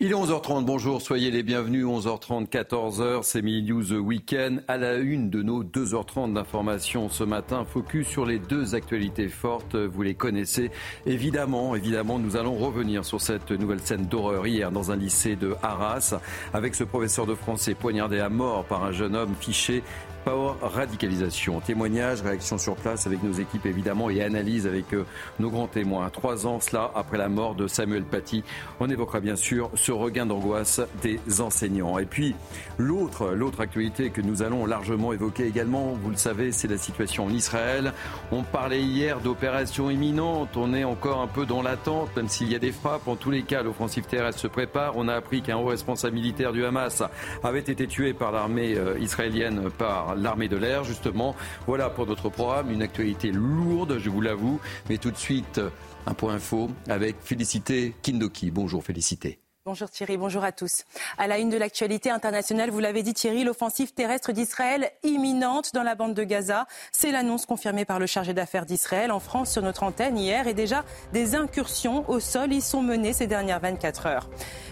Il est 11h30, bonjour, soyez les bienvenus, 11h30, 14h, c'est Mini News Weekend. À la une de nos 2h30 d'informations ce matin, focus sur les deux actualités fortes, vous les connaissez. Évidemment, évidemment, nous allons revenir sur cette nouvelle scène d'horreur hier dans un lycée de Arras, avec ce professeur de français poignardé à mort par un jeune homme fiché Power Radicalisation. Témoignages, réactions sur place avec nos équipes évidemment et analyse avec euh, nos grands témoins. Trois ans cela après la mort de Samuel Paty, on évoquera bien sûr ce regain d'angoisse des enseignants. Et puis l'autre, l'autre actualité que nous allons largement évoquer également, vous le savez, c'est la situation en Israël. On parlait hier d'opérations imminentes, on est encore un peu dans l'attente, même s'il y a des frappes. En tous les cas, l'offensive terrestre se prépare. On a appris qu'un haut responsable militaire du Hamas avait été tué par l'armée euh, israélienne par l'armée de l'air, justement. Voilà pour notre programme, une actualité lourde, je vous l'avoue. Mais tout de suite, un point info avec Félicité Kindoki. Bonjour Félicité. Bonjour Thierry, bonjour à tous. À la une de l'actualité internationale, vous l'avez dit Thierry, l'offensive terrestre d'Israël imminente dans la bande de Gaza. C'est l'annonce confirmée par le chargé d'affaires d'Israël en France sur notre antenne hier et déjà des incursions au sol y sont menées ces dernières 24 heures.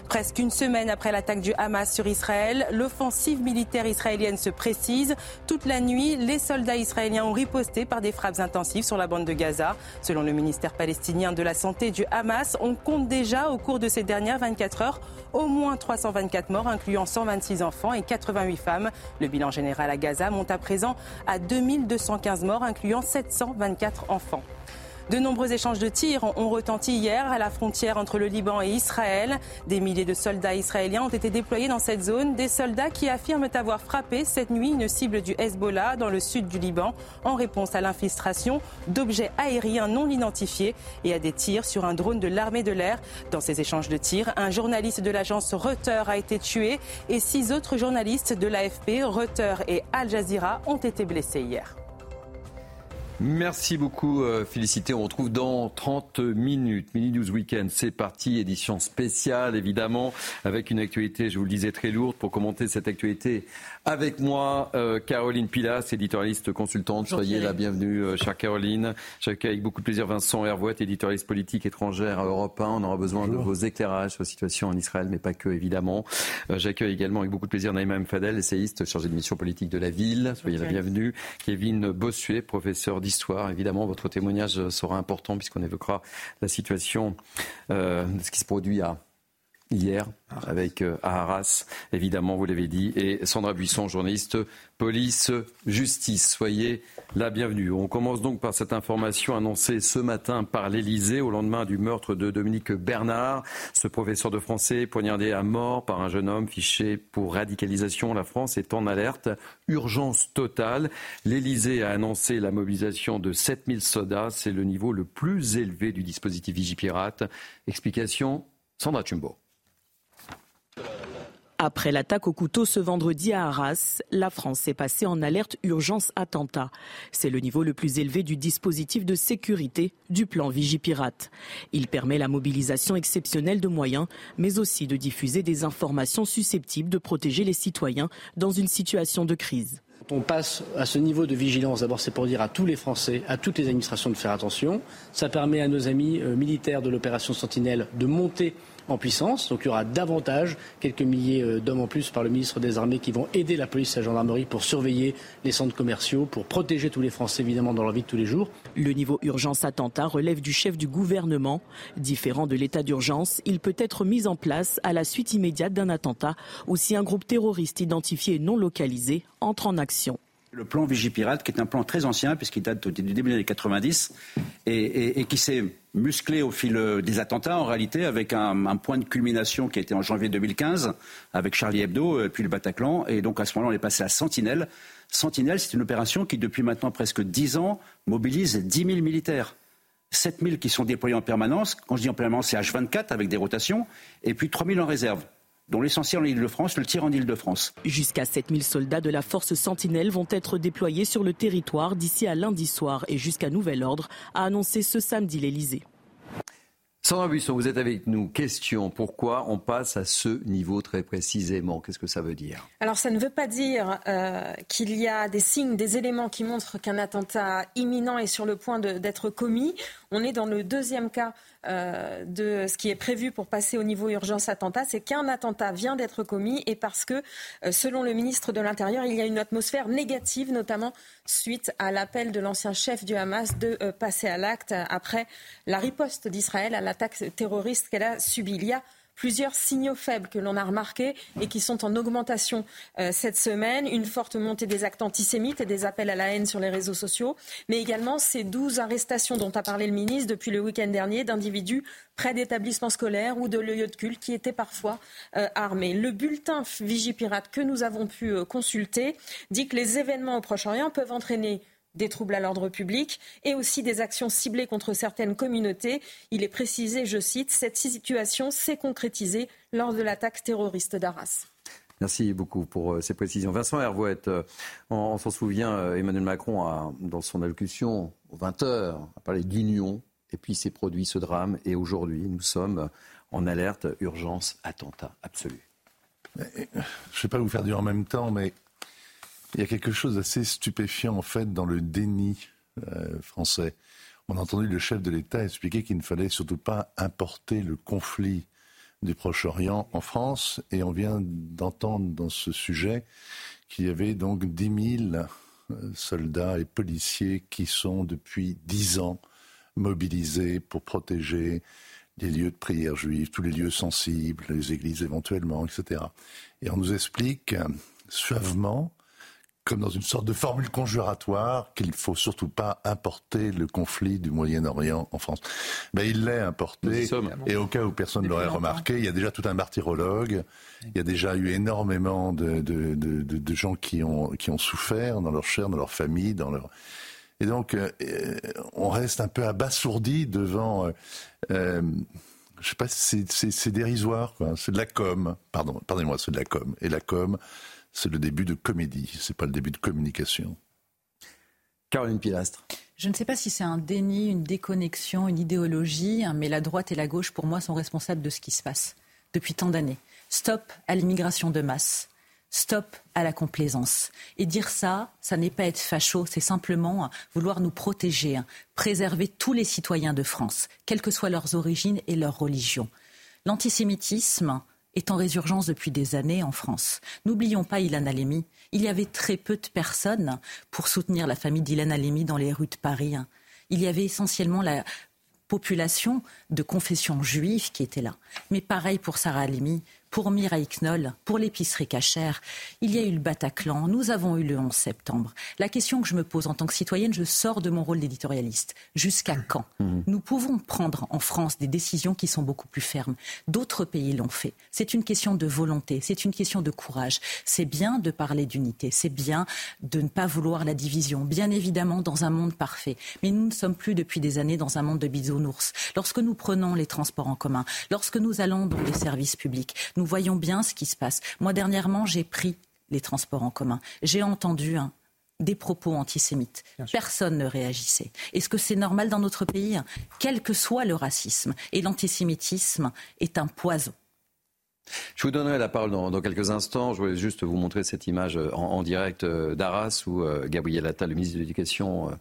Presque une semaine après l'attaque du Hamas sur Israël, l'offensive militaire israélienne se précise. Toute la nuit, les soldats israéliens ont riposté par des frappes intensives sur la bande de Gaza. Selon le ministère palestinien de la Santé du Hamas, on compte déjà au cours de ces dernières 24 heures au moins 324 morts, incluant 126 enfants et 88 femmes. Le bilan général à Gaza monte à présent à 2215 morts, incluant 724 enfants. De nombreux échanges de tirs ont retenti hier à la frontière entre le Liban et Israël. Des milliers de soldats israéliens ont été déployés dans cette zone. Des soldats qui affirment avoir frappé cette nuit une cible du Hezbollah dans le sud du Liban en réponse à l'infiltration d'objets aériens non identifiés et à des tirs sur un drone de l'armée de l'air. Dans ces échanges de tirs, un journaliste de l'agence Reuters a été tué et six autres journalistes de l'AFP, Reuters et Al Jazeera ont été blessés hier. Merci beaucoup, euh, Félicité. On retrouve dans 30 minutes. Mini News Weekend, c'est parti. Édition spéciale, évidemment, avec une actualité, je vous le disais, très lourde. Pour commenter cette actualité, avec moi, euh, Caroline Pilas, éditorialiste consultante. Soyez la bienvenue, euh, chère Caroline. J'accueille avec beaucoup de plaisir Vincent Hervouette, éditorialiste politique étrangère à Europe 1. On aura besoin de vos éclairages sur la situation en Israël, mais pas que, évidemment. J'accueille également avec beaucoup de plaisir Naïma Mfadel, essayiste, chargé de mission politique de la ville. Soyez la bienvenue. Kevin Bossuet, professeur d'histoire. Évidemment, votre témoignage sera important puisqu'on évoquera la situation euh, de ce qui se produit à hier avec euh, Arras, évidemment, vous l'avez dit, et Sandra Buisson, journaliste police justice. Soyez la bienvenue. On commence donc par cette information annoncée ce matin par l'Élysée au lendemain du meurtre de Dominique Bernard, ce professeur de français poignardé à mort par un jeune homme fiché pour radicalisation. La France est en alerte, urgence totale. L'Élysée a annoncé la mobilisation de 7000 soldats. C'est le niveau le plus élevé du dispositif Vigipirate. Explication Sandra Chumbo. Après l'attaque au couteau ce vendredi à Arras, la France est passée en alerte urgence attentat. C'est le niveau le plus élevé du dispositif de sécurité du plan Vigipirate. Il permet la mobilisation exceptionnelle de moyens, mais aussi de diffuser des informations susceptibles de protéger les citoyens dans une situation de crise. on passe à ce niveau de vigilance, d'abord c'est pour dire à tous les Français, à toutes les administrations de faire attention. Ça permet à nos amis euh, militaires de l'opération Sentinelle de monter en puissance. Donc il y aura davantage, quelques milliers euh, d'hommes en plus par le ministre des Armées qui vont aider la police et la gendarmerie pour surveiller les centres commerciaux, pour protéger tous les Français évidemment dans leur vie de tous les jours. Le niveau urgence attentat relève du chef du gouvernement. Différent de l'état d'urgence, il peut être mis en place à la suite immédiate d'un attentat ou si un groupe terroriste identifié et non localisé entre en action. Le plan Vigipirate, qui est un plan très ancien, puisqu'il date du début des années 90, et, qui s'est musclé au fil euh, des attentats, en réalité, avec un, point de culmination qui a été en janvier 2015, avec Charlie Hebdo, euh, puis le Bataclan. Et donc, à ce moment-là, on est passé à Sentinelle. Sentinelle, c'est une opération qui, depuis maintenant presque 10 ans, mobilise 10 000 militaires. 7 000 qui sont déployés en permanence. Quand je dis en permanence, c'est H24 avec des rotations. Et puis 3 000 en réserve dont l'essentiel en Ile-de-France, le tir en Ile-de-France. Jusqu'à 7000 soldats de la force Sentinelle vont être déployés sur le territoire d'ici à lundi soir et jusqu'à nouvel ordre, a annoncé ce samedi l'Elysée. Sandra Buisson, vous êtes avec nous. Question, pourquoi on passe à ce niveau très précisément? Qu'est-ce que ça veut dire? Alors ça ne veut pas dire euh, qu'il y a des signes, des éléments qui montrent qu'un attentat imminent est sur le point d'être commis. On est dans le deuxième cas euh, de ce qui est prévu pour passer au niveau urgence attentat, c'est qu'un attentat vient d'être commis et parce que, euh, selon le ministre de l'Intérieur, il y a une atmosphère négative, notamment suite à l'appel de l'ancien chef du Hamas de euh, passer à l'acte après la riposte d'Israël à l'attaque terroriste qu'elle a subie. Il y a plusieurs signaux faibles que l'on a remarqués et qui sont en augmentation euh, cette semaine. Une forte montée des actes antisémites et des appels à la haine sur les réseaux sociaux, mais également ces douze arrestations dont a parlé le ministre depuis le week-end dernier d'individus près d'établissements scolaires ou de lieux de culte qui étaient parfois euh, armés. Le bulletin Vigipirate que nous avons pu euh, consulter dit que les événements au Proche-Orient peuvent entraîner des troubles à l'ordre public et aussi des actions ciblées contre certaines communautés. Il est précisé, je cite, cette situation s'est concrétisée lors de l'attaque terroriste d'Arras. Merci beaucoup pour euh, ces précisions. Vincent Hervouette, euh, on, s'en souvient, euh, Emmanuel Macron, a, dans son allocution aux 20h, a parlé d'union, et puis s'est produit ce drame. Et aujourd'hui, nous sommes en alerte, urgence, attentat absolu. Je ne vais pas vous faire dire en même temps, mais il y a quelque chose d'assez stupéfiant en fait dans le déni euh, français. On a entendu le chef de l'État expliquer qu'il ne fallait surtout pas importer le conflit du Proche-Orient en France et on vient d'entendre dans ce sujet qu'il y avait donc 10 000 euh, soldats et policiers qui sont depuis 10 ans mobilisés pour protéger les lieux de prière juifs, tous les lieux sensibles, les églises éventuellement, etc. Et on nous explique suavement comme dans une sorte de formule conjuratoire qu'il ne faut surtout pas importer le conflit du Moyen-Orient en France. Ben, il l'est importé, et au cas où personne ne l'aurait remarqué, il y a déjà tout un martyrologue, il y a déjà eu énormément de, de, de, de gens qui ont, qui ont souffert dans leur chair, dans leur famille, dans leur... Et donc, euh, on reste un peu abasourdi devant... Euh, euh, je sais pas, c'est dérisoire, C'est de la com. Pardon, pardonnez-moi, c'est de la com. Et la com, c'est le début de comédie, c'est pas le début de communication. Caroline Pilastre. Je ne sais pas si c'est un déni, une déconnexion, une idéologie, hein, mais la droite et la gauche, pour moi, sont responsables de ce qui se passe depuis tant d'années. Stop à l'immigration de masse. Stop à la complaisance. Et dire ça, ça n'est pas être facho, c'est simplement vouloir nous protéger, hein, préserver tous les citoyens de France, quelles que soient leurs origines et leur religion. L'antisémitisme, est en résurgence depuis des années en France. N'oublions pas Ilan Halemi. Il y avait très peu de personnes pour soutenir la famille d'Ilan Halemi dans les rues de Paris. Il y avait essentiellement la population de confession juive qui était là. Mais pareil pour Sarah Halimi, pour Mireille Knoll, pour l'épicerie cachère. Il y a eu le Bataclan, nous avons eu le 11 septembre. La question que je me pose en tant que citoyenne, je sors de mon rôle d'éditorialiste. Jusqu'à quand mmh. Nous pouvons prendre en France des décisions qui sont beaucoup plus fermes? D'autres pays l'ont fait. C'est une question de volonté, c'est une question de courage. C'est bien de parler d'unité, c'est bien de ne pas vouloir la division, bien évidemment dans un monde parfait. Mais nous ne sommes plus depuis des années dans un monde de bisounours. Lorsque nous prenons les transports en commun, lorsque nous allons dans les services publics, nous voyons bien ce qui se passe. Moi, dernièrement, j'ai pris les transports en commun. J'ai entendu des propos antisémites. Personne ne réagissait. Est-ce que c'est normal dans notre pays? Quel que soit le racisme. Et l'antisémitisme est un poison. Je vous donnerai la parole dans, quelques instants. Je voulais juste vous montrer cette image euh, en, direct euh, d'Arras où euh, Gabriel Attal, le ministre de l'Éducation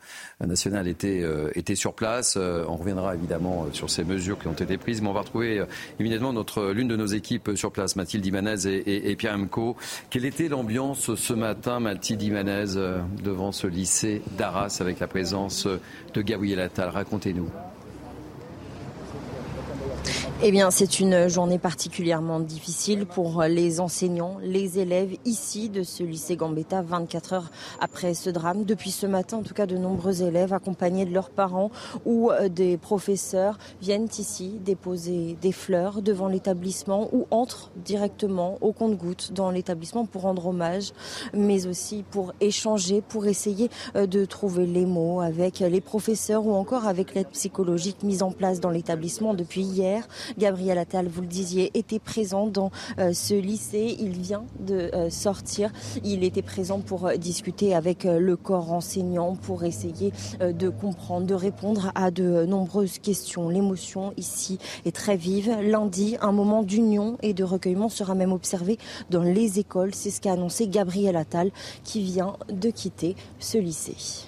nationale, était, sur place. On reviendra évidemment sur ces mesures qui ont été prises, mais on va retrouver notre l'une de nos équipes sur place, Mathilde Imanez et, Pierre Mco. Quelle était l'ambiance ce matin, Mathilde Imanez, devant ce lycée d'Arras avec la présence de Gabriel Attal? Racontez-nous. Eh bien, c'est une journée particulièrement difficile pour les enseignants, les élèves ici de ce lycée Gambetta, 24 heures après ce drame. Depuis ce matin, en tout cas, de nombreux élèves accompagnés de leurs parents ou des professeurs viennent ici déposer des fleurs devant l'établissement ou entrent directement au compte-gouttes dans l'établissement pour rendre hommage, mais aussi pour échanger, pour essayer de trouver les mots avec les professeurs ou encore avec l'aide psychologique mise en place dans l'établissement depuis hier. Gabriel Attal, vous le disiez, était présent dans euh, ce lycée. Il vient de euh, sortir. Il était présent pour euh, discuter avec le corps enseignant, pour essayer de comprendre, de répondre à de nombreuses questions. L'émotion ici est très vive. Lundi, un moment d'union et de recueillement sera même observé dans les écoles. C'est ce qu'a annoncé Gabriel Attal qui vient de quitter ce lycée.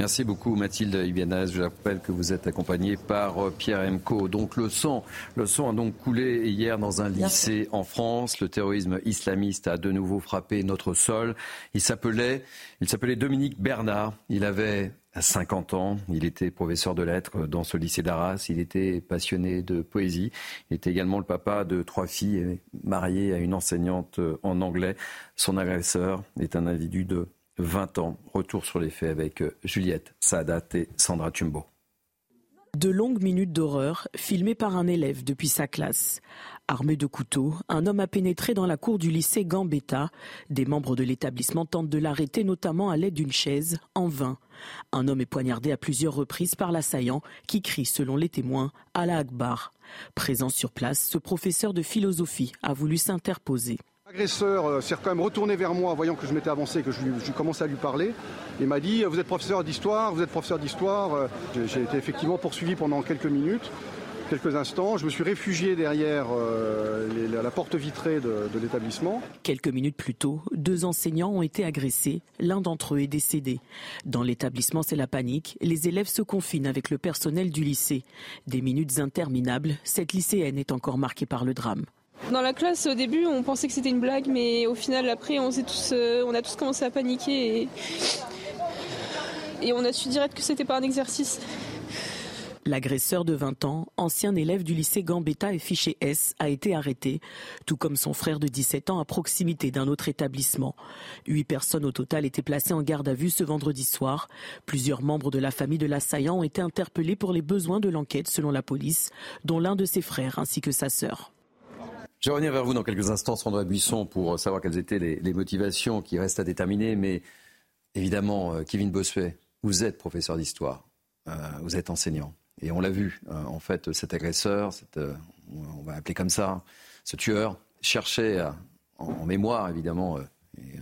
Merci beaucoup Mathilde Ibianaz. Je rappelle que vous êtes accompagnée par euh, Pierre Emco. Donc le sang, le sang a donc coulé hier dans un lycée en France. Le terrorisme islamiste a de nouveau frappé notre sol. Il s'appelait, il s'appelait Dominique Bernard. Il avait 50 ans. Il était professeur de lettres dans ce lycée d'Arras. Il était passionné de poésie. Il était également le papa de trois filles, marié à une enseignante en anglais. Son agresseur est un individu de 20 ans. Retour sur les faits avec euh, Juliette Sadat et Sandra Tumbo. De longues minutes d'horreur filmées par un élève depuis sa classe. Armé de couteau, un homme a pénétré dans la cour du lycée Gambetta. Des membres de l'établissement tentent de l'arrêter, notamment à l'aide d'une chaise, en vain. Un homme est poignardé à plusieurs reprises par l'assaillant qui crie, selon les témoins, à la Akbar. Présent sur place, ce professeur de philosophie a voulu s'interposer. L'agresseur euh, s'est quand même retourné vers moi, voyant que je m'étais avancé, que je, je commençais à lui parler. Il m'a dit Vous êtes professeur d'histoire, vous êtes professeur d'histoire. Euh, j'ai été effectivement poursuivi pendant quelques minutes, quelques instants. Je me suis réfugié derrière euh, la porte vitrée de, de l'établissement. Quelques minutes plus tôt, deux enseignants ont été agressés. L'un d'entre eux est décédé. Dans l'établissement, c'est la panique. Les élèves se confinent avec le personnel du lycée. Des minutes interminables. Cette lycéenne est encore marquée par le drame. Dans la classe, au début, on pensait que c'était une blague, mais au final, après, on, euh, a tous commencé à paniquer et, et on a su direct que c'était pas un exercice. L'agresseur de 20 ans, ancien élève du lycée Gambetta et fiché S, a été arrêté, tout comme son frère de 17 ans à proximité d'un autre établissement. Huit personnes au total étaient placées en garde à vue ce vendredi soir. Plusieurs membres de la famille de l'assaillant ont été interpellés pour les besoins de l'enquête selon la police, dont l'un de ses frères ainsi que sa sœur. Je vais revenir vers vous dans quelques instants, Sandra Buisson, pour savoir quelles étaient les, motivations qui restent à déterminer. Mais évidemment, euh, Kevin Bossuet, vous êtes professeur d'histoire, euh, vous êtes enseignant. Et on l'a vu, euh, en fait, cet agresseur, on va appeler comme ça, ce tueur, cherchait en, mémoire, évidemment,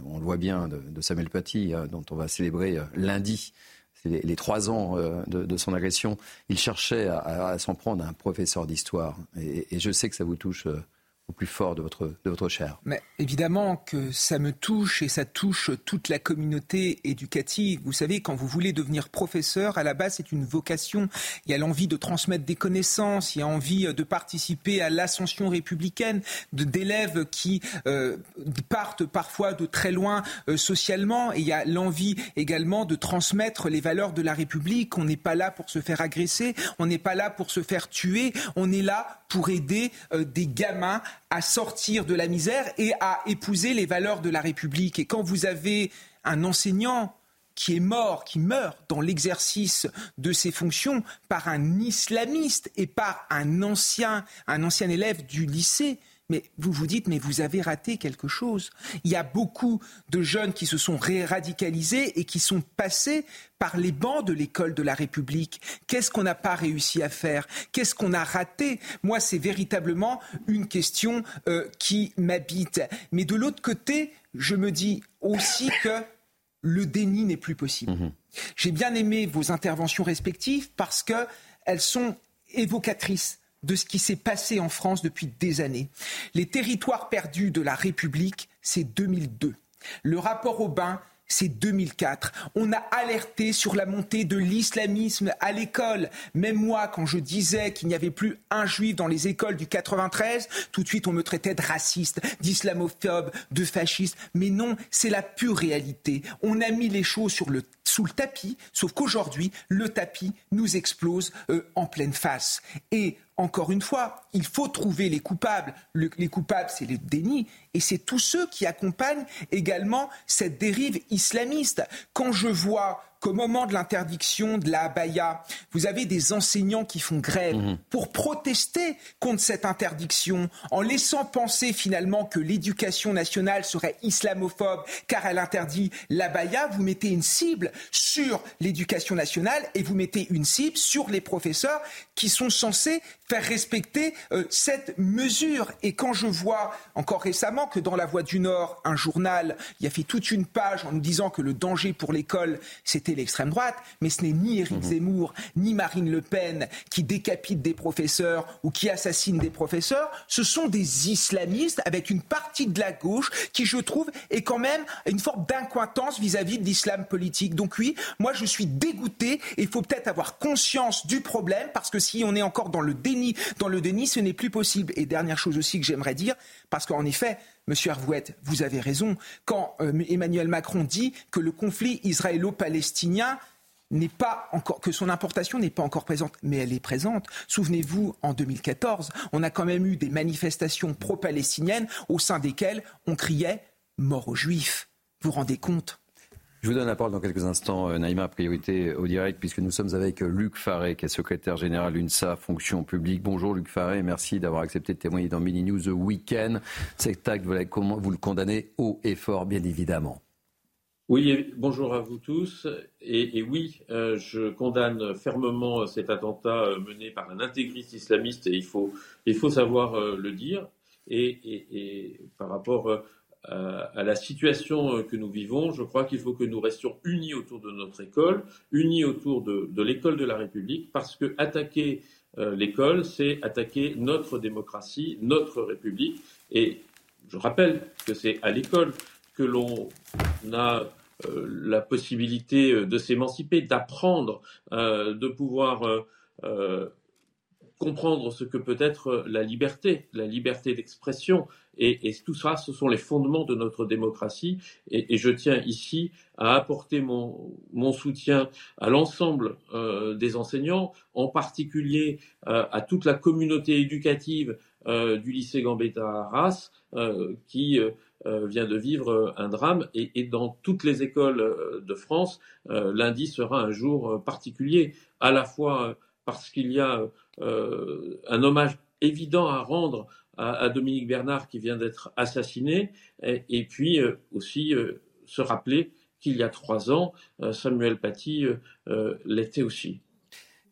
on le voit bien, de, Samuel Paty, dont on va célébrer lundi les, trois ans de, son agression, il cherchait à, s'en prendre à un professeur d'histoire. Et, je sais que ça vous touche au plus fort de votre, chair. Évidemment que ça me touche et ça touche toute la communauté éducative. Vous savez, quand vous voulez devenir professeur, à la base, c'est une vocation. Il y a l'envie de transmettre des connaissances, il y a envie de participer à l'ascension républicaine d'élèves qui euh, partent parfois de très loin euh, socialement. Il y a l'envie également de transmettre les valeurs de la République. On n'est pas là pour se faire agresser, on n'est pas là pour se faire tuer, on est là pour aider euh, des gamins à sortir de la misère et à épouser les valeurs de la République. Et quand vous avez un enseignant qui est mort, qui meurt dans l'exercice de ses fonctions par un islamiste et par un ancien, un ancien élève du lycée, mais vous vous dites, mais vous avez raté quelque chose. Il y a beaucoup de jeunes qui se sont radicalisés et qui sont passés par les bancs de l'école de la République. Qu'est-ce qu'on n'a pas réussi à faire? Qu'est-ce qu'on a raté? Moi, c'est véritablement une question euh, qui m'habite. Mais de l'autre côté, je me dis aussi que le déni n'est plus possible. Mmh J'ai bien aimé vos interventions respectives parce qu'elles sont évocatrices de ce qui s'est passé en France depuis des années. Les territoires perdus de la République, c'est 2002. Le rapport Aubin, c'est 2004. On a alerté sur la montée de l'islamisme à l'école. Même moi, quand je disais qu'il n'y avait plus un juif dans les écoles du 93, tout de suite on me traitait de raciste, d'islamophobe, de fasciste. Mais non, c'est la pure réalité. On a mis les choses sur le sous le tapis, sauf qu'aujourd'hui, le tapis nous explose en pleine face. Et encore une fois, il faut trouver les coupables. les coupables, c'est les dénis. Et c'est tous ceux qui accompagnent également cette dérive islamiste. Quand je vois qu'au moment de l'interdiction de la abaya, vous avez des enseignants qui font grève mhm. pour protester contre cette interdiction, en laissant penser finalement que l'éducation nationale serait islamophobe car elle interdit l'abaya, vous mettez une cible sur l'éducation nationale et vous mettez une cible sur les professeurs qui sont censés faire respecter euh, cette mesure. Et quand je vois encore récemment que dans La Voix du Nord, un journal, il a fait toute une page en nous disant que le danger pour l'école, c'était l'extrême droite, mais ce n'est ni Éric mhm. Zemmour, ni Marine Le Pen qui décapitent des professeurs ou qui assassinent des professeurs, ce sont des islamistes avec une partie de la gauche qui, je trouve, est quand même une forme d'incointance vis-à-vis de l'islam politique. Donc oui, moi je suis dégoûté et il faut peut-être avoir conscience du problème parce que si on est encore dans le déni, dans le déni, ce n'est plus possible. Et dernière chose aussi que j'aimerais dire, parce qu'en effet, Monsieur Hervouette, vous avez raison, quand euh, Emmanuel Macron dit que le conflit israélo-palestinien n'est pas encore que son importation n'est pas encore présente, mais elle est présente. Souvenez-vous, en 2014, on a quand même eu des manifestations pro-palestiniennes au sein desquelles on criait mort aux Juifs. Vous vous rendez compte? Je vous donne la parole dans quelques instants, euh, Naïma, priorité au direct, puisque nous sommes avec euh, Luc Faré, qui est secrétaire général UNSA, fonction publique. Bonjour Luc Faré, merci d'avoir accepté de témoigner dans Mini News The Weekend. Cet acte, vous, le condamnez haut et fort, bien évidemment. Oui, bonjour à vous tous. Et, oui, euh, je condamne fermement cet attentat mené par un intégriste islamiste, et il faut, il faut savoir le dire. Et par rapport à la situation euh, que nous vivons, je crois qu'il faut que nous restions unis autour de notre école, unis autour de, l'école de la République, parce que attaquer euh, l'école, c'est attaquer notre démocratie, notre République. Et je rappelle que c'est à l'école que l'on a euh, la possibilité de s'émanciper, d'apprendre, de pouvoir comprendre ce que peut être la liberté, la liberté d'expression. Et, tout ça, ce sont les fondements de notre démocratie. Et, je tiens ici à apporter mon, soutien à l'ensemble euh, des enseignants, en particulier euh, à toute la communauté éducative euh, du lycée Gambetta Arras, qui vient de vivre un drame. Et, et dans toutes les écoles de France, lundi sera un jour particulier, à la fois parce qu'il y a euh, un hommage évident à rendre à, Dominique Bernard qui vient d'être assassiné, et, puis euh, aussi euh, se rappeler qu'il y a trois ans, Samuel Paty l'était aussi.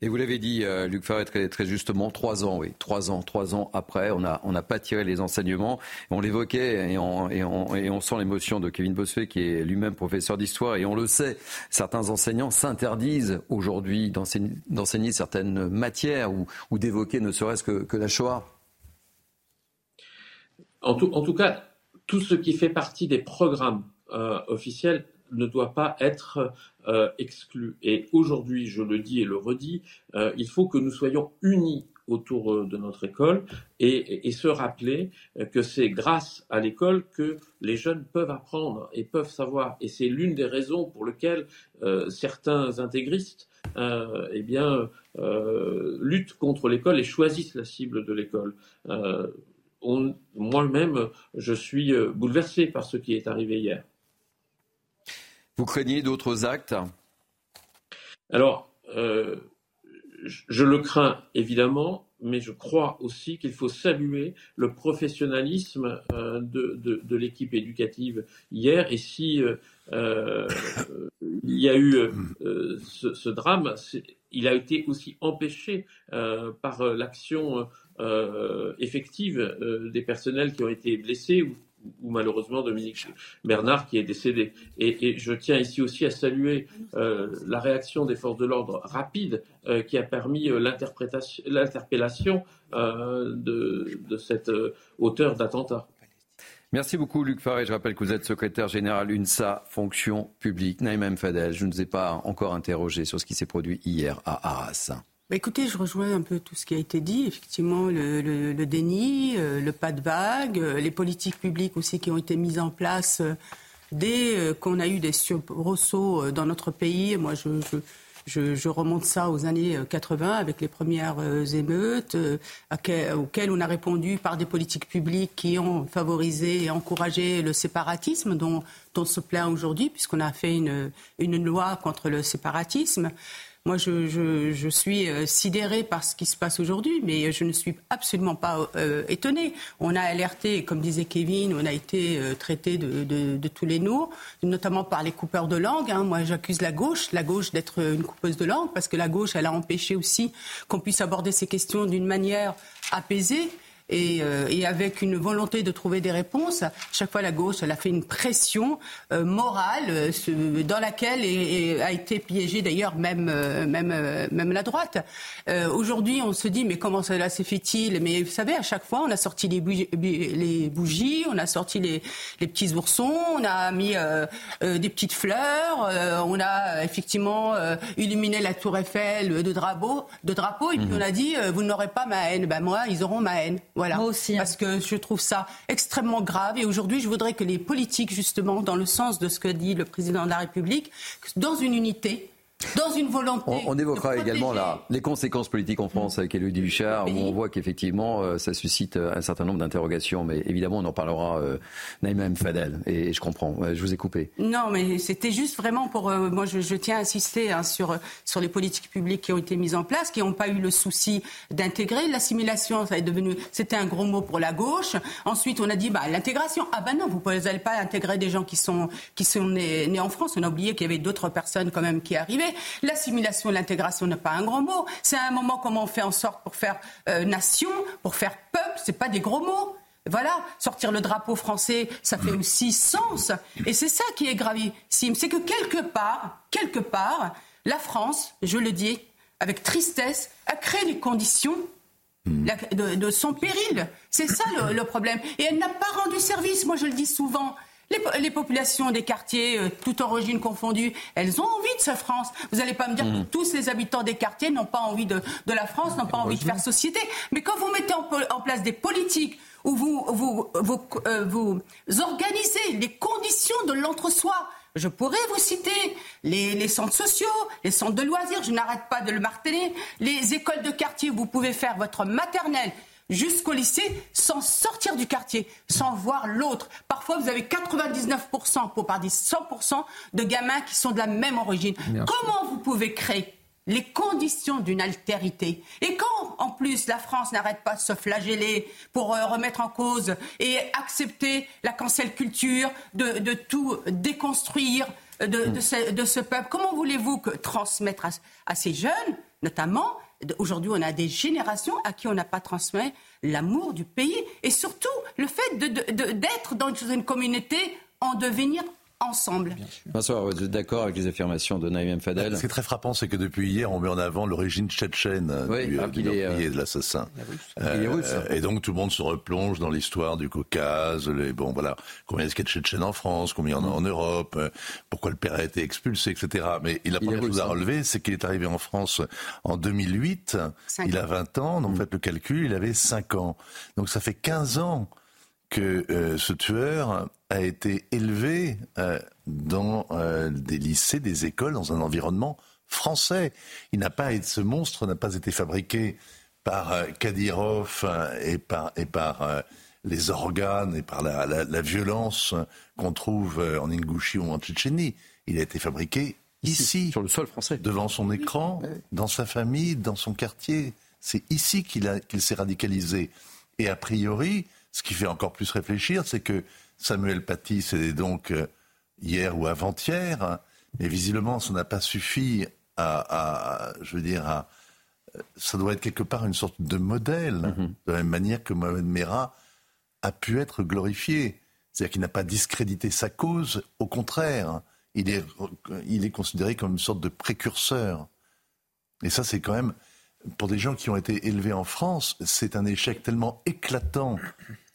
Et vous l'avez dit, euh, Luc Farret, très, justement, trois ans, oui, trois ans, trois ans après, on n'a pas tiré les enseignements. On l'évoquait et on, sent l'émotion de Kevin Bossuet, qui est lui-même professeur d'histoire, et on le sait, certains enseignants s'interdisent aujourd'hui d'enseigner certaines matières ou, d'évoquer ne serait-ce que, que, la Shoah. En tout, en tout, cas, tout ce qui fait partie des programmes euh, officiels ne doit pas être euh, exclu. Et aujourd'hui, je le dis et le redis, euh, il faut que nous soyons unis autour euh, de notre école et, se rappeler que c'est grâce à l'école que les jeunes peuvent apprendre et peuvent savoir. Et c'est l'une des raisons pour lesquelles certains intégristes eh bien, luttent contre l'école et choisissent la cible de l'école. Moi-même, je suis bouleversé par ce qui est arrivé hier. Vous craignez d'autres actes Alors, euh, je le crains évidemment, mais je crois aussi qu'il faut saluer le professionnalisme euh, de, l'équipe éducative hier. Et si euh, il y a eu ce, drame, il a été aussi empêché par l'action effective des personnels qui ont été blessés ou malheureusement Dominique Bernard qui est décédé. Et, je tiens ici aussi à saluer euh, la réaction des forces de l'ordre rapide euh, qui a permis euh, l'interpellation de, de, cet auteur d'attentat. Merci beaucoup Luc Faré. Je rappelle que vous êtes secrétaire général UNSA, fonction publique. Naïm Fadel, je ne vous ai pas encore interrogé sur ce qui s'est produit hier à Arras. Bah, écoutez, je rejoins un peu tout ce qui a été dit. Effectivement, le, déni, euh, le pas de vague, euh, les politiques publiques aussi qui ont été mises en place Dès qu'on a eu des soubresauts dans notre pays, moi je, je, remonte ça aux années 80 avec les premières émeutes auxquelles on a répondu par des politiques publiques qui ont favorisé et encouragé le séparatisme dont, on se plaint aujourd'hui puisqu'on a fait une, une loi contre le séparatisme. Moi, je, suis euh, sidérée par ce qui se passe aujourd'hui, mais je ne suis absolument pas euh, étonnée. On a alerté, comme disait Kevin, on a été euh, traité de, tous les noms, notamment par les coupeurs de langue. Hein. Moi, j'accuse la gauche, la gauche d'être une coupeuse de langue, parce que la gauche, elle a empêché aussi qu'on puisse aborder ces questions d'une manière apaisée. Euh, et, avec une volonté de trouver des réponses. Chaque fois, la gauche, elle a fait une pression euh, morale euh, dans laquelle a été piégée d'ailleurs même, même, même la droite. Aujourd'hui, on se dit, mais comment cela s'est fait-il? Mais vous savez, à chaque fois, on a sorti les bougies, les bougies on a sorti les, les, petits oursons, on a mis des petites fleurs, on a effectivement illuminé la tour Eiffel de drapeaux, de drapeaux et puis mhm. on a dit, vous n'aurez pas ma haine. Ben moi, ils auront ma haine. Voilà. Moi aussi. Hein. Parce que je trouve ça extrêmement grave. Et aujourd'hui, je voudrais que les politiques, justement, dans le sens de ce que dit le président de la République, dans une unité, dans une volonté. On, évoquera également les conséquences politiques en France avec Élodie Huchard, où on voit qu'effectivement, euh, ça suscite euh, un certain nombre d'interrogations. Mais évidemment, on en parlera, euh, Naïma M. Fadel. Et je comprends, je vous ai coupé. Non, mais c'était juste vraiment pour. moi, je, tiens à insister hein, sur, sur les politiques publiques qui ont été mises en place, qui n'ont pas eu le souci d'intégrer. L'assimilation, ça est devenu. C'était un gros mot pour la gauche. Ensuite, on a dit bah, l'intégration. Ah ben non, vous n'allez pas intégrer des gens qui sont, qui sont nés, nés en France. On a oublié qu'il y avait d'autres personnes quand même qui arrivaient. L'assimilation et l'intégration n'est pas un grand mot. C'est un moment comment on fait en sorte pour faire euh, nation, pour faire peuple. C'est pas des gros mots. Voilà, sortir le drapeau français, ça fait aussi sens. Et c'est ça qui est gravissime. C'est que quelque part, quelque part, la France, je le dis avec tristesse, a créé les conditions de, son péril. C'est ça le, problème. Et elle n'a pas rendu service, moi je le dis souvent. Les, populations des quartiers, euh, toute origine confondue, elles ont envie de cette France. Vous n'allez pas me dire que mmh. tous les habitants des quartiers n'ont pas envie de, la France, n'ont pas envie de faire société. Mais quand vous mettez en, place des politiques où vous, vous, euh, vous, organisez les conditions de l'entre-soi, je pourrais vous citer les, les, centres sociaux, les centres de loisirs, je n'arrête pas de le marteler, les écoles de quartier où vous pouvez faire votre maternelle, jusqu'au lycée sans sortir du quartier, sans voir l'autre. Parfois, vous avez 99%, pour pas dire 100%, de gamins qui sont de la même origine. Comment vous pouvez créer les conditions d'une altérité? Et quand, en plus, la France n'arrête pas de se flageller pour euh, remettre en cause et accepter la cancel culture, de, tout déconstruire de, ce, peuple, comment voulez-vous que transmettre à ces jeunes, notamment, Aujourd'hui, on a des générations à qui on n'a pas transmis l'amour du pays et surtout le fait d'être dans une communauté en devenir ensemble. Bonsoir, vous êtes d'accord avec les affirmations de Naïm Fadel Ce qui est très frappant, c'est que depuis hier, on met en avant l'origine tchétchène du, ah, du euh, de l'assassin. Euh, et donc tout le monde se replonge dans l'histoire du Caucase. Les, bon, voilà, combien est-ce qu'il y a de tchétchènes en France, combien il y en a en Europe, euh, pourquoi le père a été expulsé, etc. Mais la première chose à relever, c'est qu'il est arrivé en France en 2008. Il a 20 ans, donc mm. faites le calcul, il avait 5 ans. Donc ça fait 15 ans que euh, ce tueur a été élevé euh, dans euh, des lycées, des écoles, dans un environnement français. Il n'a pas ce monstre n'a pas été fabriqué par Kadyrov et par, et par les organes et par la, la, violence qu'on trouve en Ingouchie ou en Tchétchénie. Il a été fabriqué ici, sur le sol français, devant son écran, dans sa famille, dans son quartier. C'est ici qu'il qu'il s'est radicalisé. Et a priori, ce qui fait encore plus réfléchir, c'est que Samuel Paty, c'est donc euh, hier ou avant-hier, mais visiblement, ça n'a pas suffi à, je veux dire, à, euh, ça doit être quelque part une sorte de modèle, mm-hmm. de la même manière que Mohamed Merah a pu être glorifié. C'est-à-dire qu'il n'a pas discrédité sa cause, au contraire, il est, il est considéré comme une sorte de précurseur. Et ça, c'est quand même, pour des gens qui ont été élevés en France, c'est un échec tellement éclatant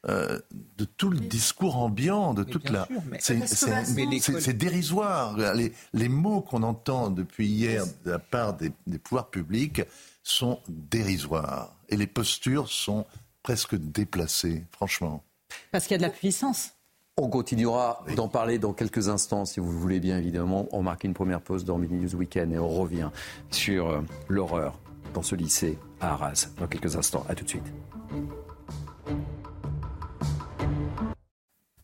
euh, de tout le discours ambiant, de toute la. C'est dérisoire. Les, les mots qu'on entend depuis hier de la part des, des, pouvoirs publics sont dérisoires. Et les postures sont presque déplacées, franchement. Parce qu'il y a de la puissance. On continuera d'en parler dans quelques instants, si vous le voulez bien, évidemment. On marque une première pause dans Mini News Weekend et on revient sur euh, l'horreur dans ce lycée à Arras dans quelques instants. À tout de suite.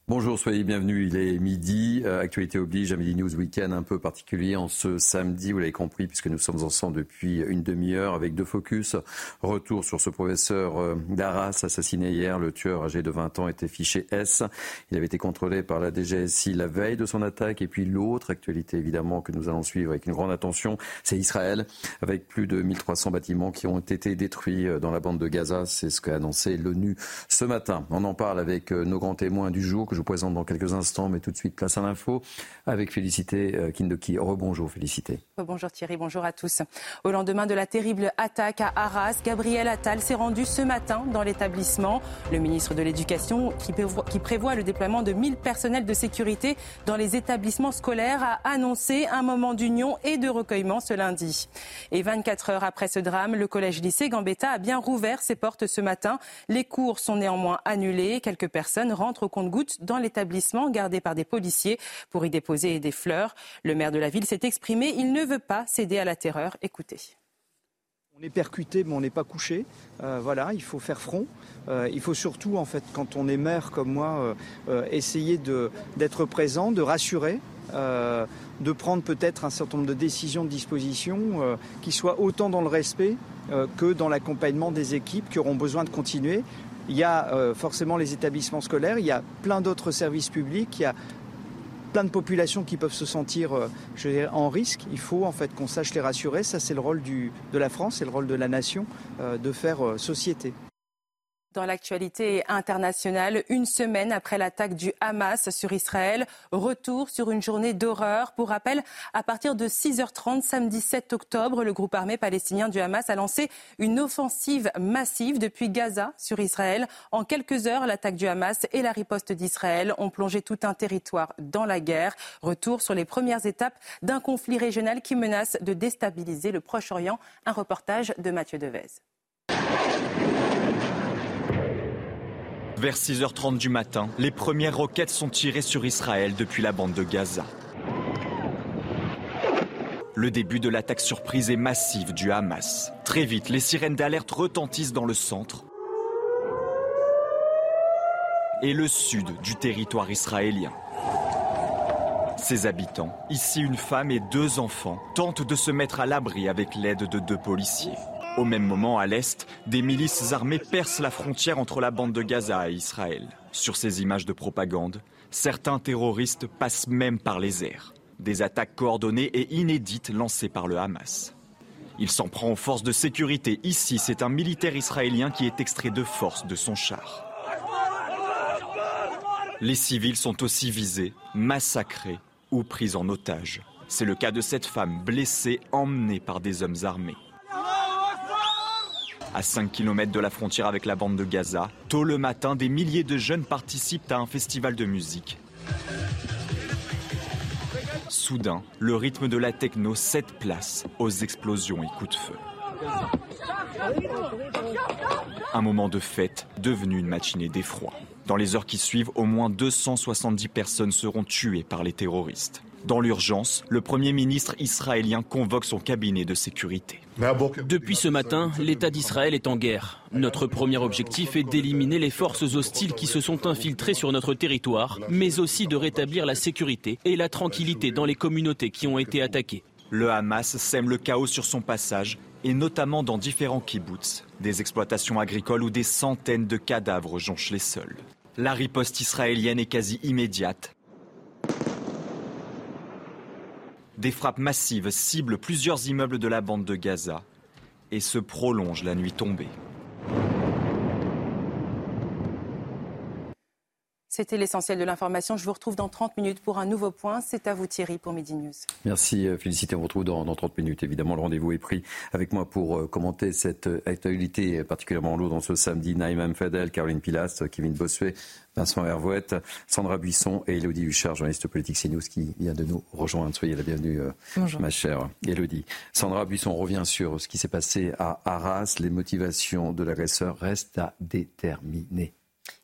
Bonjour, soyez bienvenus. Il est midi. Euh, actualité oblige, à Midi News Weekend un peu particulier en ce samedi, vous l'avez compris, puisque nous sommes ensemble depuis une demi-heure avec deux focus. Retour sur ce professeur euh, d'Arras assassiné hier. Le tueur âgé de 20 ans était fiché S. Il avait été contrôlé par la DGSI la veille de son attaque. Et puis l'autre actualité, évidemment, que nous allons suivre avec une grande attention, c'est Israël, avec plus de 1300 bâtiments qui ont été détruits euh, dans la bande de Gaza. C'est ce qu'a annoncé l'ONU ce matin. On en parle avec nos grands témoins du jour je vous présente dans quelques instants, mais tout de suite place à l'info avec Félicité euh, Kindoki. Rebonjour Félicité. Bonjour Thierry, bonjour à tous. Au lendemain de la terrible attaque à Arras, Gabriel Attal s'est rendu ce matin dans l'établissement. Le ministre de l'Éducation, qui qui prévoit le déploiement de 1000 personnels de sécurité dans les établissements scolaires, a annoncé un moment d'union et de recueillement ce lundi. Et 24 heures après ce drame, le collège-lycée Gambetta a bien rouvert ses portes ce matin. Les cours sont néanmoins annulés. Quelques personnes rentrent au compte-gouttes dans l'établissement gardé par des policiers pour y déposer des fleurs. Le maire de la ville s'est exprimé. Il ne veut pas céder à la terreur. Écoutez. On est percuté, mais on n'est pas couché. Euh, voilà, il faut faire front. Euh, il faut surtout, en fait, quand on est maire comme moi, euh, essayer d'être présent, de rassurer, de prendre peut-être un certain nombre de décisions, de dispositions qui soient autant dans le respect que dans l'accompagnement des équipes qui auront besoin de continuer. Il y a euh, forcément les établissements scolaires, il y a plein d'autres services publics, il y a plein de populations qui peuvent se sentir euh, en risque. Il faut en fait qu'on sache les rassurer. Ça, c'est le rôle de la France, c'est le rôle de la nation euh, de faire société. Dans l'actualité internationale, une semaine après l'attaque du Hamas sur Israël, retour sur une journée d'horreur. Pour rappel, à partir de 6h30 samedi 7 octobre, le groupe armé palestinien du Hamas a lancé une offensive massive depuis Gaza sur Israël. En quelques heures, l'attaque du Hamas et la riposte d'Israël ont plongé tout un territoire dans la guerre. Retour sur les premières étapes d'un conflit régional qui menace de déstabiliser le Proche-Orient. Un reportage de Mathieu Devez. Vers 6h30 du matin, les premières roquettes sont tirées sur Israël depuis la bande de Gaza. Le début de l'attaque surprise et massive du Hamas. Très vite, les sirènes d'alerte retentissent dans le centre et le sud du territoire israélien. Ses habitants, ici une femme et deux enfants, tentent de se mettre à l'abri avec l'aide de deux policiers. Au même moment, à l'est, des milices armées percent la frontière entre la bande de Gaza et Israël. Sur ces images de propagande, certains terroristes passent même par les airs. Des attaques coordonnées et inédites lancées par le Hamas. Il s'en prend aux forces de sécurité. Ici, c'est un militaire israélien qui est extrait de force de son char. Les civils sont aussi visés, massacrés ou pris en otage. C'est le cas de cette femme blessée, emmenée par des hommes armés. À 5 km de la frontière avec la bande de Gaza, tôt le matin, des milliers de jeunes participent à un festival de musique. Soudain, le rythme de la techno cède place aux explosions et coups de feu. Un moment de fête devenu une matinée d'effroi. Dans les heures qui suivent, au moins 270 personnes seront tuées par les terroristes. Dans l'urgence, le Premier ministre israélien convoque son cabinet de sécurité. Depuis ce matin, l'État d'Israël est en guerre. Notre premier objectif est d'éliminer les forces hostiles qui se sont infiltrées sur notre territoire, mais aussi de rétablir la sécurité et la tranquillité dans les communautés qui ont été attaquées. Le Hamas sème le chaos sur son passage, et notamment dans différents kibbutz, des exploitations agricoles où des centaines de cadavres jonchent les sols. La riposte israélienne est quasi immédiate. Des frappes massives ciblent plusieurs immeubles de la bande de Gaza et se prolongent la nuit tombée. C'était l'essentiel de l'information. Je vous retrouve dans 30 minutes pour un nouveau point. C'est à vous Thierry pour Midi News. Merci euh, Félicité. On vous retrouve dans, 30 minutes. Évidemment, le rendez-vous est pris avec moi pour euh, commenter cette euh, actualité particulièrement lourde dans ce samedi. Naïm Fadel, Caroline Pilas, Kevin Bossuet, Vincent Hervouette, Sandra Buisson et Elodie Huchard, journaliste politique CNews qui vient de nous rejoindre. Soyez la bienvenue, ma chère Elodie. Sandra Buisson revient sur ce qui s'est passé à Arras. Les motivations de l'agresseur restent à déterminer.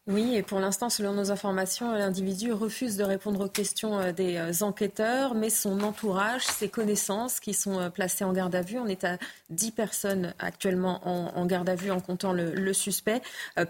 Oui, et pour l'instant, selon nos informations, l'individu refuse de répondre aux questions euh, des euh, enquêteurs, mais son entourage, ses connaissances qui sont euh, placées en garde à vue, on est à 10 personnes actuellement en, garde à vue en comptant le, suspect,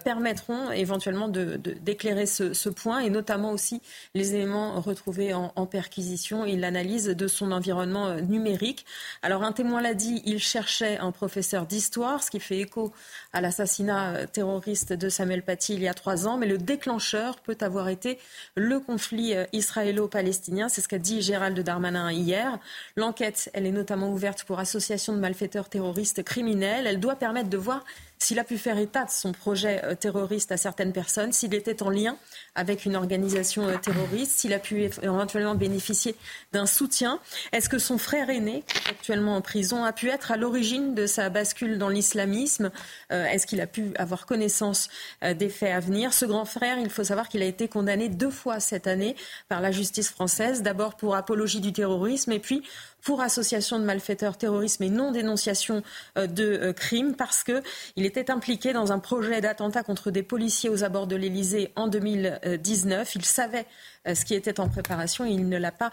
permettront éventuellement d'éclairer ce, point et notamment aussi les éléments retrouvés en, en perquisition et l'analyse de son environnement numérique. Alors un témoin l'a dit, il cherchait un professeur d'histoire, ce qui fait écho à l'assassinat terroriste de Samuel Paty il y a trois ans mais le déclencheur peut avoir été le conflit euh, israélo-palestinien. C'est ce qu'a dit Gérald Darmanin hier. L'enquête, elle est notamment ouverte pour association de malfaiteurs terroristes criminels. Elle doit permettre de voir s'il a pu faire état de son projet euh, terroriste à certaines personnes, s'il était en lien avec une organisation euh, terroriste, s'il a pu éventuellement bénéficier d'un soutien. Est-ce que son frère aîné, actuellement en prison, a pu être à l'origine de sa bascule dans l'islamisme euh, Est-ce qu'il a pu avoir connaissance des faits à venir? Ce grand frère, il faut savoir qu'il a été condamné deux fois cette année par la justice française, d'abord pour apologie du terrorisme et puis pour association de malfaiteurs terrorisme et non dénonciation euh, de euh, crimes parce qu'il était impliqué dans un projet d'attentat contre des policiers aux abords de l'Elysée en 2019. Il savait euh, ce qui était en préparation et il ne l'a pas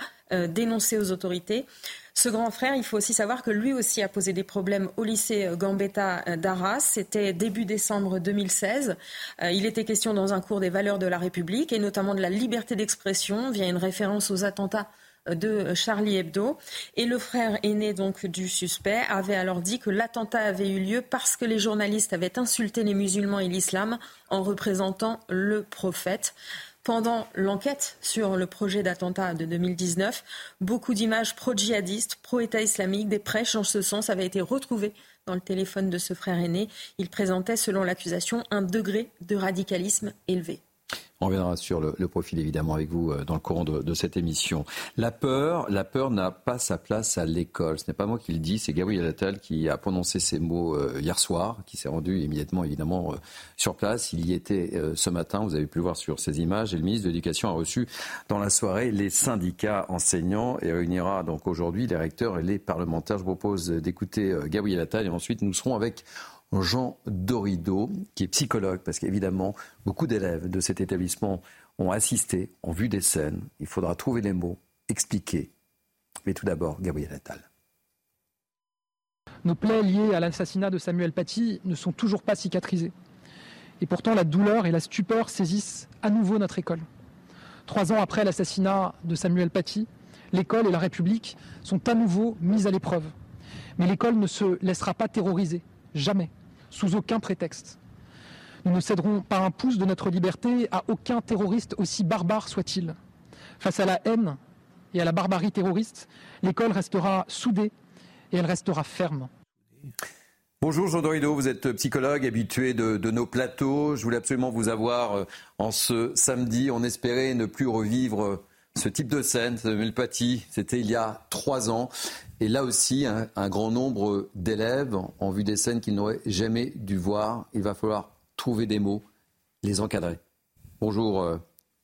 dénoncé aux autorités. Ce grand frère, il faut aussi savoir que lui aussi a posé des problèmes au lycée Gambetta d'Arras. C'était début décembre 2016. Il était question dans un cours des valeurs de la République et notamment de la liberté d'expression via une référence aux attentats de Charlie Hebdo. Et le frère aîné donc du suspect avait alors dit que l'attentat avait eu lieu parce que les journalistes avaient insulté les musulmans et l'islam en représentant le prophète. Pendant l'enquête sur le projet d'attentat de 2019, beaucoup d'images pro-djihadistes, pro-État islamique, des prêches en ce sens avaient été retrouvées dans le téléphone de ce frère aîné. Il présentait, selon l'accusation, un degré de radicalisme élevé. On reviendra sur le, profil évidemment avec vous euh, dans le courant de, cette émission. La peur, la peur n'a pas sa place à l'école. Ce n'est pas moi qui le dis, c'est Gabriel Attal qui a prononcé ces mots euh, hier soir, qui s'est rendu immédiatement évidemment euh, sur place. Il y était ce matin, vous avez pu le voir sur ces images. Et le ministre de l'Éducation a reçu dans la soirée les syndicats enseignants et réunira donc aujourd'hui les recteurs et les parlementaires. Je vous propose d'écouter Gabriel Attal et ensuite nous serons avec Jean Dorido, qui est psychologue, parce qu'évidemment, beaucoup d'élèves de cet établissement ont assisté, ont vu des scènes. Il faudra trouver les mots, expliquer. Mais tout d'abord, Gabriel Attal. Nos plaies liées à l'assassinat de Samuel Paty ne sont toujours pas cicatrisées. Et pourtant, la douleur et la stupeur saisissent à nouveau notre école. Trois ans après l'assassinat de Samuel Paty, l'école et la République sont à nouveau mises à l'épreuve. Mais l'école ne se laissera pas terroriser, jamais sous aucun prétexte. Nous ne céderons pas un pouce de notre liberté à aucun terroriste aussi barbare soit-il. Face à la haine et à la barbarie terroriste, l'école restera soudée et elle restera ferme. Bonjour Jean Dorido, vous êtes psychologue habitué de, nos plateaux. Je voulais absolument vous avoir euh, en ce samedi. On espérait ne plus revivre ce type de scène. Samuel Paty, c'était il y a trois ans. Et là aussi, un, grand nombre d'élèves ont vu des scènes qu'ils n'auraient jamais dû voir. Il va falloir trouver des mots, les encadrer. Bonjour. Euh,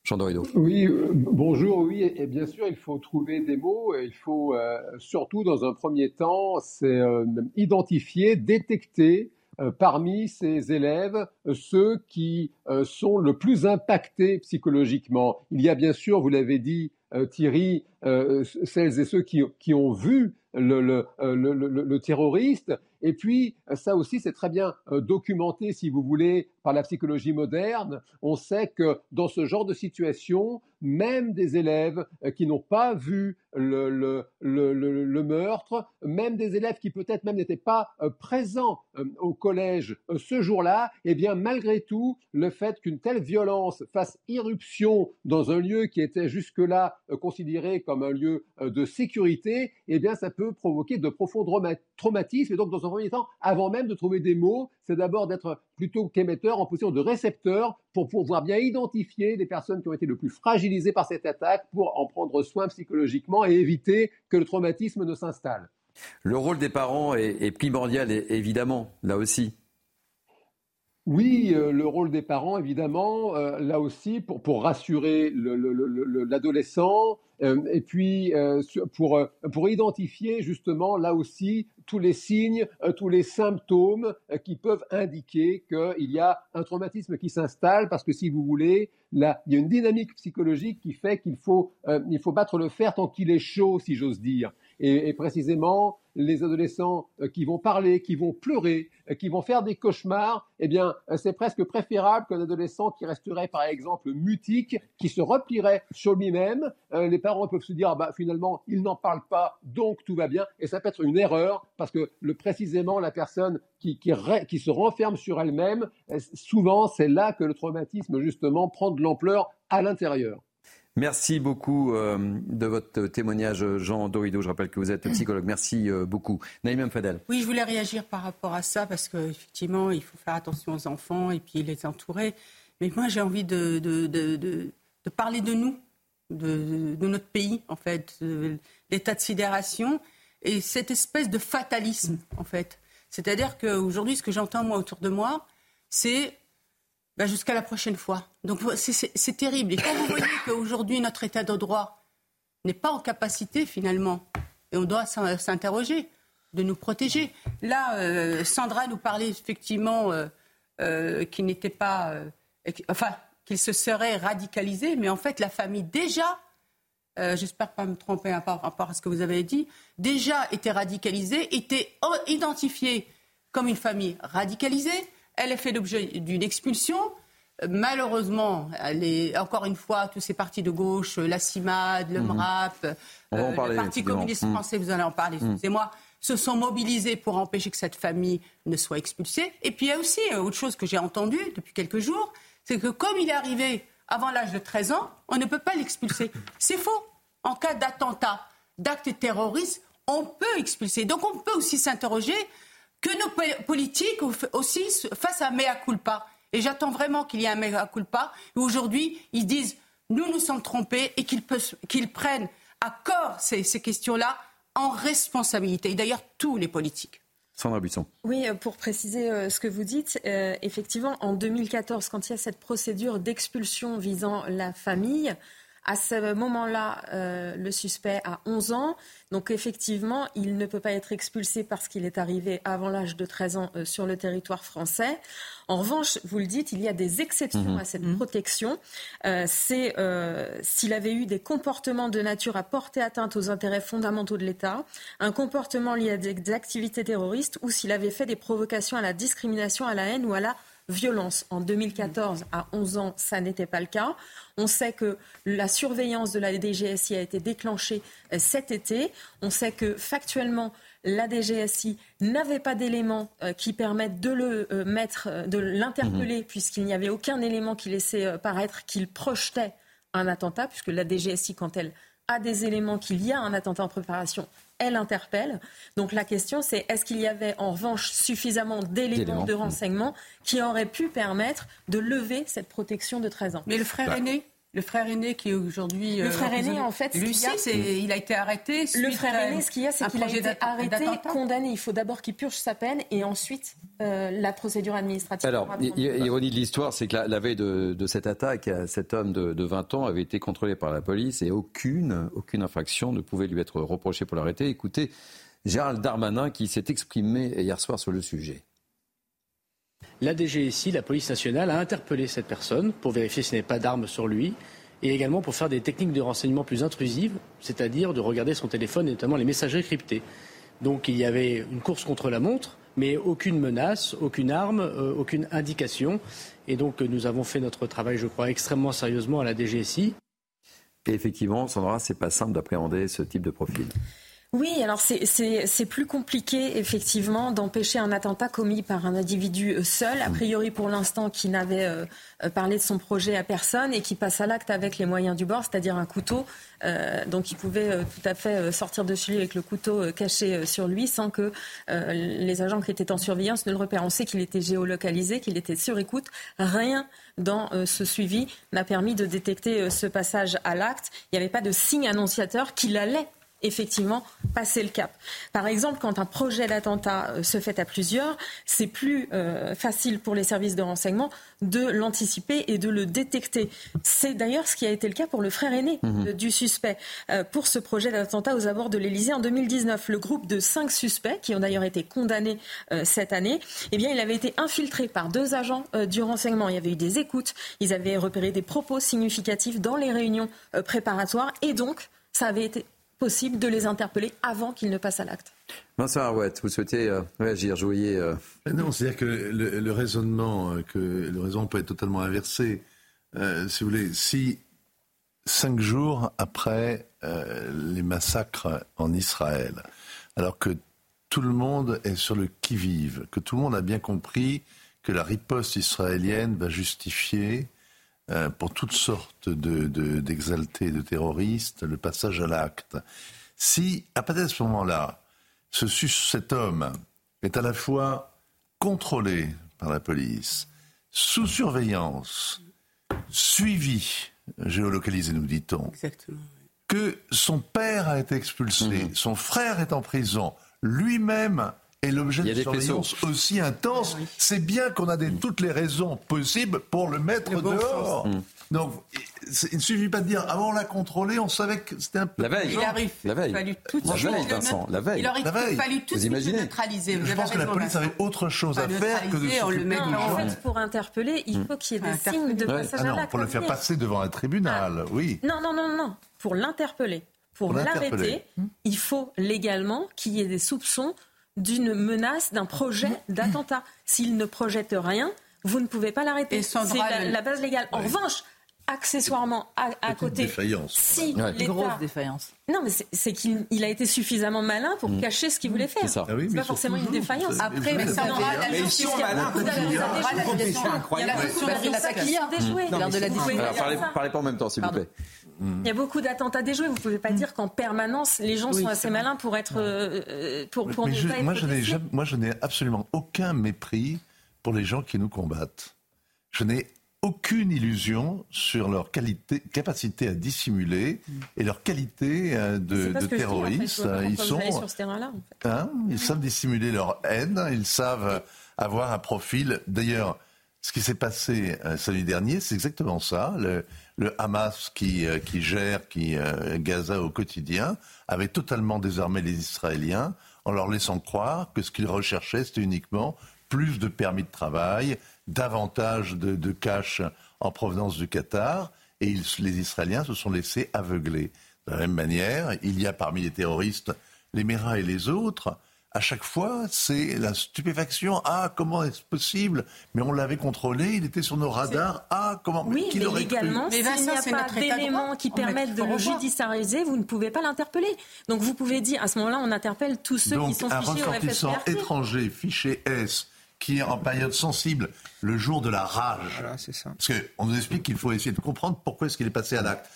Jean. Oui, euh, bonjour, oui, et bien sûr, il faut trouver des mots, il faut euh, surtout, dans un premier temps, c'est identifier, détecter parmi ces élèves ceux qui sont le plus impactés psychologiquement. Il y a bien sûr, vous l'avez dit, Thierry, celles et ceux qui, ont vu le, le, terroriste. Et puis, ça aussi, c'est très bien euh, documenté, si vous voulez, par la psychologie moderne. On sait que dans ce genre de situation, même des élèves euh, qui n'ont pas vu le, le, meurtre, même des élèves qui peut-être même n'étaient pas euh, présents au collège ce jour-là, eh bien, malgré tout, le fait qu'une telle violence fasse irruption dans un lieu qui était jusque-là considéré comme un lieu de sécurité, eh bien, ça peut provoquer de profonds traumatismes. Et donc, dans un premier temps, avant même de trouver des mots, c'est d'abord d'être plutôt qu'émetteur en position de récepteur pour pouvoir bien identifier les personnes qui ont été le plus fragilisées par cette attaque pour en prendre soin psychologiquement et éviter que le traumatisme ne s'installe. Le rôle des parents est, primordial, évidemment, là aussi. Oui, le rôle des parents, évidemment, là aussi, pour, pour rassurer l'adolescent, et puis pour, pour identifier justement, là aussi, tous les signes, euh, tous les symptômes euh, qui peuvent indiquer qu'il y a un traumatisme qui s'installe parce que si vous voulez, là, il y a une dynamique psychologique qui fait qu'il faut, euh, il faut battre le fer tant qu'il est chaud, si j'ose dire. Et, précisément, les adolescents euh, qui vont parler, qui vont pleurer, euh, qui vont faire des cauchemars, eh bien, euh, c'est presque préférable qu'un adolescent qui resterait, par exemple, mutique, qui se replierait sur lui-même. les parents peuvent se dire, ah bah, finalement, il n'en parle pas, donc tout va bien. Et ça peut être une erreur, parce que précisément, la personne qui se renferme sur elle-même, souvent, c'est là que le traumatisme, justement, prend de l'ampleur à l'intérieur. Merci beaucoup euh, de votre témoignage, Jean Dorido. Je rappelle que vous êtes psychologue. Merci euh, beaucoup. Naïm Fadel. Oui, je voulais réagir par rapport à ça parce qu'effectivement, il faut faire attention aux enfants et puis les entourer. Mais moi, j'ai envie de, de, de, de, parler de nous, de, notre pays, en fait, l'état de sidération et cette espèce de fatalisme, en fait. C'est-à-dire qu'aujourd'hui, ce que j'entends moi autour de moi, c'est bah, jusqu'à la prochaine fois. Donc c'est terrible. Et quand vous voyez qu'aujourd'hui notre état de droit n'est pas en capacité finalement, et on doit s'interroger, de nous protéger. Là, euh, Sandra nous parlait effectivement euh, euh, qu'il n'était pas, enfin qu'il se serait radicalisé, mais en fait la famille déjà, j'espère pas me tromper par rapport à ce que vous avez dit, déjà était radicalisée, était identifiée comme une famille radicalisée elle a fait l'objet d'une expulsion. Malheureusement, elle est, encore une fois, tous ces partis de gauche, la CIMAD, le MRAP, mhm. euh, le Parti communiste mhm. français, vous allez en parler, mhm. excusez-moi, se sont mobilisés pour empêcher que cette famille ne soit expulsée. Et puis il y a aussi euh, autre chose que j'ai entendu depuis quelques jours, c'est que comme il est arrivé avant l'âge de 13 ans, on ne peut pas l'expulser. C'est faux. En cas d'attentat, d'acte terroriste, on peut expulser. Donc on peut aussi s'interroger que nos politiques aussi fassent un mea culpa. Et j'attends vraiment qu'il y ait un mea culpa. Aujourd'hui, ils disent nous nous sommes trompés et qu'ils prennent à corps ces, questions-là en responsabilité. Et d'ailleurs, tous les politiques. Sandra Buisson. Oui, euh, pour préciser euh, ce que vous dites, euh, effectivement, en 2014, quand il y a cette procédure d'expulsion visant la famille, à ce moment-là, euh, le suspect a 11 ans. Donc effectivement, il ne peut pas être expulsé parce qu'il est arrivé avant l'âge de 13 ans euh, sur le territoire français. En revanche, vous le dites, il y a des exceptions mhm. à cette mhm. protection. Euh, c'est s'il avait eu des comportements de nature à porter atteinte aux intérêts fondamentaux de l'État, un comportement lié à des activités terroristes ou s'il avait fait des provocations à la discrimination, à la haine ou à la violence. En 2014, à 11 ans, ça n'était pas le cas. On sait que la surveillance de la DGSI a été déclenchée euh, cet été. On sait que factuellement, la DGSI n'avait pas d'éléments euh, qui permettent de le euh, mettre, de l'interpeller, mhm. puisqu'il n'y avait aucun élément qui laissait paraître qu'il projetait un attentat, puisque la DGSI, quand elle a des éléments qu'il y a un attentat en préparation, elle interpelle. Donc la question, c'est est-ce qu'il y avait en revanche suffisamment d'éléments de renseignement qui auraient pu permettre de lever cette protection de 13 ans? Mais le frère bah. aîné? Le frère aîné qui est aujourd'hui. Le euh, frère aîné, en fait. Lui aussi, il a été arrêté. Le frère aîné, ce qu'il y a, c'est qu'il a été arrêté, condamné. Il faut d'abord qu'il purge sa peine et ensuite euh, la procédure administrative. Alors, l'ironie de l'histoire, c'est que la, veille de, cette attaque, cet homme de, 20 ans avait été contrôlé par la police et aucune, aucune infraction ne pouvait lui être reprochée pour l'arrêter. Écoutez, Gérald Darmanin qui s'est exprimé hier soir sur le sujet. La DGSI, la police nationale, a interpellé cette personne pour vérifier s'il n'y avait pas d'armes sur lui et également pour faire des techniques de renseignement plus intrusives, c'est-à-dire de regarder son téléphone et notamment les messageries cryptées. Donc il y avait une course contre la montre, mais aucune menace, aucune arme, euh, aucune indication. Et donc nous avons fait notre travail, je crois, extrêmement sérieusement à la DGSI. Et effectivement, Sandra, c'est pas simple d'appréhender ce type de profil. Oui, alors c'est plus compliqué effectivement d'empêcher un attentat commis par un individu euh, seul, a priori pour l'instant qui n'avait euh, euh, parlé de son projet à personne et qui passe à l'acte avec les moyens du bord, c'est-à-dire un couteau. donc il pouvait tout à fait sortir de chez lui avec le couteau caché sur lui sans que les agents qui étaient en surveillance ne le repèrent. On sait qu'il était géolocalisé, qu'il était sur écoute. Rien dans ce suivi n'a permis de détecter ce passage à l'acte. Il n'y avait pas de signe annonciateur qu'il allait effectivement passer le cap. Par exemple, quand un projet d'attentat euh, se fait à plusieurs, c'est plus euh, facile pour les services de renseignement de l'anticiper et de le détecter. C'est d'ailleurs ce qui a été le cas pour le frère aîné Mhm. euh, du suspect euh, pour ce projet d'attentat aux abords de l'Élysée en 2019. Le groupe de cinq suspects, qui ont d'ailleurs été condamnés euh, cette année, eh bien, il avait été infiltré par deux agents du renseignement. Il y avait eu des écoutes, ils avaient repéré des propos significatifs dans les réunions préparatoires et donc ça avait été possible de les interpeller avant qu'ils ne passent à l'acte. Vincent Arouette, vous souhaitez euh, réagir, voyais, euh, Mais Non, c'est-à-dire que le, le raisonnement, euh, que le raisonnement peut être totalement inversé. Euh, si vous voulez, si cinq jours après euh, les massacres en Israël, alors que tout le monde est sur le qui-vive, que tout le monde a bien compris que la riposte israélienne va justifier euh, pour toutes sortes de- de- d'exaltés, de, terroristes, le passage à l'acte. Si, à partir de ce moment-là, ce, cet homme est à la fois contrôlé par la police, sous surveillance, suivi, géolocalisé, nous dit-on, Exactement. que son père a été expulsé, Mhm. son frère est en prison, lui-même est l'objet de surveillance aussi intense, c'est bien qu'on a des- toutes les raisons possibles pour le mettre Le bon dehors. sens. Mhm. Donc, il ne suffit pas de dire, avant on l'a contrôlé, on savait que c'était un peu... La veille. Il arrive. La veille. Il a fallu tout La veille, Vincent, la veille. Il aurait La veille. fallu tout de suite neutraliser. Vous Je pense que la police avait autre chose à faire que de on le met s'occuper Non, des en fait, pour interpeller, il faut qu'il y ait des signes de passage Ah à non, pour le faire passer devant un tribunal, oui. Non, non, non, non. Pour l'interpeller, pour, Pour l'arrêter, il faut légalement qu'il y ait des soupçons d'une menace, d'un projet d'attentat. S'il ne projette rien, vous ne pouvez pas l'arrêter. Et C'est la, la base légale. En revanche, accessoirement, à, côté, défaillance. si Ouais. Grosse défaillance. Non, mais c'est- qu'il il a été suffisamment malin pour cacher ce qu'il voulait faire. C'est ça. Ah oui, pas forcément une défaillance. Après, mais ça aura la notion de la dire parlez, pas en même temps, s'il vous Pardon. Plaît. Il y a beaucoup d'attentats déjoués. Vous ne pouvez pas dire qu'en permanence, les gens Oui, sont assez vrai. malins pour être, euh, pour, pour Mais ne je- pas être moi, je n'ai décelés. jamais- moi, je n'ai absolument aucun mépris pour les gens qui nous combattent. Je n'ai aucune illusion sur leur qualité, capacité à dissimuler et leur qualité euh, de, de en fait. Terroristes. Ils sont, sur ce terrain-là. en fait. hein, ils savent dissimuler leur haine, ils savent avoir un profil. D'ailleurs, ce qui s'est passé euh, samedi dernier, c'est exactement ça. Le, le Hamas qui, euh, gère euh, Gaza au quotidien avait totalement désarmé les Israéliens en leur laissant croire que ce qu'ils recherchaient, c'était uniquement plus de permis de travail, davantage de, cash en provenance du Qatar, et les Israéliens se sont laissés aveugler. De la même manière, il y a parmi les terroristes les Méras et les autres. À chaque fois, c'est la stupéfaction. Ah, comment est-ce possible? Mais on l'avait contrôlé, il était sur nos radars. Ah, comment? Oui, qui mais l'aurait cru? légalement, Mais s'il n'y a pas d'éléments qui permettent de le judiciariser, vous ne pouvez pas l'interpeller. Donc vous pouvez dire, à ce moment-là, on interpelle tous ceux Donc, qui sont un fichés au ressortissant FSPRT. étranger, fiché S, qui est en période sensible, le jour de la rage. Voilà, c'est ça. Parce qu'on nous explique qu'il faut essayer de comprendre pourquoi est-ce qu'il est passé à l'acte.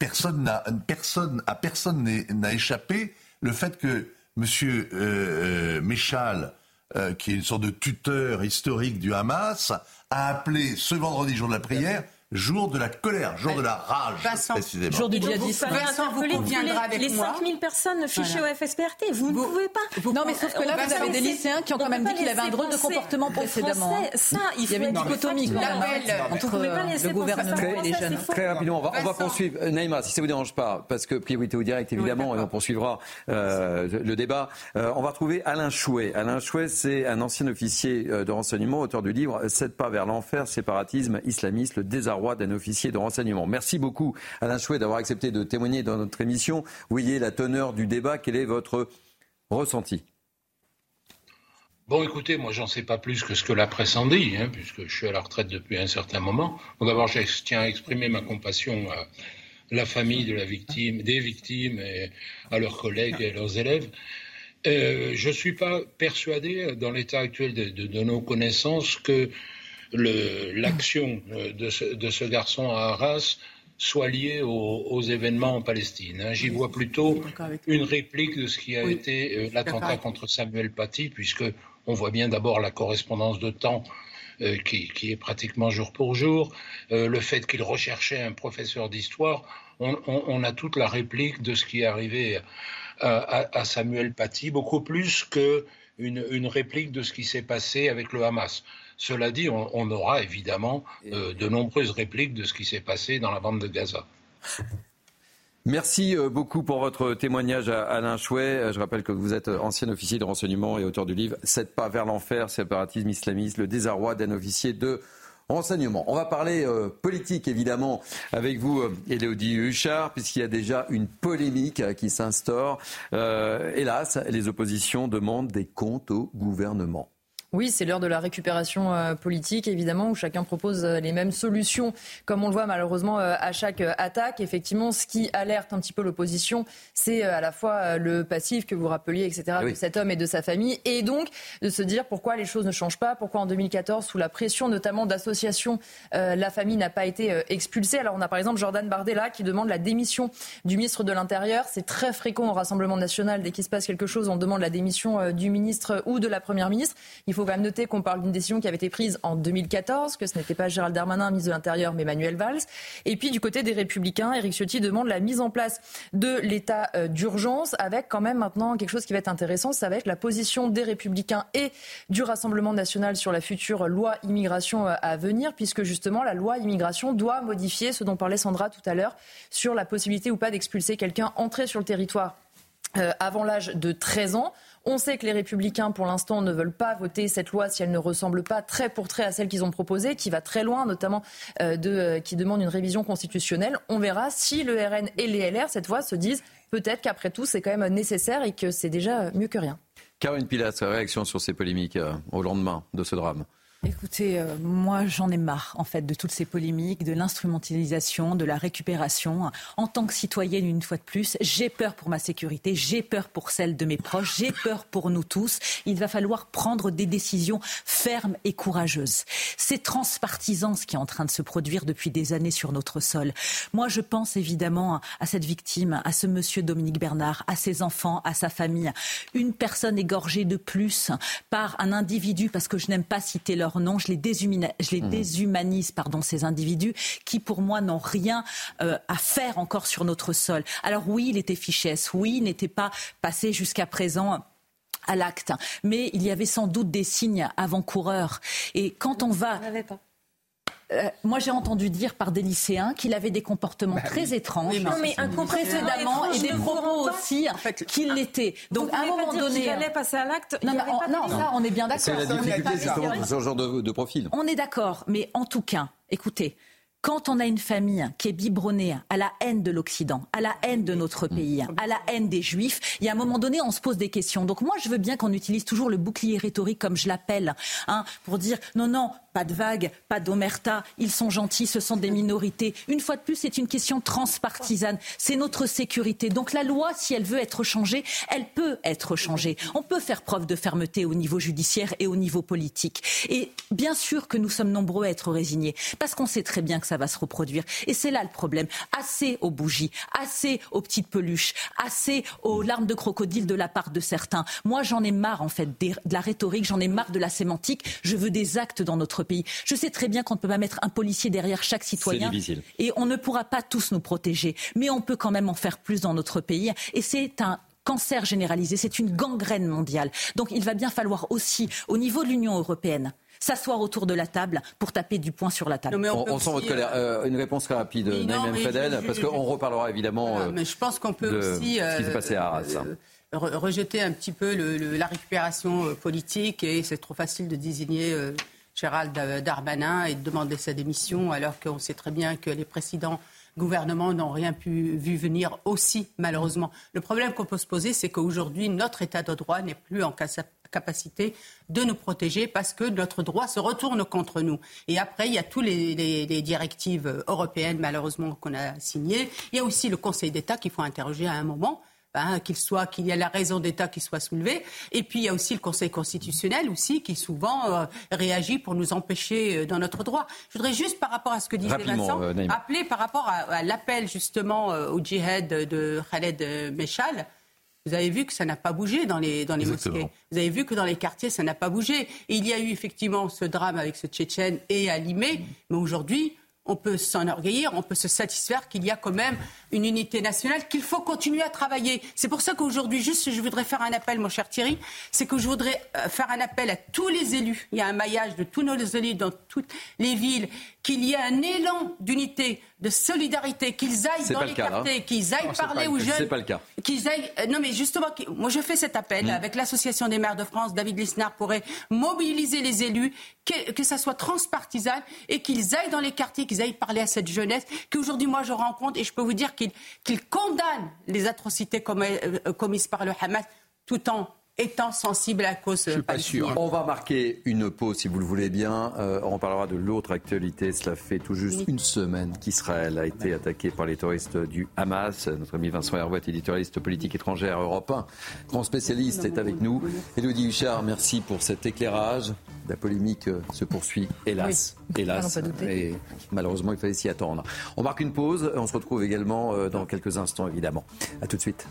Personne n'a, personne, à personne n'a échappé le fait que Monsieur euh, euh, Méchal, euh, qui est une sorte de tuteur historique du Hamas, a appelé ce vendredi jour de la prière jour de la colère, jour de la rage, Vincent, précisément. jour du djihadisme. Vincent, vous les, avec les moi. 5000 personnes fichées Voilà. au FSPRT. Vous ne pouvez pas. Non, mais sauf que là, vous avez des lycéens qui ont quand même dit qu'il avait un drôle de comportement précédemment. Ça, il Il y avait une dichotomie entre pouvez pas laisser le gouvernement et les jeunes. Très rapidement, on va, poursuivre. Euh, Naïma, si ça vous dérange pas, parce que priorité au direct, évidemment, et on poursuivra euh, le débat. Euh, on va retrouver Alain Chouet. Alain Chouet, c'est un ancien officier de renseignement, auteur du livre Sept pas vers l'enfer, séparatisme islamiste, le désarroi d'un officier de renseignement. Merci beaucoup, Alain Chouet, d'avoir accepté de témoigner dans notre émission. Voyez la teneur du débat. Quel est votre ressenti? Bon, écoutez, moi, j'en sais pas plus que ce que la presse en dit, hein, puisque je suis à la retraite depuis un certain moment. Bon, D'abord, je tiens à exprimer ma compassion à la famille de la victime, des victimes, et à leurs collègues et à leurs élèves. Euh, je suis pas persuadé, dans l'état actuel de, de- de nos connaissances, que l'action euh, de ce, de ce garçon à Arras soit liée aux, aux événements en Palestine. hein. J'y vois plutôt une réplique de ce qui a Oui. été euh, l'attentat contre Samuel Paty, puisque on voit bien d'abord la correspondance de temps euh, qui, qui est pratiquement jour pour jour, euh, le fait qu'il recherchait un professeur d'histoire, on, on- on a toute la réplique de ce qui est arrivé à, Samuel Paty, beaucoup plus qu'une une réplique de ce qui s'est passé avec le Hamas. Cela dit, on, aura évidemment de nombreuses répliques de ce qui s'est passé dans la bande de Gaza. Merci euh, beaucoup pour votre témoignage, Alain Chouet. Euh, je rappelle que vous êtes ancien officier de renseignement et auteur du livre Sept pas vers l'enfer, séparatisme islamiste, le désarroi d'un officier de renseignement. On va parler euh, politique, évidemment, avec vous, Élodie Huchard, puisqu'il y a déjà une polémique qui s'instaure. hélas, les oppositions demandent des comptes au gouvernement. Oui, c'est l'heure de la récupération euh, politique, évidemment, où chacun propose euh, les mêmes solutions, comme on le voit malheureusement euh, à chaque attaque. Effectivement, ce qui alerte un petit peu l'opposition, c'est à la fois le passif que vous rappeliez, etc., de cet homme et de sa famille, et donc de se dire pourquoi les choses ne changent pas, pourquoi en 2014, sous la pression notamment d'associations, la famille n'a pas été expulsée. Alors on a par exemple Jordan Bardella qui demande la démission du ministre de l'Intérieur. C'est très fréquent au Rassemblement national, dès qu'il se passe quelque chose, on demande la démission du ministre ou de la Première ministre. Il faut faut quand même noter qu'on parle d'une décision qui avait été prise en 2014, que ce n'était pas Gérald Darmanin, ministre de l'Intérieur, mais Manuel Valls. Et puis du côté des Républicains, Éric Ciotti demande la mise en place de l'état euh, d'urgence, avec quand même maintenant quelque chose qui va être intéressant, ça va être la position des Républicains et du Rassemblement national sur la future loi immigration euh, à venir, puisque justement la loi immigration doit modifier ce dont parlait Sandra tout à l'heure sur la possibilité ou pas d'expulser quelqu'un entré sur le territoire euh, avant l'âge de 13 ans. On sait que les républicains, pour l'instant, ne veulent pas voter cette loi si elle ne ressemble pas très pour trait à celle qu'ils ont proposée, qui va très loin, notamment euh, euh, qui demande une révision constitutionnelle. On verra si le RN et les LR, cette fois, se disent peut-être qu'après tout, c'est quand même nécessaire et que c'est déjà mieux que rien. Caroline Pilas, réaction sur ces polémiques euh, au lendemain de ce drame Écoutez, euh, moi j'en ai marre en fait de toutes ces polémiques, de l'instrumentalisation, de la récupération. En tant que citoyenne, une fois de plus, j'ai peur pour ma sécurité, j'ai peur pour celle de mes proches, j'ai peur pour nous tous. Il va falloir prendre des décisions fermes et courageuses. C'est transpartisan ce qui est en train de se produire depuis des années sur notre sol. Moi je pense évidemment à cette victime, à ce monsieur Dominique Bernard, à ses enfants, à sa famille. Une personne égorgée de plus par un individu, parce que je n'aime pas citer leur non, je les, mmh. déshumanise, pardon, ces individus qui, pour moi, n'ont rien euh, à faire encore sur notre sol. Alors oui, il était fichesse, oui, il n'était pas passé jusqu'à présent à l'acte. Mais il y avait sans doute des signes avant-coureurs. Et quand on va... Euh, moi, j'ai entendu dire par des lycéens qu'il avait des comportements bah très étranges, non, mais un précédemment, et des propos aussi qu'il l'était. Donc, à un moment donné, il allait passer à l'acte. Non, non, ça, on est bien d'accord. C'est la difficulté justement de ce genre de profil. On est d'accord, mais en tout cas, écoutez. Quand on a une famille qui est biberonnée à la haine de l'Occident, à la haine de notre pays, à la haine des Juifs, il y a un moment donné, on se pose des questions. Donc moi, je veux bien qu'on utilise toujours le bouclier rhétorique, comme je l'appelle, hein, pour dire non, non, pas de vague, pas d'omerta, ils sont gentils, ce sont des minorités. Une fois de plus, c'est une question transpartisane, c'est notre sécurité. Donc la loi, si elle veut être changée, elle peut être changée. On peut faire preuve de fermeté au niveau judiciaire et au niveau politique. Et bien sûr que nous sommes nombreux à être résignés, parce qu'on sait très bien que ça va se reproduire. Et c'est là le problème. Assez aux bougies, assez aux petites peluches, assez aux larmes de crocodile de la part de certains. Moi, j'en ai marre, en fait, de la rhétorique, j'en ai marre de la sémantique. Je veux des actes dans notre pays. Je sais très bien qu'on ne peut pas mettre un policier derrière chaque citoyen. Et on ne pourra pas tous nous protéger. Mais on peut quand même en faire plus dans notre pays. Et c'est un cancer généralisé, c'est une gangrène mondiale. Donc il va bien falloir aussi, au niveau de l'Union européenne, s'asseoir autour de la table pour taper du poing sur la table. on, sent votre colère. Euh, une réponse très rapide, Naïm Fadel, parce qu'on reparlera évidemment euh, mais je pense qu'on peut aussi, ce qui s'est passé à Arras. Euh, rejeter un petit peu la récupération politique et c'est trop facile de désigner Gérald Darmanin et de demander sa démission alors qu'on sait très bien que les précédents gouvernements n'ont rien pu vu venir aussi, malheureusement. Le problème qu'on peut se poser, c'est qu'aujourd'hui, notre État de droit n'est plus en capacité de nous protéger parce que notre droit se retourne contre nous. Et après, il y a tous les, les directives européennes, malheureusement, qu'on a signées. Il y a aussi le Conseil d'État qu'il faut interroger à un moment. Hein, qu'il soit qu'il y a la raison d'État qui soit soulevée. Et puis il y a aussi le Conseil constitutionnel aussi qui souvent euh, réagit pour nous empêcher euh, dans notre droit. Je voudrais juste par rapport à ce que disait Vincent, euh, appeler par rapport à, l'appel justement au djihad de Khaled Meshal. Vous avez vu que ça n'a pas bougé dans les, dans les mosquées. Vous avez vu que dans les quartiers, ça n'a pas bougé. Et il y a eu effectivement ce drame avec ce Tchétchène et à Limé. Mais aujourd'hui, on peut s'enorgueillir, on peut se satisfaire qu'il y a quand même une unité nationale, qu'il faut continuer à travailler. C'est pour ça qu'aujourd'hui, juste, je voudrais faire un appel, mon cher Thierry, c'est que je voudrais euh, faire un appel à tous les élus. Il y a un maillage de tous nos élus dans toutes les villes, qu'il y ait un élan d'unité, de solidarité, qu'ils aillent dans les quartiers, qu'ils aillent parler aux jeunes. C'est pas le cas. Qu'ils aillent. Euh, non, mais justement, moi je fais cet appel mm. avec l'Association des maires de France. David Lisnard pourrait mobiliser les élus, que, que ça soit transpartisan et qu'ils aillent dans les quartiers, qu'ils aillent parler à cette jeunesse qu'aujourd'hui moi je rencontre et je peux vous dire qu'ils condamnent les atrocités euh, commises par le Hamas tout en étant sensible à cause. Je suis pas sûr. On va marquer une pause, si vous le voulez bien. Euh, on parlera de l'autre actualité. Cela fait tout juste une semaine qu'Israël a été attaqué par les terroristes du Hamas. Notre ami Vincent Hervouet, éditorialiste politique étrangère européen, grand spécialiste, est avec nous. Elodie Huchard, merci pour cet éclairage. La polémique euh, se poursuit, hélas. Hélas. Et malheureusement, il fallait s'y attendre. On marque une pause. On se retrouve également euh, dans quelques instants, évidemment. A tout de suite.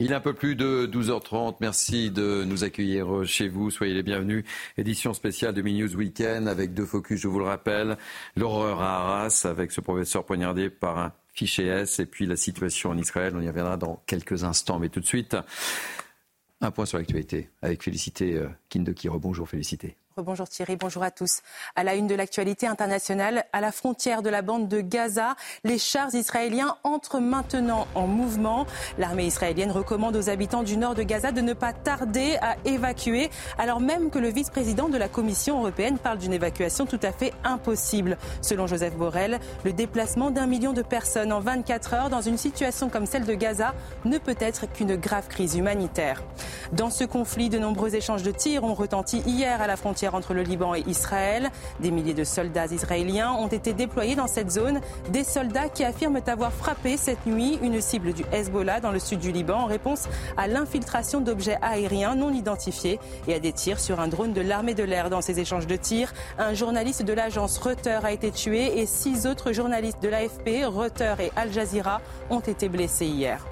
Il est un peu plus de 12h30. Merci de nous accueillir chez vous. Soyez les bienvenus. Édition spéciale de News Weekend avec deux focus, je vous le rappelle. L'horreur à Arras avec ce professeur poignardé par un fichier S et puis la situation en Israël. On y reviendra dans quelques instants. Mais tout de suite, un point sur l'actualité avec Félicité euh, Kindeki. Bonjour Félicité. Bonjour Thierry, bonjour à tous. À la une de l'actualité internationale, à la frontière de la bande de Gaza, les chars israéliens entrent maintenant en mouvement. L'armée israélienne recommande aux habitants du nord de Gaza de ne pas tarder à évacuer, alors même que le vice-président de la Commission européenne parle d'une évacuation tout à fait impossible. Selon Joseph Borrell, le déplacement d'un million de personnes en 24 heures dans une situation comme celle de Gaza ne peut être qu'une grave crise humanitaire. Dans ce conflit, de nombreux échanges de tirs ont retenti hier à la frontière entre le Liban et Israël. Des milliers de soldats israéliens ont été déployés dans cette zone. Des soldats qui affirment avoir frappé cette nuit une cible du Hezbollah dans le sud du Liban en réponse à l'infiltration d'objets aériens non identifiés et à des tirs sur un drone de l'armée de l'air. Dans ces échanges de tirs, un journaliste de l'agence Reuters a été tué et six autres journalistes de l'AFP, Reuters et Al Jazeera ont été blessés hier.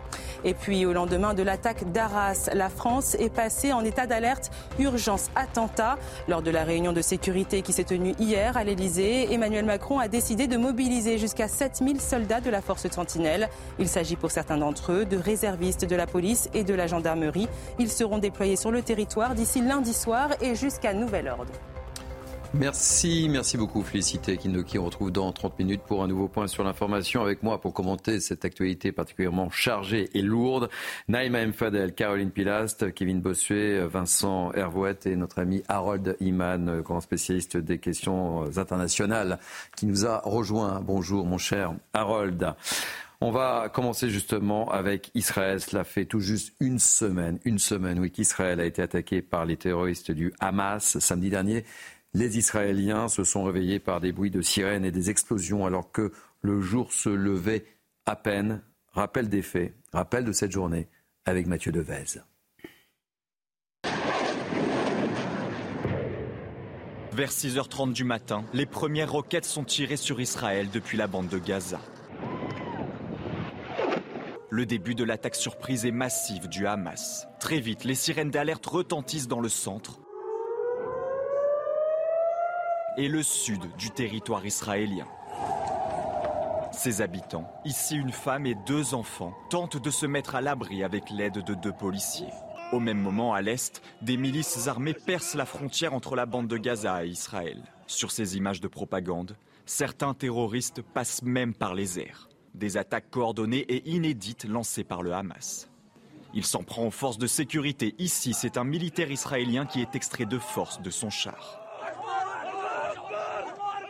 Et puis au lendemain de l'attaque d'Arras, la France est passée en état d'alerte urgence attentat. Lors de la réunion de sécurité qui s'est tenue hier à l'Elysée, Emmanuel Macron a décidé de mobiliser jusqu'à 7000 soldats de la force Sentinelle. Il s'agit pour certains d'entre eux de réservistes de la police et de la gendarmerie. Ils seront déployés sur le territoire d'ici lundi soir et jusqu'à nouvel ordre. Merci, merci beaucoup Félicité Kindoki. On retrouve dans 30 minutes pour un nouveau point sur l'information avec moi pour commenter cette actualité particulièrement chargée et lourde. Naïma Mfadel, Caroline Pilast, Kevin Bossuet, Vincent Hervouet et notre ami Harold Iman, grand spécialiste des questions internationales, qui nous a rejoint. Bonjour mon cher Harold. On va commencer justement avec Israël. Cela fait tout juste une semaine, une semaine, oui, qu'Israël a été attaqué par les terroristes du Hamas samedi dernier. Les Israéliens se sont réveillés par des bruits de sirènes et des explosions alors que le jour se levait à peine. Rappel des faits, rappel de cette journée avec Mathieu Devez. Vers 6h30 du matin, les premières roquettes sont tirées sur Israël depuis la bande de Gaza. Le début de l'attaque surprise et massive du Hamas. Très vite, les sirènes d'alerte retentissent dans le centre et le sud du territoire israélien. Ses habitants, ici une femme et deux enfants, tentent de se mettre à l'abri avec l'aide de deux policiers. Au même moment, à l'est, des milices armées percent la frontière entre la bande de Gaza et Israël. Sur ces images de propagande, certains terroristes passent même par les airs. Des attaques coordonnées et inédites lancées par le Hamas. Il s'en prend aux forces de sécurité. Ici, c'est un militaire israélien qui est extrait de force de son char.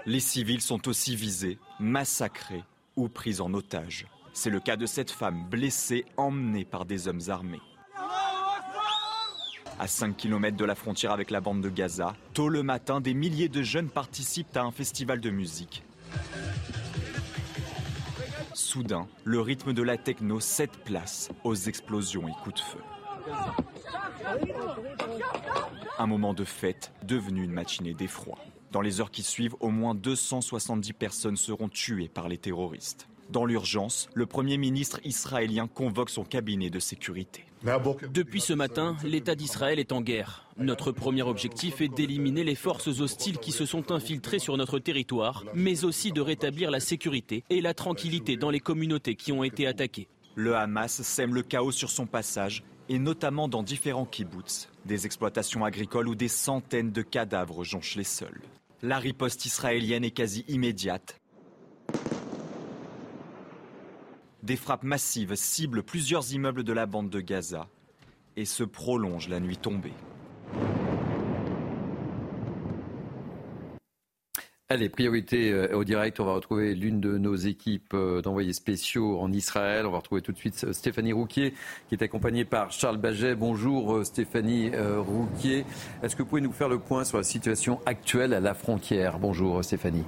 Les civils sont aussi visés, massacrés ou pris en otage. C'est le cas de cette femme blessée, emmenée par des hommes armés. À 5 km de la frontière avec la bande de Gaza, tôt le matin, des milliers de jeunes participent à un festival de musique. Soudain, le rythme de la techno cède place aux explosions et coups de feu. Un moment de fête devenu une matinée d'effroi. Dans les heures qui suivent, au moins 270 personnes seront tuées par les terroristes. Dans l'urgence, le Premier ministre israélien convoque son cabinet de sécurité. Depuis ce matin, l'État d'Israël est en guerre. Notre premier objectif est d'éliminer les forces hostiles qui se sont infiltrées sur notre territoire, mais aussi de rétablir la sécurité et la tranquillité dans les communautés qui ont été attaquées. Le Hamas sème le chaos sur son passage, et notamment dans différents kibbutz, des exploitations agricoles où des centaines de cadavres jonchent les sols. La riposte israélienne est quasi immédiate. Des frappes massives ciblent plusieurs immeubles de la bande de Gaza et se prolongent la nuit tombée. Allez, priorité euh, au direct. On va retrouver l'une de nos équipes euh, d'envoyés spéciaux en Israël. On va retrouver tout de suite euh, Stéphanie Rouquier, qui est accompagnée par Charles Baget. Bonjour Stéphanie Rouquier. Est-ce que vous pouvez nous faire le point sur la situation actuelle à la frontière? Bonjour Stéphanie.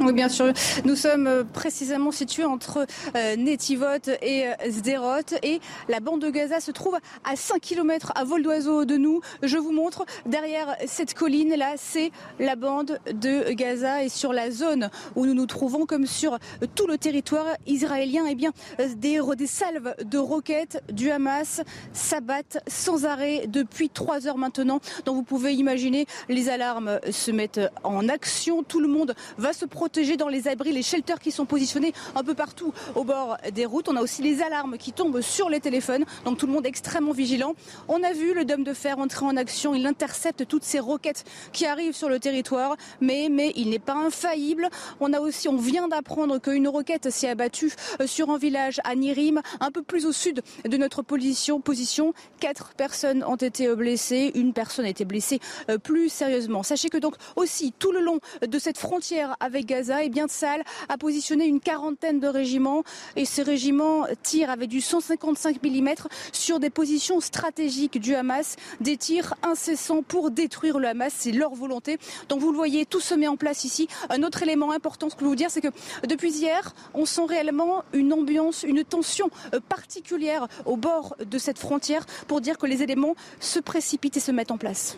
Oui, bien sûr. Nous sommes euh, précisément situés entre euh, Netivot et euh, Sderot et la bande de Gaza se trouve à 5 km à vol d'oiseau de nous. Je vous montre derrière cette colline là, c'est la bande de Gaza et sur la zone où nous nous trouvons comme sur tout le territoire israélien, eh bien des, des salves de roquettes du Hamas s'abattent sans arrêt depuis 3 heures maintenant. Donc vous pouvez imaginer les alarmes se mettent en action, tout le monde va se protéger dans les abris, les shelters qui sont positionnés un peu partout au bord des routes. On a aussi les alarmes qui tombent sur les téléphones, donc tout le monde est extrêmement vigilant. On a vu le dôme de fer entrer en action, il intercepte toutes ces roquettes qui arrivent sur le territoire, mais, mais il n'est pas infaillible. On a aussi, on vient d'apprendre qu'une roquette s'est abattue euh, sur un village à Nirim, un peu plus au sud de notre position. position. Quatre personnes ont été blessées, une personne a été blessée euh, plus sérieusement. Sachez que donc aussi tout le long de cette frontière avec Gaza, et eh bien Tsal a positionné une quarantaine de régiments et ces régiments tirent avec du 155 mm sur des positions stratégiques du Hamas, des tirs incessants pour détruire le Hamas, c'est leur volonté. Donc vous le voyez, tout se met en place ici. Un autre élément important, ce que je veux vous dire, c'est que depuis hier, on sent réellement une ambiance, une tension euh, particulière au bord de cette frontière pour dire que les éléments se précipitent et se mettent en place.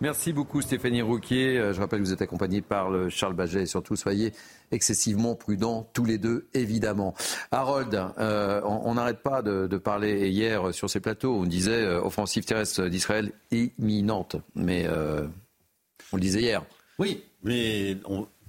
Merci beaucoup Stéphanie Rouquier. Euh, je rappelle que vous êtes accompagné par le Charles Baget et surtout soyez excessivement prudents tous les deux évidemment. Harold, euh, on n'arrête pas de, parler hier sur ces plateaux. On disait euh, offensive terrestre d'Israël imminente, mais on le disait hier. Oui, mais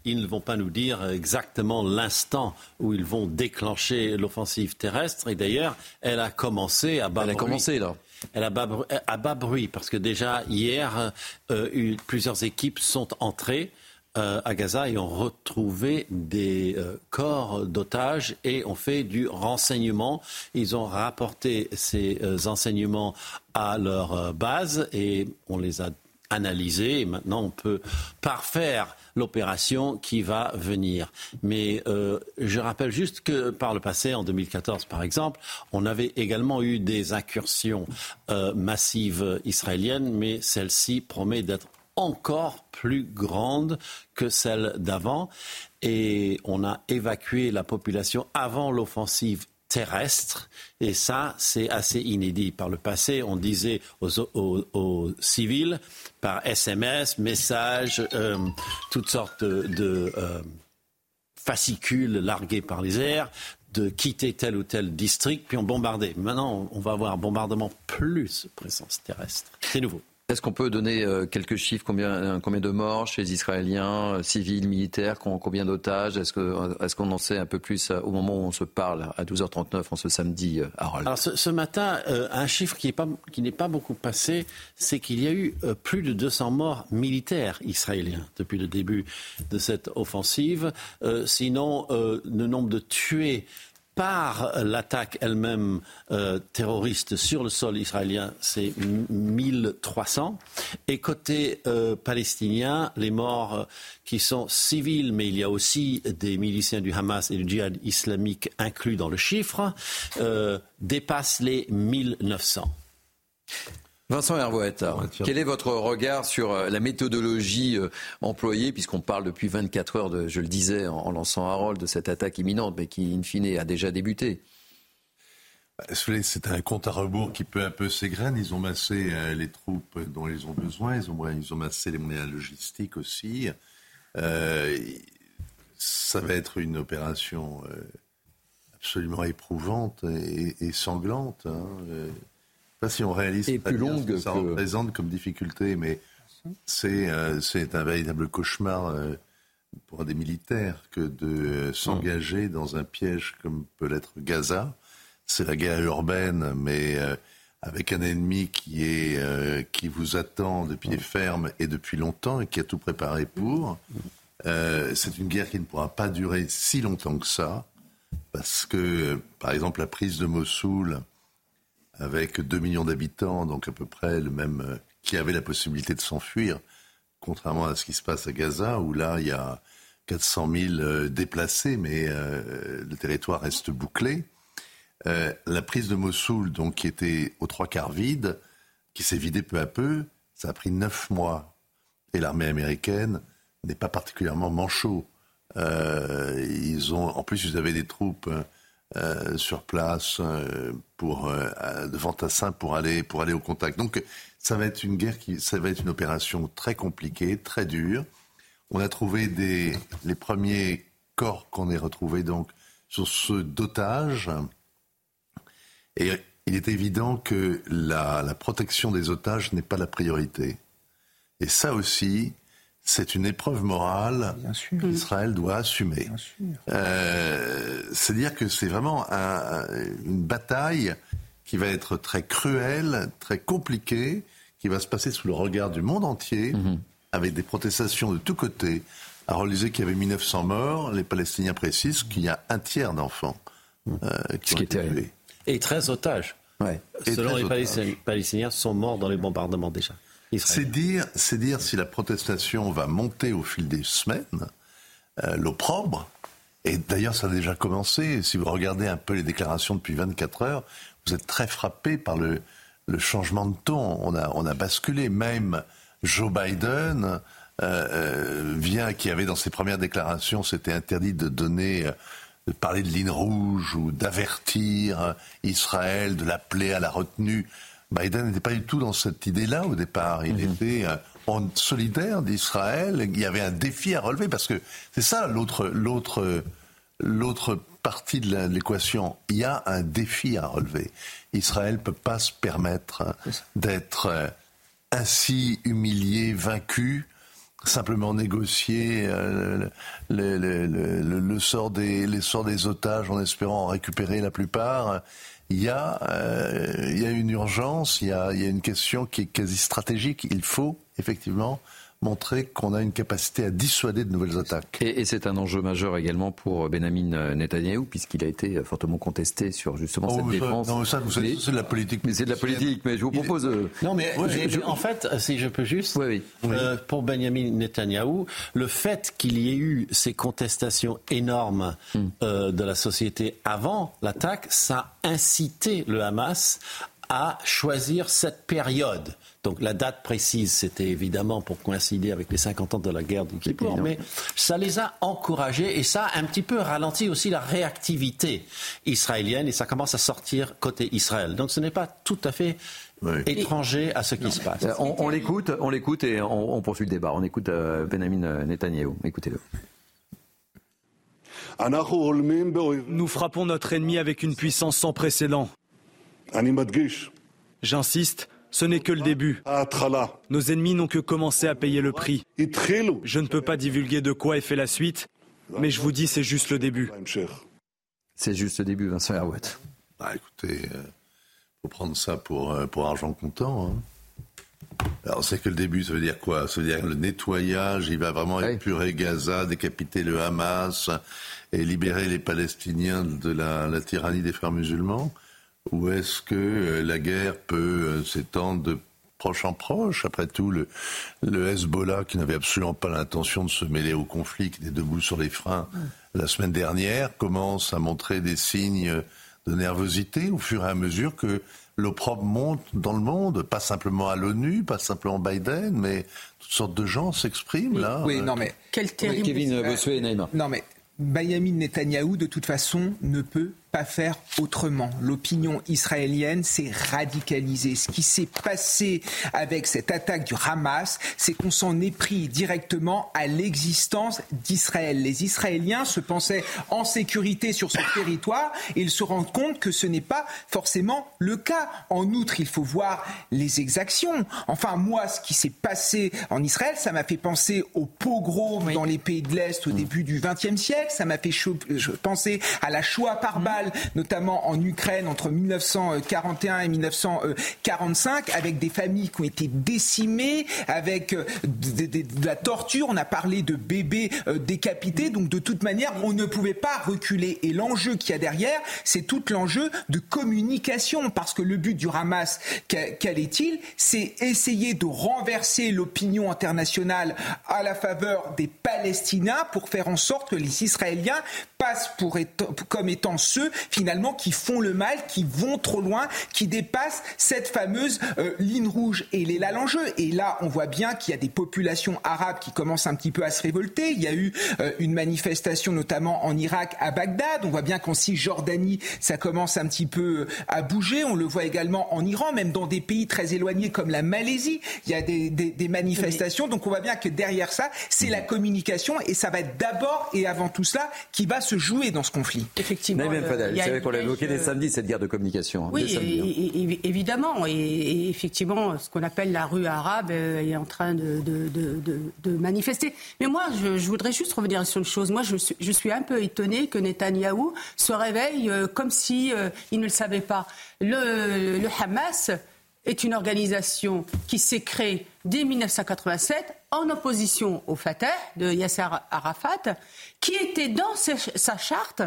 ils ne vont pas nous dire exactement l'instant où ils vont déclencher l'offensive terrestre. Et d'ailleurs, elle a commencé à Elle a commencé là elle a bas, bruit parce que déjà hier, euh, plusieurs équipes sont entrées euh, à Gaza et ont retrouvé des euh, corps d'otages et ont fait du renseignement. Ils ont rapporté ces enseignements à leur base et on les a analysés. Maintenant, on peut parfaire l'opération qui va venir. Mais euh, je rappelle juste que par le passé, en 2014 par exemple, on avait également eu des incursions euh, massives israéliennes, mais celle-ci promet d'être encore plus grande que celle d'avant. Et on a évacué la population avant l'offensive terrestre. Et ça, c'est assez inédit. Par le passé, on disait aux, civils, par SMS, messages, euh, toutes sortes de, euh, fascicules largués par les airs, de quitter tel ou tel district, puis on bombardait. Maintenant, on va avoir un bombardement plus présence terrestre. C'est nouveau. Est-ce qu'on peut donner euh, quelques chiffres combien, euh, combien de morts chez les Israéliens, euh, civils, militaires, combien d'otages? Est-ce qu'on en sait un peu plus au moment où on se parle, à 12h39, en ce samedi, Harold? Alors ce, matin, un chiffre qui n'est pas, beaucoup passé, c'est qu'il y a eu plus de 200 morts militaires israéliens depuis le début de cette offensive. sinon, le nombre de tués par l'attaque elle-même euh, terroriste sur le sol israélien, c'est 1300. Et côté euh, palestinien, les morts euh, qui sont civils, mais il y a aussi des miliciens du Hamas et du djihad islamique inclus dans le chiffre, dépassent les 1900. Vincent Hervouette, quel est votre regard sur euh, la méthodologie euh, employée, puisqu'on parle depuis 24 heures, de, je le disais en lançant Harold, de cette attaque imminente, mais qui, in fine, a déjà débuté? Bah, c'est un compte à rebours qui peu à peu s'égrène. Ils ont massé euh, les troupes dont ils ont besoin. Ils ont, ils ont massé les moyens logistiques aussi. ça va être une opération absolument éprouvante et, sanglante. Hein. Je ne sais pas si on réalise et plus longue ce que ça représente comme difficulté, mais c'est un véritable cauchemar pour des militaires que de s'engager dans un piège comme peut l'être Gaza. C'est la guerre urbaine, mais euh, avec un ennemi qui, est, euh, qui vous attend de pied ferme et depuis longtemps et qui a tout préparé pour. Euh, c'est une guerre qui ne pourra pas durer si longtemps que ça, parce que, par exemple, la prise de Mossoul, avec 2 millions d'habitants, donc à peu près le même, qui avait la possibilité de s'enfuir, contrairement à ce qui se passe à Gaza, où là, il y a 400 000 euh, déplacés, mais euh, le territoire reste bouclé. Euh, la prise de Mossoul, donc, qui était aux trois quarts vide, qui s'est vidée peu à peu, ça a pris neuf mois. Et l'armée américaine n'est pas particulièrement manchot. ils ont, en plus, ils avaient des troupes sur place pour de Fantassin pour aller pour aller au contact. Donc, ça va être une guerre qui, ça va être une opération très compliquée, très dure. On a trouvé des, les premiers corps qu'on ait retrouvés donc sur ce dotage. Et il est évident que la, la protection des otages n'est pas la priorité. Et ça aussi, c'est une épreuve morale qu'Israël doit assumer. Euh, C'est-à-dire que c'est vraiment un, une bataille qui va être très cruelle, très compliquée, qui va se passer sous le regard du monde entier, mhm. avec des protestations de tous côtés. À réaliser qu'il y avait 1900 morts, les Palestiniens précisent qu'il y a un tiers d'enfants euh, qui ont été tués. Et 13 otages. Selon les Palestiniens, sont morts dans les bombardements déjà. C'est dire, c'est dire si la protestation va monter au fil des semaines, euh, l'opprobre, et d'ailleurs ça a déjà commencé, si vous regardez un peu les déclarations depuis 24 heures, vous êtes très frappé par le, changement de ton. On a, basculé. Même Joe Biden euh, euh, vient, qui avait dans ses premières déclarations, c'était interdit de donner, de parler de ligne rouge ou d'avertir Israël, de l'appeler à la retenue. Biden n'était pas du tout dans cette idée-là au départ. Il mhm. était en solidaire d'Israël. Il y avait un défi à relever parce que c'est ça l'autre, l'autre, l'autre partie de l'équation. Il y a un défi à relever. Israël ne peut pas se permettre d'être euh, ainsi humilié, vaincu, simplement négocier euh, le, sort des, les sorts des otages en espérant en récupérer la plupart. Il y a, euh, il y a une urgence, il y a une question qui est quasi stratégique. Il faut effectivement montrer qu'on a une capacité à dissuader de nouvelles attaques. Et, c'est un enjeu majeur également pour Benjamin Netanyahou, puisqu'il a été fortement contesté sur justement cette oh, défense. Non, ça, c'est de la politique. Mais c'est de la politique. Mais je vous propose. Euh, non, mais en fait, si je peux juste, oui, euh, pour Benjamin Netanyahou, le fait qu'il y ait eu ces contestations énormes hmm. euh, de la société avant l'attaque, ça a incité le Hamas à choisir cette période donc la date précise, c'était évidemment pour coïncider avec les 50 ans de la guerre du Kippour, mais ça les a encouragés et ça a un petit peu ralenti aussi la réactivité israélienne et ça commence à sortir côté Israël. Donc ce n'est pas tout à fait étranger à ce qui se passe. On, l'écoute, on l'écoute et on, poursuit le débat. On écoute euh, Benjamin Netanyahu. Écoutez-le. Nous frappons notre ennemi avec une puissance sans précédent. J'insiste, ce n'est que le début. Nos ennemis n'ont que commencé à payer le prix. Je ne peux pas divulguer de quoi est fait la suite, mais je vous dis, c'est juste le début. C'est juste le début, Vincent Herouet. Bah, écoutez, il euh, faut prendre ça pour, euh, pour argent comptant. Hein. Alors, c'est que le début, ça veut dire quoi? Ça veut dire le nettoyage, il va vraiment épurer Gaza, décapiter le Hamas et libérer les Palestiniens de la tyrannie des frères musulmans? Ou est-ce que euh, la guerre peut euh, s'étendre de proche en proche Après tout, le, le Hezbollah, qui n'avait absolument pas l'intention de se mêler au conflit, qui était debout sur les freins la semaine dernière, commence à montrer des signes de nervosité au fur et à mesure que l'opprobre monte dans le monde, pas simplement à l'ONU, pas simplement Biden, mais toutes sortes de gens s'expriment là. Oui, non mais quel terrible. Kevin Bossuet et Non mais Benjamin Netanyahou, de toute façon, ne peut pas faire autrement. L'opinion israélienne s'est radicalisée. Ce qui s'est passé avec cette attaque du Hamas, c'est qu'on s'en est pris directement à l'existence d'Israël. Les Israéliens se pensaient en sécurité sur ce territoire et ils se rendent compte que ce n'est pas forcément le cas. En outre, il faut voir les exactions. Enfin, moi, ce qui s'est passé en Israël, ça m'a fait penser au pogrom dans les pays de l'Est au début du XXe siècle. Ça m'a fait penser à la Shoah par mm. Notamment en Ukraine entre 1941 et 1945, avec des familles qui ont été décimées, avec euh, de, la torture. On a parlé de bébés euh, décapités. Donc, de toute manière, on ne pouvait pas reculer. Et l'enjeu qu'il y a derrière, c'est tout l'enjeu de communication. Parce que le but du Hamas, quel est-il C'est essayer de renverser l'opinion internationale à la faveur des Palestiniens pour faire en sorte que les Israéliens passent pour comme étant ceux finalement qui font le mal, qui vont trop loin, qui dépassent cette fameuse euh, ligne rouge. Et il est là l'enjeu. Et là, on voit bien qu'il y a des populations arabes qui commencent un petit peu à se révolter. Il y a eu euh, une manifestation notamment en Irak, à Bagdad. On voit bien qu'en Cisjordanie, ça commence un petit peu euh, à bouger. On le voit également en Iran, même dans des pays très éloignés comme la Malaisie. Il y a des, des manifestations. Donc on voit bien que derrière ça, c'est la communication et ça va être d'abord et avant tout cela qui va se jouer dans ce conflit. Effectivement. C'est vrai qu'on l'a évoqué dès samedi, cette guerre de communication. Hein, oui, hein. évidemment. Et, effectivement, ce qu'on appelle la rue arabe euh, est en train de, de, manifester. Mais moi, je, voudrais juste revenir sur une chose. Moi, je suis, je suis un peu étonné que Netanyahou se réveille euh, comme si euh, il ne le savait pas. Le, le Hamas est une organisation qui s'est créée dès 1987 en opposition au Fatah de Yasser Arafat, qui était dans sa charte,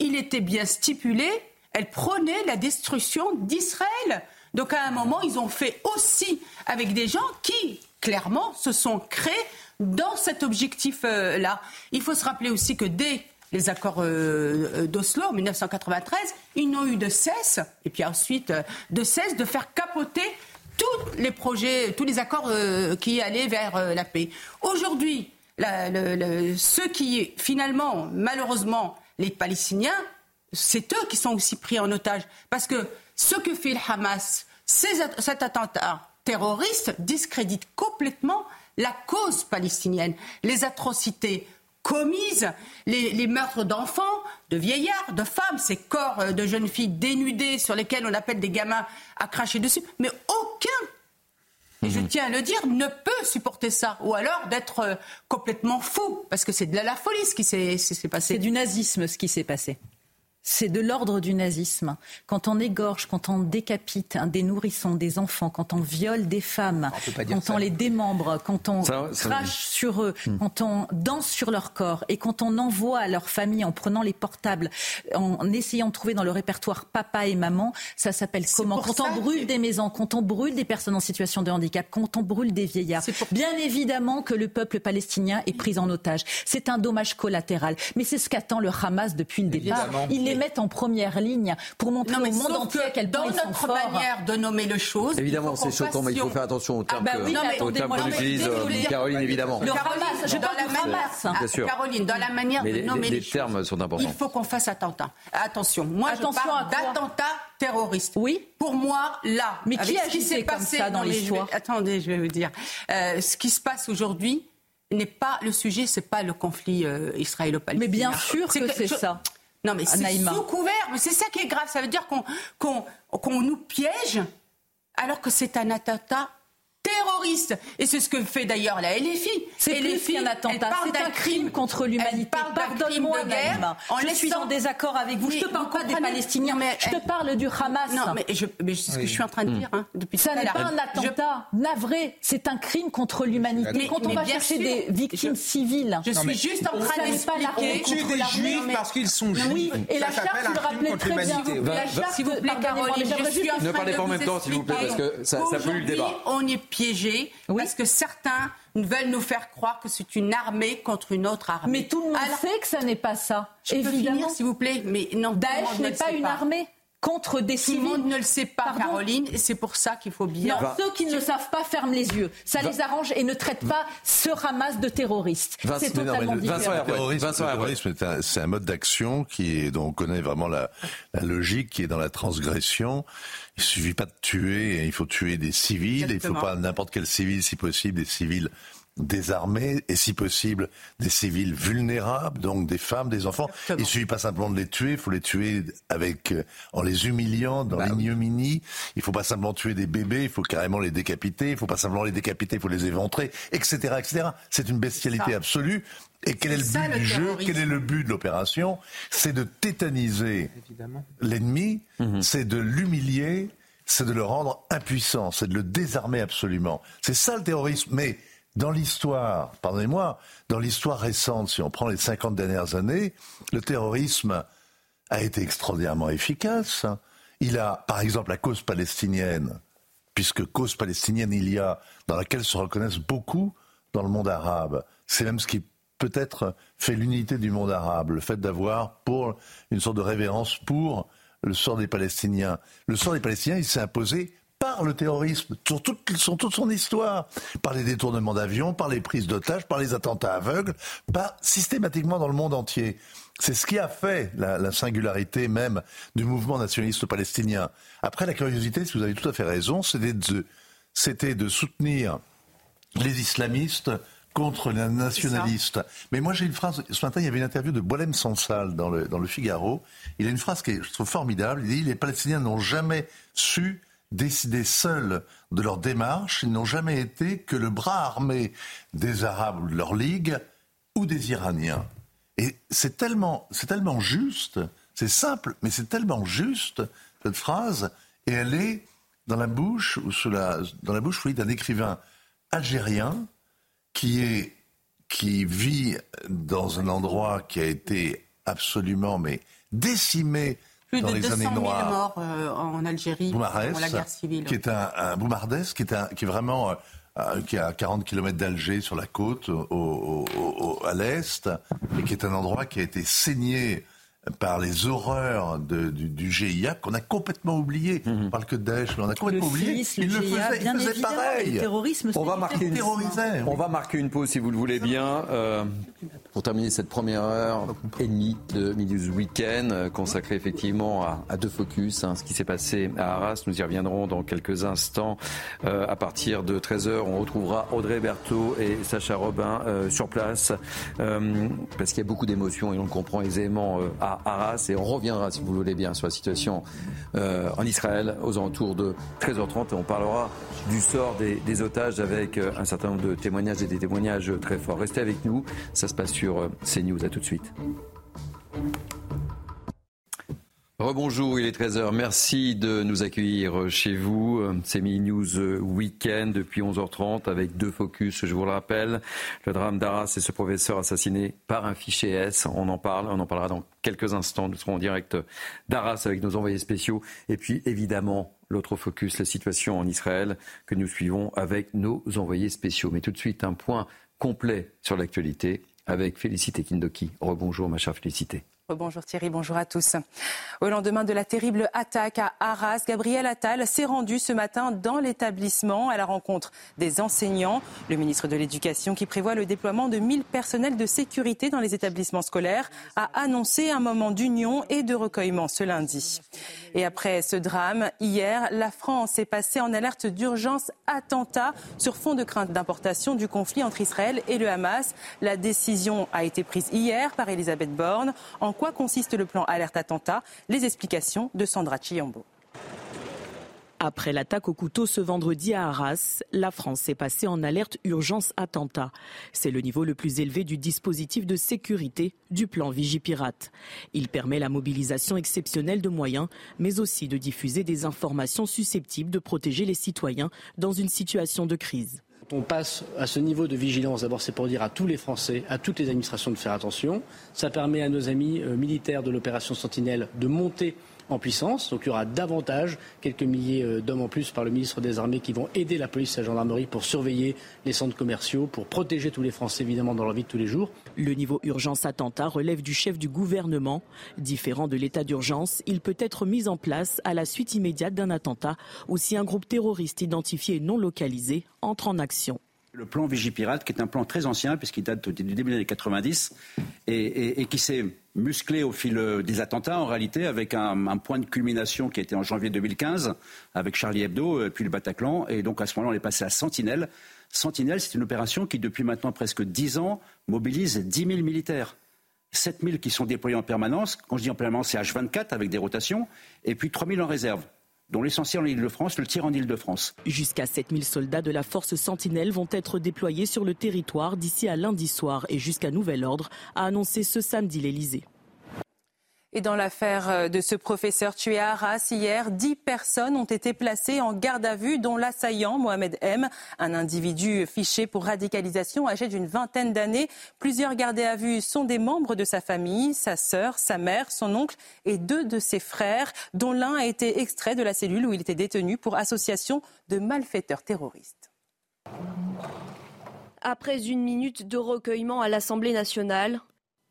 il était bien stipulé, elle prônait la destruction d'Israël. Donc à un moment, ils ont fait aussi avec des gens qui, clairement, se sont créés dans cet objectif-là. Il faut se rappeler aussi que dès les accords euh, euh, d'Oslo en 1993, ils n'ont eu de cesse, et puis ensuite euh, de cesse de faire capoter tous les projets, tous les accords qui allaient vers la paix. Aujourd'hui, ceux qui, finalement, malheureusement, les Palestiniens, c'est eux qui sont aussi pris en otage. Parce que ce que fait le Hamas, cet attentat terroriste, discrédite complètement la cause palestinienne. Les atrocités commises, les, meurtres d'enfants, de vieillards, de femmes, ces corps euh, de jeunes filles dénudées sur lesquels on appelle des gamins à cracher dessus. Mais aucun, et je mhm. tiens à le dire, ne peut supporter ça. Ou alors d'être euh, complètement fou, parce que c'est de la folie ce qui s'est passé. C'est du nazisme ce qui s'est passé. C'est de l'ordre du nazisme. Quand on égorge, quand on décapite des nourrissons, des enfants, quand on viole des femmes, quand on les démembre, quand on crache sur eux, hmm. quand on danse sur leur corps et quand on envoie à leur famille en prenant les portables, en essayant de trouver dans le répertoire papa et maman, ça s'appelle comment? Quand on brûle des maisons, quand on brûle des personnes en situation de handicap, quand on brûle des vieillards. Bien évidemment que le peuple palestinien est pris en otage. C'est un dommage collatéral. Mais c'est ce qu'attend le Hamas depuis le départ mettent en première ligne pour montrer au monde entier quel point dans notre manière de nommer les choses. Évidemment, c'est choquant, mais il faut faire attention aux termes ah bah oui, qu'on utilise, Caroline, évidemment. Le Hamas, je parle du Hamas. Bien sûr. Caroline, dans la manière de nommer les, les termes sont importants. Il faut qu'on fasse attention. Attention, moi je parle d'attentats terroristes. Oui. Pour moi, là, mais qui agissait comme ça dans l'histoire Attendez, je vais vous dire. Euh, ce qui se passe aujourd'hui n'est pas le sujet, c'est pas le conflit euh, israélo-palestinien. Mais bien sûr que c'est ça. Non, mais c'est sous couvert. Mais c'est ça qui est grave. Ça veut dire qu'on nous piège alors que c'est un attentat terroriste. Et c'est ce que fait d'ailleurs la LFI. C'est plus qu'un attentat, c'est un crime contre l'humanité. Pardonne-moi je suis en désaccord avec vous. je ne te parle pas des Palestiniens, mais je te parle du Hamas. Non, mais, je, mais c'est ce que je suis en train de dire hein, depuis Ça n'est pas un attentat navré, c'est un crime contre l'humanité. Quand on va chercher des victimes civiles, je suis juste en train d'expliquer. On tue des juifs parce qu'ils sont juifs. Oui, et la charte, vous le rappelez très bien. S'il vous plaît, Caroline, je suis en train Ne parlez pas en même temps, s'il vous plaît, parce que ça pollue le débat. On est piégés parce que certains veulent nous faire croire que c'est une armée contre une autre armée. Mais tout le monde sait que ça n'est pas ça. Je Évidemment. s'il vous plaît, mais non. Daesh n'est pas une armée. Contre des Tout civils. le monde ne le sait pas, Pardon Caroline, et c'est pour ça qu'il faut bien. Non, ceux qui ne le savent pas ferment les yeux. Ça les arrange et ne traitent pas ce ramasse de terroristes. Vincent- C'est non, totalement le- différent. terrorisme, le terrorisme un- c'est un, mode d'action qui est, dont on connaît vraiment la, la logique, qui est dans la transgression. Il suffit pas de tuer, il faut tuer des civils, il Exactement. faut pas n'importe quel civil, si possible, des civils désarmés et si possible des civils vulnérables, donc des femmes, des enfants. Il suffit pas simplement de les tuer, il faut les tuer avec euh, en les humiliant dans l'ignominie. Il faut pas simplement tuer des bébés, il faut carrément les décapiter. Il faut pas simplement les décapiter, il faut les éventrer, etc., etc. C'est une bestialité absolue. Et quel est le ça, but le du jeu? Quel est le but de l'opération? C'est de tétaniser l'ennemi, c'est de l'humilier, c'est de le rendre impuissant, c'est de le désarmer absolument. C'est ça le terrorisme. Mais dans l'histoire, pardonnez-moi, dans l'histoire récente, si on prend les 50 dernières années, le terrorisme a été extraordinairement efficace. Il a, par exemple, la cause palestinienne, puisque cause palestinienne il y a, dans laquelle se reconnaissent beaucoup dans le monde arabe. C'est même ce qui peut-être fait l'unité du monde arabe, le fait d'avoir pour une sorte de révérence pour le sort des Palestiniens. Le sort des Palestiniens, il s'est imposé par le terrorisme, sur toute, sur toute son histoire, par les détournements d'avions, par les prises d'otages, par les attentats aveugles, par systématiquement dans le monde entier. C'est ce qui a fait la, la singularité même du mouvement nationaliste palestinien. Après, la curiosité, si vous avez tout à fait raison, c'était de, c'était de soutenir les islamistes contre les nationalistes. Mais moi j'ai une phrase, ce matin il y avait une interview de Boilem Sansal dans le, dans le Figaro. Il a une phrase qui est, je trouve formidable. Il dit les Palestiniens n'ont jamais su décider seuls de leur démarche. Ils n'ont jamais été que le bras armé des Arabes ou de leur ligue ou des Iraniens. Et c'est tellement, c'est tellement juste, c'est simple, mais c'est tellement juste cette phrase, et elle est dans la bouche ou sous dans la bouche oui, d'un écrivain algérien qui est qui vit dans un endroit qui a été absolument mais décimé Plus dans de les 200 années 000 noires. morts euh, en Algérie pendant la guerre civile. qui est un, un Boumardès, qui est, un, qui est vraiment euh, qui est à 40 km d'Alger sur la côte, au, au- au- au- à l'est, et qui est un endroit qui a été saigné par les horreurs de- du, du GIA qu'on a complètement oublié. On parle que de Daesh, mais on a complètement oublié. séisme, Il le le GIA, faisait, il bien faisait évidemment, pareil. le terrorisme, On va c'est marquer une, on va marquer une pause si vous le voulez bien. euh, pour terminer cette première heure et demie de Midi Weekend euh, consacrée effectivement à, deux focus. hein, ce qui s'est passé à Arras, nous y reviendrons dans quelques instants. Euh, à partir de 13h, on retrouvera Audrey Berthaud et Sacha Robin euh, sur place parce qu'il y a beaucoup d'émotions et on le comprend aisément à Arras. Et on reviendra, si vous le voulez bien, sur la situation en Israël aux alentours de 13h30 et on parlera du sort des, des otages avec un certain nombre de témoignages et des témoignages très forts. Restez avec nous, ça se passe sur euh, CNews. À tout de suite. Rebonjour, il est 13h. Merci de nous accueillir chez vous. C'est News Weekend depuis 11h30 avec deux focus, je vous le rappelle. Le drame d'Arras et ce professeur assassiné par un fichier S. On en parle, on en parlera dans quelques instants. Nous serons en direct d'Arras avec nos envoyés spéciaux. Et puis évidemment, l'autre focus, la situation en Israël que nous suivons avec nos envoyés spéciaux. Mais tout de suite, un point complet sur l'actualité avec Félicité Kindoki. Rebonjour ma chère Félicité. Bonjour Thierry, bonjour à tous. Au lendemain de la terrible attaque à Arras, Gabriel Attal s'est rendu ce matin dans l'établissement à la rencontre des enseignants. Le ministre de l'Éducation, qui prévoit le déploiement de 1000 personnels de sécurité dans les établissements scolaires, a annoncé un moment d'union et de recueillement ce lundi. Et après ce drame, hier, la France est passée en alerte d'urgence attentat sur fond de crainte d'importation du conflit entre Israël et le Hamas. La décision a été prise hier par Elisabeth Borne. Quoi consiste le plan alerte attentat Les explications de Sandra Chiambo. Après l'attaque au couteau ce vendredi à Arras, la France est passée en alerte urgence attentat. C'est le niveau le plus élevé du dispositif de sécurité du plan Vigipirate. Il permet la mobilisation exceptionnelle de moyens, mais aussi de diffuser des informations susceptibles de protéger les citoyens dans une situation de crise. On passe à ce niveau de vigilance, d'abord c'est pour dire à tous les Français, à toutes les administrations de faire attention. Ça permet à nos amis euh, militaires de l'opération Sentinelle de monter en puissance. Donc il y aura davantage, quelques milliers euh, d'hommes en plus par le ministre des Armées qui vont aider la police et la gendarmerie pour surveiller les centres commerciaux, pour protéger tous les Français évidemment dans leur vie de tous les jours. Le niveau urgence attentat relève du chef du gouvernement. Différent de l'état d'urgence, il peut être mis en place à la suite immédiate d'un attentat ou si un groupe terroriste identifié et non localisé entre en action. Le plan Vigipirate, qui est un plan très ancien, puisqu'il date du début des années 90, et, qui s'est musclé au fil euh, des attentats, en réalité, avec un, point de culmination qui a été en janvier 2015, avec Charlie Hebdo, euh, puis le Bataclan, et donc à ce moment-là, on est passé à Sentinelle. Sentinelle, c'est une opération qui, depuis maintenant presque 10 ans, mobilise 10 000 militaires. 7 000 qui sont déployés en permanence. Quand je dis en permanence, c'est H24 avec des rotations, et puis 3 000 en réserve dont l'essentiel en Ile-de-France, le tir en Ile-de-France. Jusqu'à 7000 soldats de la force Sentinelle vont être déployés sur le territoire d'ici à lundi soir et jusqu'à nouvel ordre, a annoncé ce samedi l'Elysée. Et dans l'affaire euh, de ce professeur tué à Arras hier, dix personnes ont été placées en garde à vue, dont l'assaillant Mohamed M, un individu fiché pour radicalisation âgé d'une vingtaine d'années. Plusieurs gardés à vue sont des membres de sa famille, sa sœur, sa mère, son oncle et deux de ses frères, dont l'un a été extrait de la cellule où il était détenu pour association de malfaiteurs terroristes. Après une minute de recueillement à l'Assemblée nationale,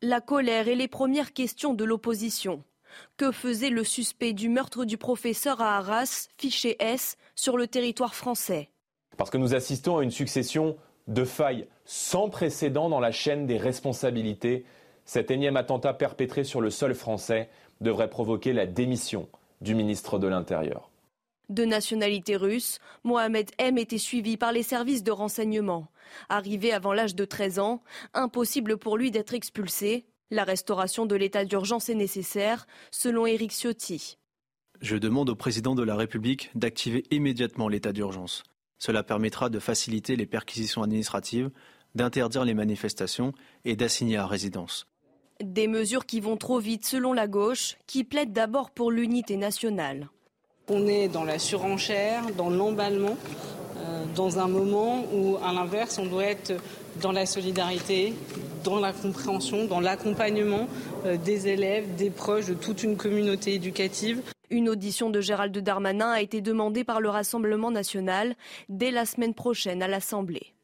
la colère et les premières questions de l'opposition. Que faisait le suspect du meurtre du professeur à Arras, fiché S, sur le territoire français? Parce que nous assistons à une succession de failles sans précédent dans la chaîne des responsabilités. Cet énième attentat perpétré sur le sol français devrait provoquer la démission du ministre de l'Intérieur. De nationalité russe, Mohamed M était suivi par les services de renseignement. Arrivé avant l'âge de 13 ans, impossible pour lui d'être expulsé. La restauration de l'état d'urgence est nécessaire, selon Éric Ciotti. Je demande au président de la République d'activer immédiatement l'état d'urgence. Cela permettra de faciliter les perquisitions administratives, d'interdire les manifestations et d'assigner à résidence. Des mesures qui vont trop vite selon la gauche, qui plaide d'abord pour l'unité nationale. On est dans la surenchère, dans l'emballement, euh, dans un moment où, à l'inverse, on doit être dans la solidarité, dans la compréhension, dans l'accompagnement euh, des élèves, des proches, de toute une communauté éducative. Une audition de Gérald Darmanin a été demandée par le Rassemblement national dès la semaine prochaine à l'Assemblée.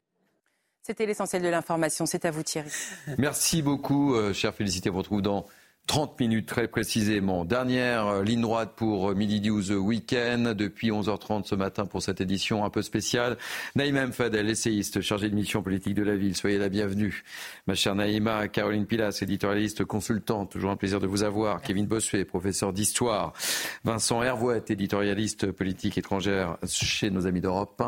C'était l'essentiel de l'information. C'est à vous Thierry. Merci beaucoup, euh, chère Félicité. On vous retrouve dans 30 minutes très précisément. Dernière euh, ligne droite pour euh, Midi News Weekend depuis 11h30 ce matin pour cette édition un peu spéciale. Naïma Mfadel, essayiste, chargée de mission politique de la ville. Soyez la bienvenue. Ma chère Naïma, Caroline Pilas, éditorialiste, consultante. Toujours un plaisir de vous avoir. Kevin Bossuet, professeur d'histoire. Vincent Hervouet, éditorialiste politique étrangère chez nos amis d'Europe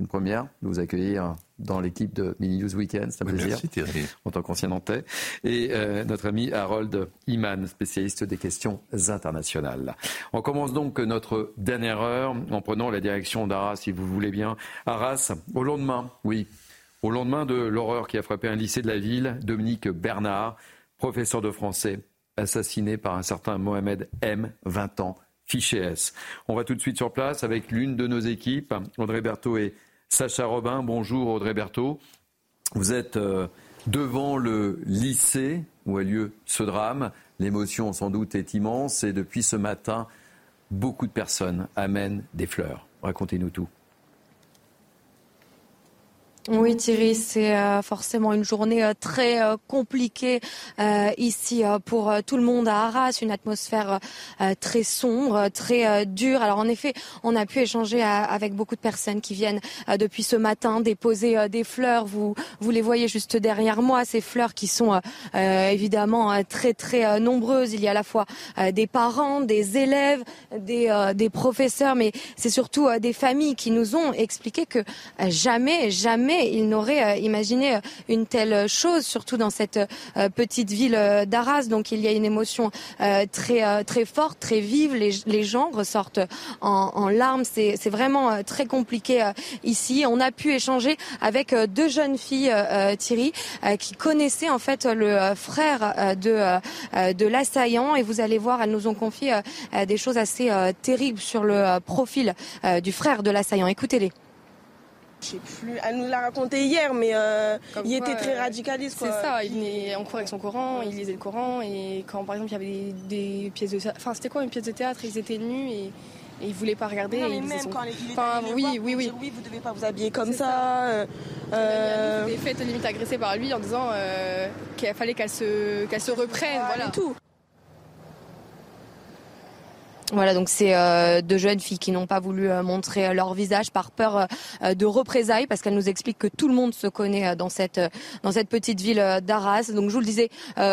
une première de vous accueillir dans l'équipe de Mini News Weekend. C'est un plaisir. Merci Thierry. En tant qu'ancien Nantais. Et euh, notre ami Harold Iman, spécialiste des questions internationales. On commence donc notre dernière heure en prenant la direction d'Arras, si vous voulez bien. Arras, au lendemain, oui, au lendemain de l'horreur qui a frappé un lycée de la ville, Dominique Bernard, professeur de français, assassiné par un certain Mohamed M, 20 ans, fiché S. On va tout de suite sur place avec l'une de nos équipes, Audrey Berthaud et Sacha Robin. Bonjour Audrey Berthaud. Vous êtes euh, devant le lycée où a lieu ce drame. L'émotion sans doute est immense et depuis ce matin, beaucoup de personnes amènent des fleurs. Racontez-nous tout. Oui Thierry, c'est euh, forcément une journée euh, très euh, compliquée ici pour tout le monde à Arras, une atmosphère très sombre, très dure. Alors en effet, on a pu échanger avec beaucoup de personnes qui viennent depuis ce matin déposer des fleurs. Vous, vous les voyez juste derrière moi, ces fleurs qui sont évidemment très très nombreuses. Il y a à la fois des parents, des élèves, des, des professeurs, mais c'est surtout des familles qui nous ont expliqué que jamais, jamais il n'aurait euh, imaginé euh, une telle chose, surtout dans cette euh, petite ville d'Arras. Donc il y a une émotion très très forte, très vive. Les, gens ressortent en, larmes. C'est vraiment très compliqué ici. On a pu échanger avec deux jeunes filles, Thierry, qui connaissaient en fait le frère de de l'assaillant. Et vous allez voir, elles nous ont confié des choses assez terribles sur le profil du frère de l'assaillant. Écoutez-les. Je sais plus. Elle nous l'a raconté hier, mais euh, il était très radicaliste. C'est ça. Il venait en cours avec son Coran, il lisait le Coran, et quand par exemple il y avait des, pièces de, enfin c'était quoi une pièce de théâtre, ils étaient nus et, et ils voulaient pas regarder. Non, mais même quand les enfin, oui, oui, oui. oui, vous devez pas vous habiller comme ça. Euh, euh... Des limite agressés par lui en disant euh, qu'il fallait qu'elle se, qu'elle se reprenne, voilà. tout. Voilà, donc c'est euh, deux jeunes filles qui n'ont pas voulu euh, montrer euh, leur visage par peur de représailles, parce qu'elles nous expliquent que tout le monde se connaît dans cette dans cette petite ville d'Arras. Donc je vous le disais,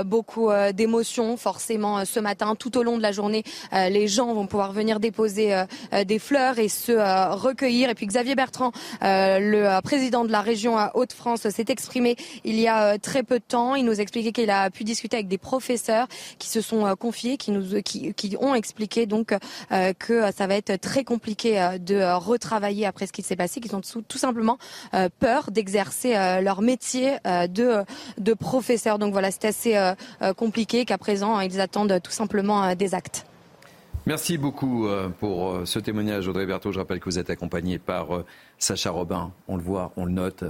beaucoup d'émotions forcément ce matin, tout au long de la journée, les gens vont pouvoir venir déposer des fleurs et se recueillir. Et puis Xavier Bertrand, le président de la région Hauts-de-France, s'est exprimé il y a très peu de temps. Il nous expliquait qu'il a pu discuter avec des professeurs qui se sont confiés, qui nous qui, qui ont expliqué donc euh, que ça va être très compliqué euh, de euh, retravailler après ce qui s'est passé, qu'ils ont tout simplement peur d'exercer leur métier de, professeur. Donc voilà, c'est assez compliqué qu'à présent, ils attendent tout simplement des actes. Merci beaucoup pour ce témoignage, Audrey Berthaud. Je rappelle que vous êtes accompagné par Sacha Robin. On le voit, on le note.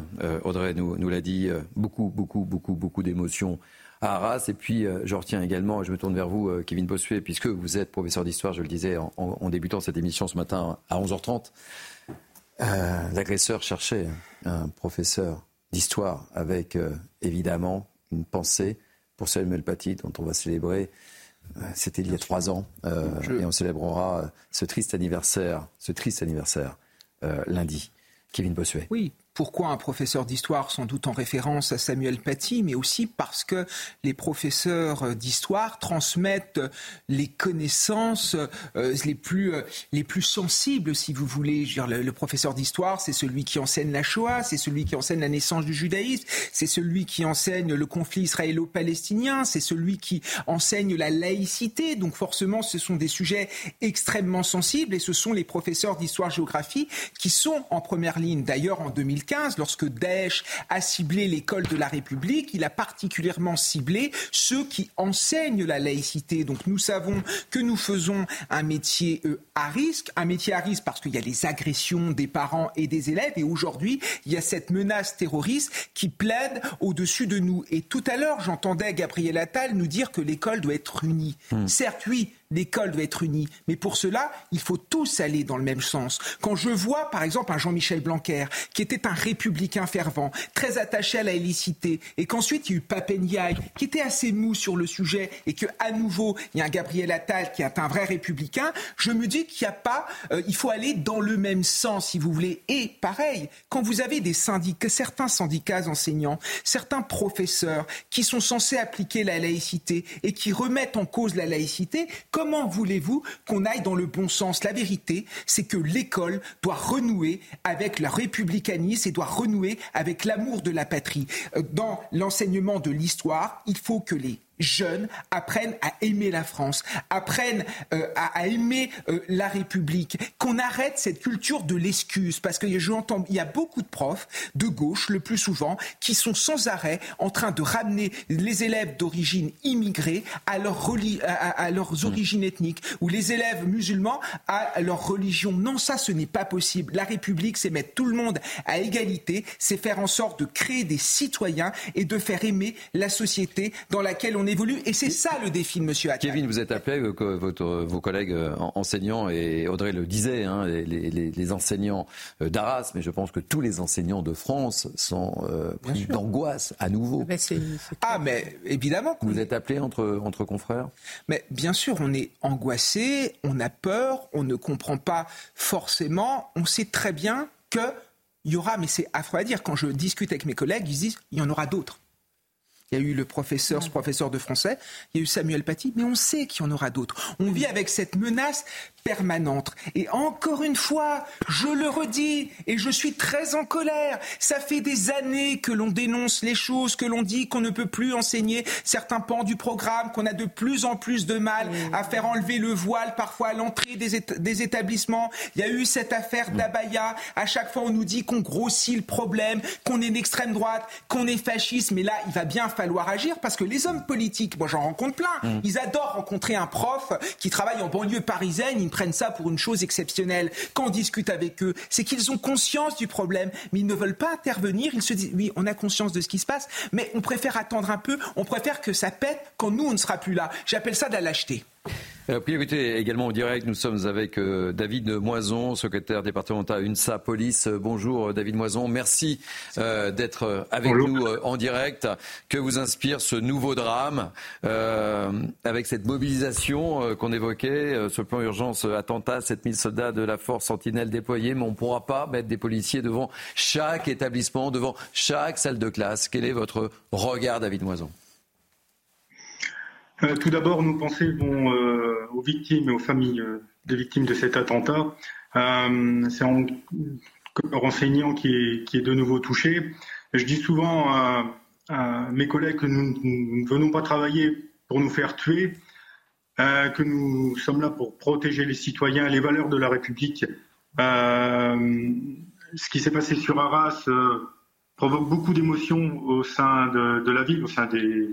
Audrey nous l'a dit. Beaucoup, beaucoup, beaucoup, beaucoup d'émotions à Arras. Et puis, euh, je retiens également, je me tourne vers vous, euh, Kevin Bossuet, puisque vous êtes professeur d'histoire, je le disais en, débutant cette émission ce matin à 11h30. Euh, l'agresseur cherchait un professeur d'histoire avec évidemment une pensée pour Samuel Paty, dont on va célébrer. C'était il y a trois ans, et on célébrera ce triste anniversaire, ce triste anniversaire lundi. Kevin Bossuet. Oui, pourquoi un professeur d'histoire Sans doute en référence à Samuel Paty, mais aussi parce que les professeurs d'histoire transmettent les connaissances euh, les, plus, euh, les plus sensibles, si vous voulez. Dire, le, professeur d'histoire, c'est celui qui enseigne la Shoah, c'est celui qui enseigne la naissance du judaïsme, c'est celui qui enseigne le conflit israélo-palestinien, c'est celui qui enseigne la laïcité. Donc forcément, ce sont des sujets extrêmement sensibles et ce sont les professeurs d'histoire-géographie qui sont en première ligne. D'ailleurs, en 2015, lorsque Daesh a ciblé l'école de la République, il a particulièrement ciblé ceux qui enseignent la laïcité. Donc nous savons que nous faisons un métier euh, à risque, un métier à risque parce qu'il y a les agressions des parents et des élèves, et aujourd'hui, il y a cette menace terroriste qui plaide au-dessus de nous. Et tout à l'heure, j'entendais Gabriel Attal nous dire que l'école doit être unie. Hmm. Certes, oui, l'école doit être unie. Mais pour cela, il faut tous aller dans le même sens. Quand je vois, par exemple, un Jean-Michel Blanquer, qui était un républicain fervent, très attaché à la laïcité, et qu'ensuite il y a eu qui était assez mou sur le sujet, et que à nouveau il y a un Gabriel Attal qui est un vrai républicain, je me dis qu'il n'y a pas, euh, il faut aller dans le même sens, si vous voulez. Et pareil, quand vous avez des syndicats, certains syndicats enseignants, certains professeurs qui sont censés appliquer la laïcité et qui remettent en cause la laïcité, Comment voulez-vous qu'on aille dans le bon sens? La vérité, c'est que l'école doit renouer avec le républicanisme et doit renouer avec l'amour de la patrie. Euh, dans l'enseignement de l'histoire, il faut que les jeunes apprennent à aimer la France, apprennent euh, à, aimer euh, la République, qu'on arrête cette culture de l'excuse, parce que j'entends, il y a beaucoup de profs de gauche, le plus souvent, qui sont sans arrêt en train de ramener les élèves d'origine immigrée à, leur à, leurs mmh. origines ethniques, ou les élèves musulmans à leur religion. Non, ça, ce n'est pas possible. La République, c'est mettre tout le monde à égalité, c'est faire en sorte de créer des citoyens et de faire aimer la société dans laquelle on évolue. Et c'est ça le défi de M. Attal. Kevin, vous êtes appelé, euh, votre, vos collègues euh, enseignants, et Audrey le disait, hein, les, enseignants euh, d'Arras, mais je pense que tous les enseignants de France sont pris d'angoisse à nouveau. ah, mais évidemment. Vous êtes appelé entre, entre confrères? Mais bien sûr, on est angoissé, on a peur, on ne comprend pas forcément, on sait très bien que il y aura, mais c'est affreux à dire, quand je discute avec mes collègues, ils disent il y en aura d'autres. Il y a eu le professeur, ce professeur de français, il y a eu Samuel Paty, mais on sait qu'il y en aura d'autres. On vit avec cette menace permanente. Et encore une fois, je le redis, et je suis très en colère, ça fait des années que l'on dénonce les choses, que l'on dit qu'on ne peut plus enseigner certains pans du programme, qu'on a de plus en plus de mal à faire enlever le voile parfois à l'entrée des, établissements. Il y a eu cette affaire d'Abaya. À chaque fois, on nous dit qu'on grossit le problème, qu'on est d'extrême droite, qu'on est fasciste. Mais là, il va bien falloir agir parce que les hommes politiques, moi j'en rencontre plein, mm. ils adorent rencontrer un prof qui travaille en banlieue parisienne, prennent ça pour une chose exceptionnelle. Quand on discute avec eux, c'est qu'ils ont conscience du problème, mais ils ne veulent pas intervenir. Ils se disent, oui, on a conscience de ce qui se passe, mais on préfère attendre un peu, on préfère que ça pète quand nous, on ne sera plus là. J'appelle ça de la lâcheté. Euh, priorité également au direct, nous sommes avec euh, David Moison, secrétaire départemental UNSA Police. Euh, bonjour David Moison, merci d'être avec nous en direct. Que vous inspire ce nouveau drame avec cette mobilisation qu'on évoquait, ce plan urgence attentat, 7000 soldats de la force sentinelle déployés, mais on ne pourra pas mettre des policiers devant chaque établissement, devant chaque salle de classe. Quel est votre regard David Moison? Euh, tout d'abord, nous pensons euh, aux victimes et aux familles euh, des victimes de cet attentat. C'est un renseignant qui est, de nouveau touché. Je dis souvent à, mes collègues que nous, ne venons pas travailler pour nous faire tuer, que nous sommes là pour protéger les citoyens et les valeurs de la République. ce qui s'est passé sur Arras provoque beaucoup d'émotions au sein de, la ville, au sein des,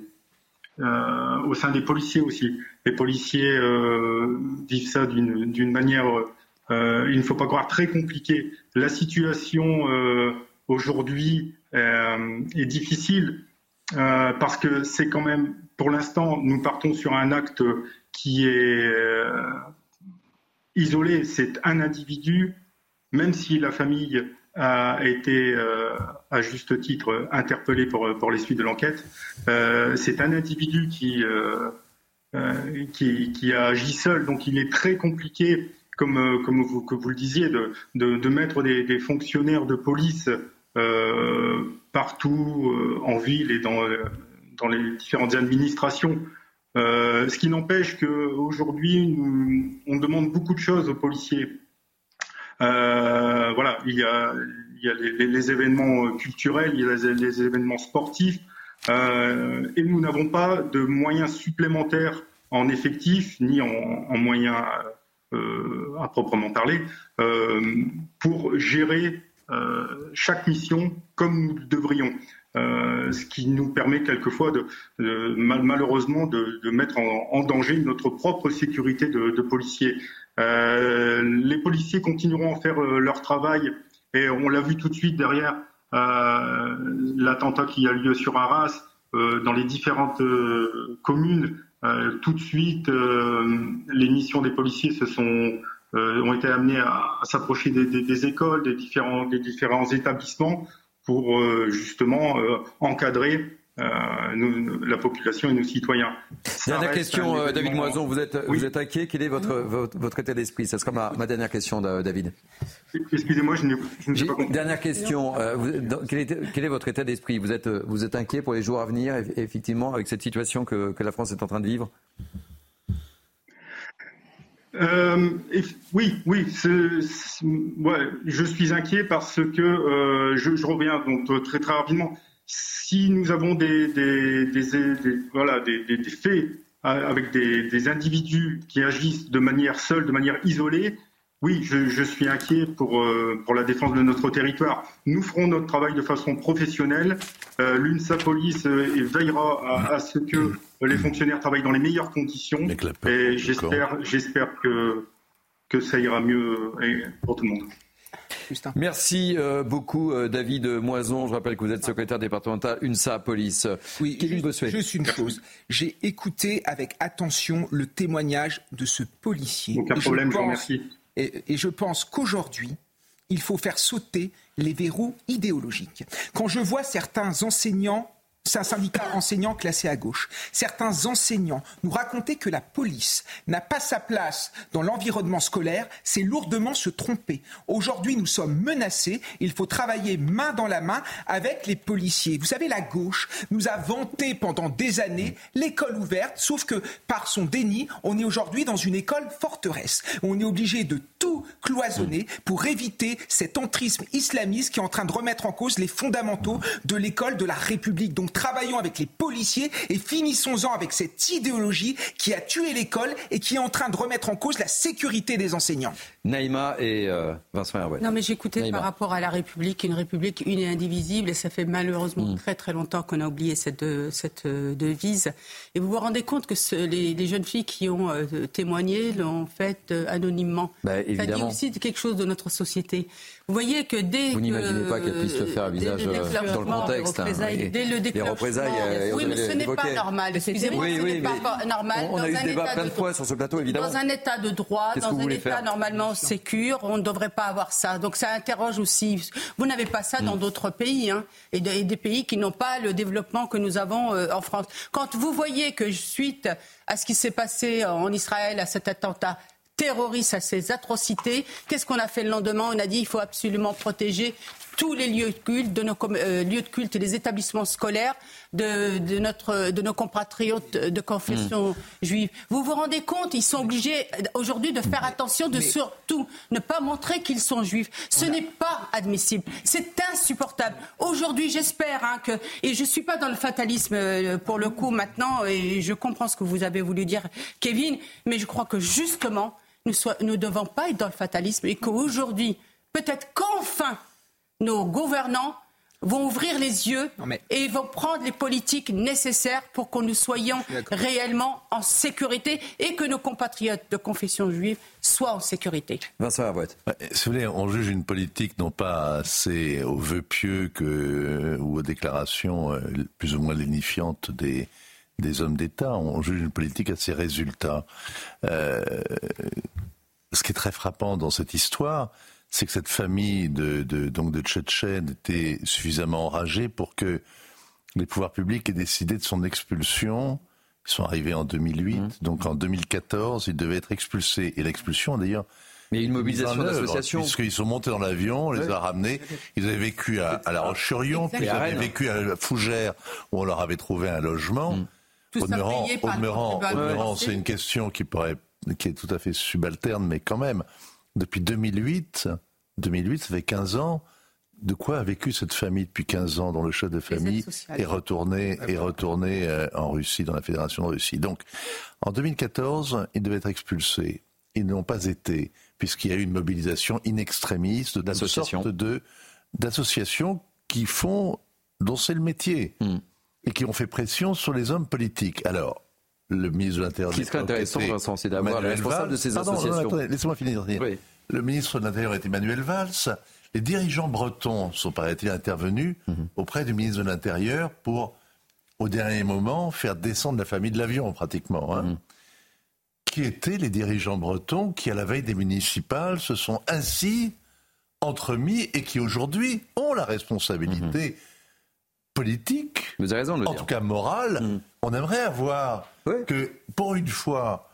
euh, au sein des policiers aussi. Les policiers euh, vivent ça d'une manière, euh, il ne faut pas croire, très compliquée. La situation aujourd'hui est difficile parce que c'est quand même, pour l'instant, nous partons sur un acte qui est isolé. C'est un individu, même si la famille a été à juste titre interpellé pour, pour les suites de l'enquête. Euh, c'est un individu qui, euh, a agi seul, donc il est très compliqué, comme, vous, que vous le disiez, de, mettre des, fonctionnaires de police partout en ville et dans, dans les différentes administrations. ce qui n'empêche qu'aujourd'hui, on demande beaucoup de choses aux policiers. Euh, voilà, il y a, il y a les, événements culturels, il y a les, événements sportifs, euh, et nous n'avons pas de moyens supplémentaires en effectifs ni en, en moyens euh, à proprement parler euh, pour gérer euh, chaque mission comme nous devrions. Euh, ce qui nous permet quelquefois de, malheureusement de, mettre en, danger notre propre sécurité de, policiers. Euh, les policiers continueront à faire euh, leur travail et on l'a vu tout de suite derrière euh, l'attentat qui a lieu sur Arras, dans les différentes communes. tout de suite, les missions des policiers se sont ont été amenées à, s'approcher des, des, écoles, des différents, des différents établissements pour justement encadrer euh, la population et nos citoyens. dernière question, euh, David Moison, vous êtes, vous êtes inquiet? Quel est votre, votre, état d'esprit? Ce sera ma, ma, dernière question, David. Excusez-moi, je n'ai pas compris. Dernière question, euh, vous, quel, est, quel, est, votre état d'esprit? Vous êtes, vous êtes inquiet pour les jours à venir, effectivement, avec cette situation que, que la France est en train de vivre? Euh, oui, oui, ouais, je suis inquiet parce que je, je, reviens donc très très rapidement si nous avons des, des, des, voilà, des, faits euh, avec des, individus qui agissent de manière seule, de manière isolée, oui, je, suis inquiet pour, euh, pour la défense de notre territoire. Nous ferons notre travail de façon professionnelle. Euh, L'UNSA Police veillera à, ce que les fonctionnaires travaillent dans les meilleures conditions. Et j'espère, j'espère que, que ça ira mieux pour tout le monde. Merci euh, beaucoup, euh, David Moison. Je rappelle que vous êtes secrétaire départemental UNSA Police. Oui, juste, juste une chose. J'ai écouté avec attention le témoignage de ce policier. Aucun problème, je, pense, et je pense qu'aujourd'hui, il faut faire sauter les verrous idéologiques. Quand je vois certains enseignants c'est un syndicat enseignant classé à gauche. Certains enseignants nous racontaient que la police n'a pas sa place dans l'environnement scolaire, c'est lourdement se tromper. Aujourd'hui, nous sommes menacés, il faut travailler main dans la main avec les policiers. Vous savez, la gauche nous a vanté pendant des années l'école ouverte, sauf que par son déni, on est aujourd'hui dans une école forteresse. On est obligé de tout cloisonner pour éviter cet entrisme islamiste qui est en train de remettre en cause les fondamentaux de l'école de la République. Donc travaillons avec les policiers et finissons-en avec cette idéologie qui a tué l'école et qui est en train de remettre en cause la sécurité des enseignants. Naïma et euh, Vincent Herouet. Non, mais j'écoutais par rapport à la République, une République une et indivisible, et ça fait malheureusement Mm. très très longtemps qu'on a oublié cette, euh, cette euh, devise. Et vous vous rendez compte que ce- les, les jeunes filles qui ont euh, témoigné l'ont fait euh, anonymement. Bah, ça dit aussi quelque chose de notre société. Vous voyez que dès Vous n'imaginez pas qu'elle puisse le faire à dès visage le euh, dans le contexte. hein, et- dès le les représailles, euh, oui, mais ce n'est pas normal. Excusez-moi, Oui, ce oui, n'est pas normal. On, on a Dans eu un ce débat état plein de fois sur ce plateau, évidemment. dans un état de droit, dans un état normalement sécure, on ne devrait pas avoir ça. Donc ça interroge aussi. Vous n'avez pas ça dans Mm. d'autres pays, hein, et, de- et des pays qui n'ont pas le développement que nous avons euh, en France. Quand vous voyez que suite à ce qui s'est passé en Israël, à cet attentat terroriste, à ces atrocités, qu'est-ce qu'on a fait le lendemain On a dit il faut absolument protéger tous les lieux de culte, de nos euh, lieux de culte et les établissements scolaires de, de notre, de nos compatriotes de confession juive. Vous vous rendez compte Ils sont obligés aujourd'hui de faire attention, de surtout ne pas montrer qu'ils sont juifs. Ce n'est pas admissible. C'est insupportable. Aujourd'hui, j'espère hein, que et je suis pas dans le fatalisme euh, pour le coup maintenant et je comprends ce que vous avez voulu dire, Kevin, mais je crois que justement nous ne devons pas être dans le fatalisme et qu'aujourd'hui, peut-être qu'enfin nos gouvernants vont ouvrir les yeux et vont prendre les politiques nécessaires pour que nous soyons réellement en sécurité et que nos compatriotes de confession juive soient en sécurité. Vincent Herouet. Ouais, Si vous voulez, on juge une politique non pas assez aux vœux pieux que, ou aux déclarations euh, plus ou moins lénifiantes des, des hommes d'État, on juge une politique à ses résultats. Euh, ce qui est très frappant dans cette histoire, c'est que cette famille de, de, donc de Tchétchènes était suffisamment enragée pour que les pouvoirs publics aient décidé de son expulsion. Ils sont arrivés en 2008, donc en 2014, ils devaient être expulsés. Et l'expulsion, d'ailleurs, mais une mobilisation d'associations. Puisqu'ils sont montés dans l'avion, on les a ramenés. Ils avaient vécu à, à La Roche-sur-Yon, puis ils avaient vécu à Fougères, où on leur avait trouvé un logement. Tout Au ça payé par le c'est une question qui pourrait, qui est tout à fait subalterne, mais quand même, depuis 2008, 2008, ça fait 15 ans. De quoi a vécu cette famille depuis 15 ans dont le chef de famille sociales. est retourné, est retourné euh, en Russie, dans la Fédération de Russie. Donc, en 2014, ils devaient être expulsés. Ils ne l'ont pas été, puisqu'il y a eu une mobilisation in extremis de toutes D'associations. sortes de d'associations qui font, dont c'est le métier, Hmm. Et qui ont fait pression sur les hommes politiques. Alors, le ministre de l'Intérieur. Ce qui serait intéressant, Vincent, c'est d'avoir le responsable Valls. de ces Pardon, associations. Laissez-moi finir. Oui. Le ministre de l'Intérieur était Manuel Valls. Les dirigeants bretons sont, paraît-il, intervenus Mhm. auprès du ministre de l'Intérieur pour, au dernier moment, faire descendre la famille de l'avion, pratiquement. hein. Mhm. Qui étaient les dirigeants bretons qui, à la veille des municipales, se sont ainsi entremis et qui, aujourd'hui, ont la responsabilité politique. Vous avez raison de en dire. tout cas morale. Mhm. On aimerait avoir que, pour une fois,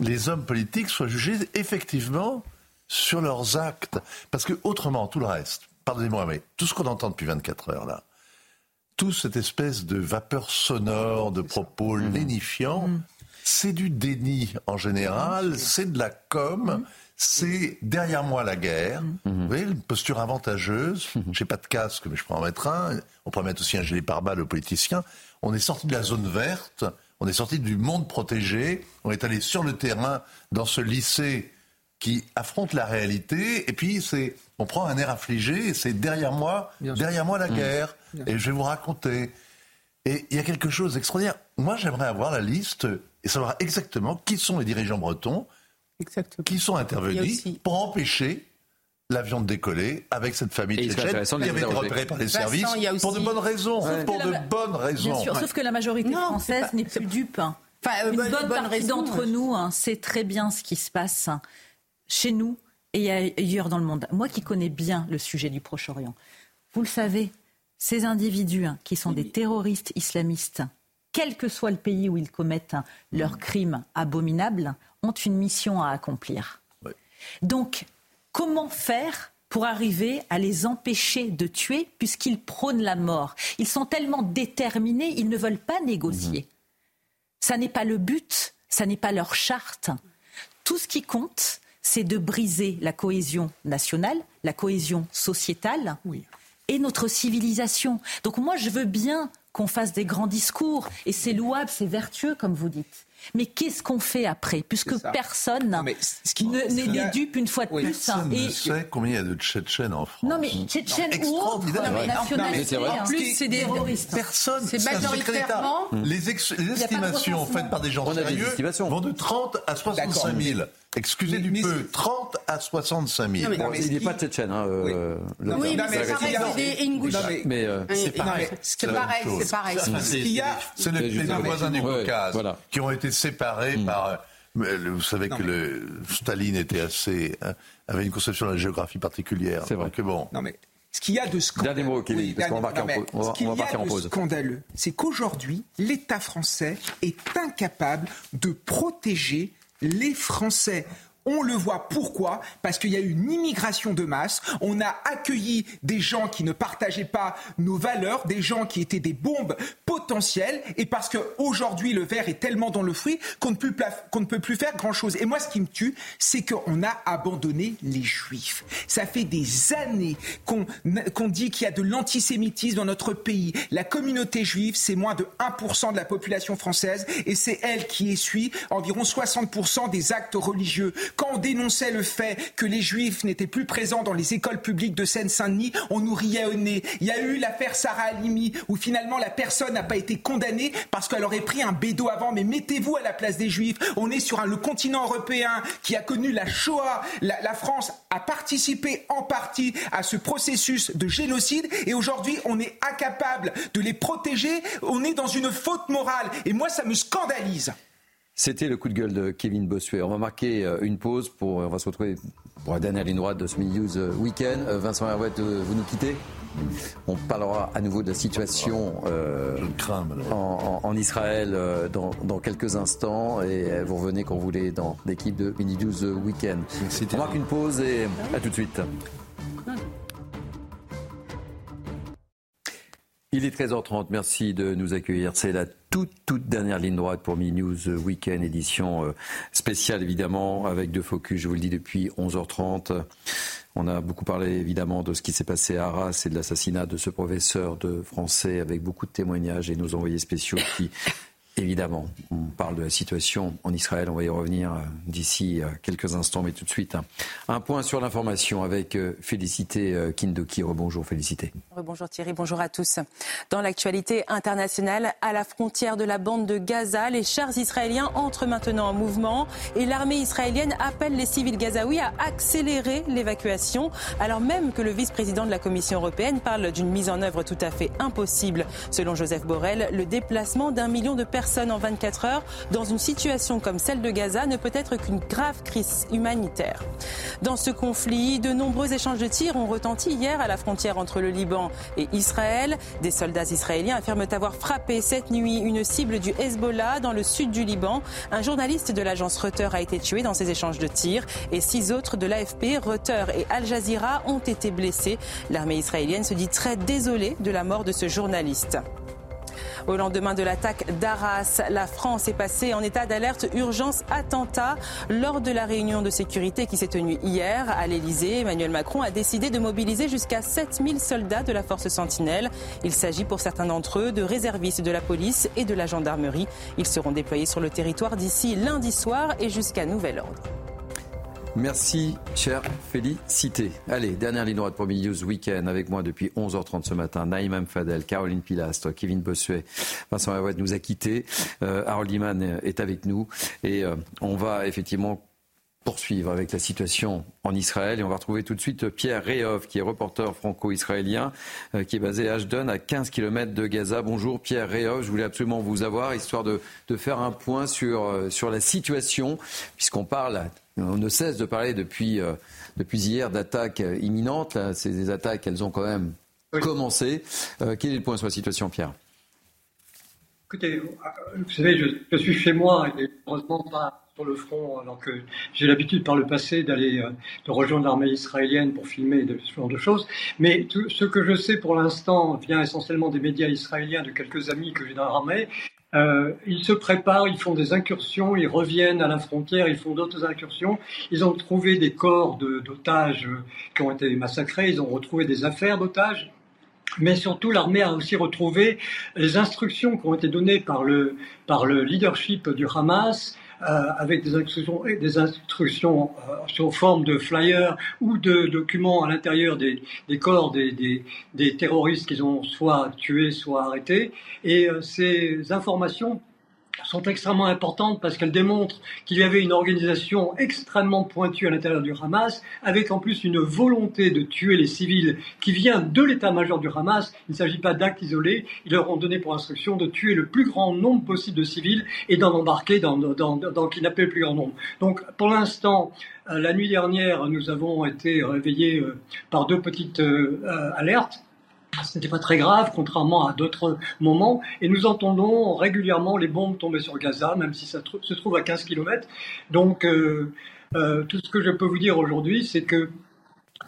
les hommes politiques soient jugés effectivement sur leurs actes. Parce que, autrement, tout le reste, pardonnez-moi, mais tout ce qu'on entend depuis 24 heures là, toute cette espèce de vapeur sonore, de propos Mhm. lénifiants, c'est du déni en général, c'est de la com, c'est derrière moi la guerre. Vous voyez, une posture avantageuse. J'ai pas de casque, mais je peux en mettre un. On pourrait mettre aussi un gilet pare-balles aux politiciens. On est sorti de la zone verte, on est sorti du monde protégé, on est allé sur le terrain dans ce lycée qui affronte la réalité, et puis c'est, on prend un air affligé, et c'est derrière moi, derrière moi la guerre, et je vais vous raconter. Et il y a quelque chose d'extraordinaire. Moi, j'aimerais avoir la liste et savoir exactement qui sont les dirigeants bretons qui sont intervenus aussi- pour empêcher l'avion de décoller avec cette famille tchétchène qui avait été repérée par les Vincent, services pour de bonnes raisons. Sauf Pour que de la- bonnes raisons. Bien sûr, sauf que la majorité Non, française n'est plus dupe. hein. Enfin, euh, Une bonne- bonne bonne partie raison, d'entre ouais. nous hein, sait très bien ce qui se passe hein, chez nous et ailleurs dans le monde. Moi qui connais bien le sujet du Proche-Orient, vous le savez, ces individus hein, qui sont des terroristes islamistes, quel que soit le pays où ils commettent hein, leurs crimes abominables, ont une mission à accomplir. Donc, comment faire pour arriver à les empêcher de tuer puisqu'ils prônent la mort? Ils sont tellement déterminés, ils ne veulent pas négocier. Ça n'est pas le but, ça n'est pas leur charte. Tout ce qui compte, c'est de briser la cohésion nationale, la cohésion sociétale et notre civilisation. Donc moi, je veux bien qu'on fasse des grands discours. Et c'est louable, c'est vertueux, comme vous dites. Mais qu'est-ce qu'on fait après Puisque personne n'est dupe une fois de plus. Personne ne sait combien il y a de Tchétchènes en France. Non, mais Tchétchènes ou autres nationalités. En plus, c'est des terroristes. Personne. C'est majoritairement. Les, estimations faites par des gens sérieux vont de 30 à 65 000. Excusez du peu, 30 à 65 000. Non, mais, il n'est pas tchétchène. Hein, euh, non, oui, mais ça reste des Ingouches. Mais c'est pareil. C'est pareil, c'est pareil. C'est les deux voisins du Caucase qui ont été séparés mm. par... Euh, vous savez que le, Staline était assez, hein, avait une conception de la géographie particulière. C'est vrai. Que bon. Non mais ce qu'il y a de scandaleux, parce qu'on va partir en pause. Scandaleux, c'est qu'aujourd'hui, l'État français est incapable de protéger les Français. On le voit pourquoi? Parce qu'il y a eu une immigration de masse. On a accueilli des gens qui ne partageaient pas nos valeurs, des gens qui étaient des bombes potentielles. Et parce qu'aujourd'hui, le verre est tellement dans le fruit qu'on ne, ne, peut plus faire grand-chose. Et moi, ce qui me tue, c'est qu'on a abandonné les juifs. Ça fait des années qu'on dit qu'il y a de l'antisémitisme dans notre pays. La communauté juive, c'est moins de 1% de la population française. Et c'est elle qui essuie environ 60% des actes religieux. Quand on dénonçait le fait que les juifs n'étaient plus présents dans les écoles publiques de Seine-Saint-Denis, on nous riait au nez. Il y a eu l'affaire Sarah Halimi où finalement la personne n'a pas été condamnée parce qu'elle aurait pris un bédo avant. Mais mettez-vous à la place des juifs. On est sur le continent européen qui a connu la Shoah. La, la France a participé en partie à ce processus de génocide et aujourd'hui on est incapable de les protéger. On est dans une faute morale et moi ça me scandalise. C'était le coup de gueule de Kevin Bossuet. On va marquer euh, une pause pour. On va se retrouver pour la dernière ligne droite de ce News euh, Weekend. Euh, Vincent Herouette, vous nous quittez? On parlera à nouveau de la situation en, Israël dans, quelques instants et vous revenez quand vous voulez dans l'équipe de Mini News Weekend. On marque une pause et à tout de suite. Il est 13h30, merci de nous accueillir. C'est la toute, toute dernière ligne droite pour Mi News Weekend, édition euh, spéciale évidemment, avec deux focus, je vous le dis, depuis 11h30. On a beaucoup parlé évidemment de ce qui s'est passé à Arras et de l'assassinat de ce professeur de français avec beaucoup de témoignages et nos envoyés spéciaux qui Évidemment, on parle de la situation en Israël, on va y revenir euh, d'ici euh, quelques instants, mais tout de suite, un point sur l'information avec euh, Félicité Kindoki. Rebonjour Félicité. Bonjour Thierry, bonjour à tous. Dans l'actualité internationale, à la frontière de la bande de Gaza, les chars israéliens entrent maintenant en mouvement et l'armée israélienne appelle les civils gazaouis à accélérer l'évacuation, alors même que le vice-président de la Commission européenne parle d'une mise en œuvre tout à fait impossible. Selon Joseph Borrell, le déplacement d'un million de personnes personnes en 24 heures dans une situation comme celle de Gaza ne peut être qu'une grave crise humanitaire. Dans ce conflit, de nombreux échanges de tirs ont retenti hier à la frontière entre le Liban et Israël. Des soldats israéliens affirment avoir frappé cette nuit une cible du Hezbollah dans le sud du Liban. Un journaliste de l'agence Reuters a été tué dans ces échanges de tirs et six autres de l'AFP, Reuters et Al Jazeera ont été blessés. L'armée israélienne se dit très désolée de la mort de ce journaliste. Au lendemain de l'attaque d'Arras, la France est passée en état d'alerte urgence attentat. Lors de la réunion de sécurité qui s'est tenue hier à l'Elysée, Emmanuel Macron a décidé de mobiliser jusqu'à 7000 soldats de la force Sentinelle. Il s'agit pour certains d'entre eux de réservistes de la police et de la gendarmerie. Ils seront déployés sur le territoire d'ici lundi soir et jusqu'à nouvel ordre. Merci, cher Félicité. Allez, dernière ligne droite pour News Weekend avec moi depuis 11h30 ce matin. Naïm Fadel, Caroline Pilastre, Kevin Bossuet, Vincent Aoued nous a quittés. Euh, Harold Iman est avec nous et euh, on va effectivement poursuivre avec la situation en Israël. Et on va retrouver tout de suite Pierre Réov, qui est reporter franco-israélien, euh, qui est basé à Ashdod, à 15 km de Gaza. Bonjour Pierre Réov, je voulais absolument vous avoir, histoire de, de faire un point sur, euh, sur la situation, puisqu'on parle on ne cesse de parler depuis, euh, depuis hier d'attaques imminentes. ces attaques, elles ont quand même commencé. Euh, quel est le point sur la situation, Pierre? Écoutez, vous savez, je, suis chez moi et heureusement pas sur le front, alors que j'ai l'habitude par le passé d'aller euh, de rejoindre l'armée israélienne pour filmer de, ce genre de choses. Mais tout, ce que je sais pour l'instant vient essentiellement des médias israéliens, de quelques amis que j'ai dans l'armée, euh, ils se préparent, ils font des incursions, ils reviennent à la frontière, ils font d'autres incursions. Ils ont trouvé des corps d'otages qui ont été massacrés, ils ont retrouvé des affaires d'otages. mais surtout l'armée a aussi retrouvé les instructions qui ont été données par le, par le leadership du Hamas euh, avec des instructions, des instructions euh, sous forme de flyers ou de documents à l'intérieur des, corps des, des, des terroristes qu'ils ont soit tués, soit arrêtés. Et euh, ces informations sont extrêmement importantes parce qu'elles démontrent qu'il y avait une organisation extrêmement pointue à l'intérieur du Hamas, avec en plus une volonté de tuer les civils qui vient de l'état-major du Hamas. Il ne s'agit pas d'actes isolés. Ils leur ont donné pour instruction de tuer le plus grand nombre possible de civils et d'en embarquer dans, dans, dans, kidnapper le plus grand nombre. Donc, pour l'instant, euh, la nuit dernière, nous avons été réveillés euh, par deux petites euh, alertes ce n'était pas très grave, contrairement à d'autres moments. Et nous entendons régulièrement les bombes tomber sur Gaza, même si ça se trouve à 15 km. Donc, euh, euh, tout ce que je peux vous dire aujourd'hui, c'est que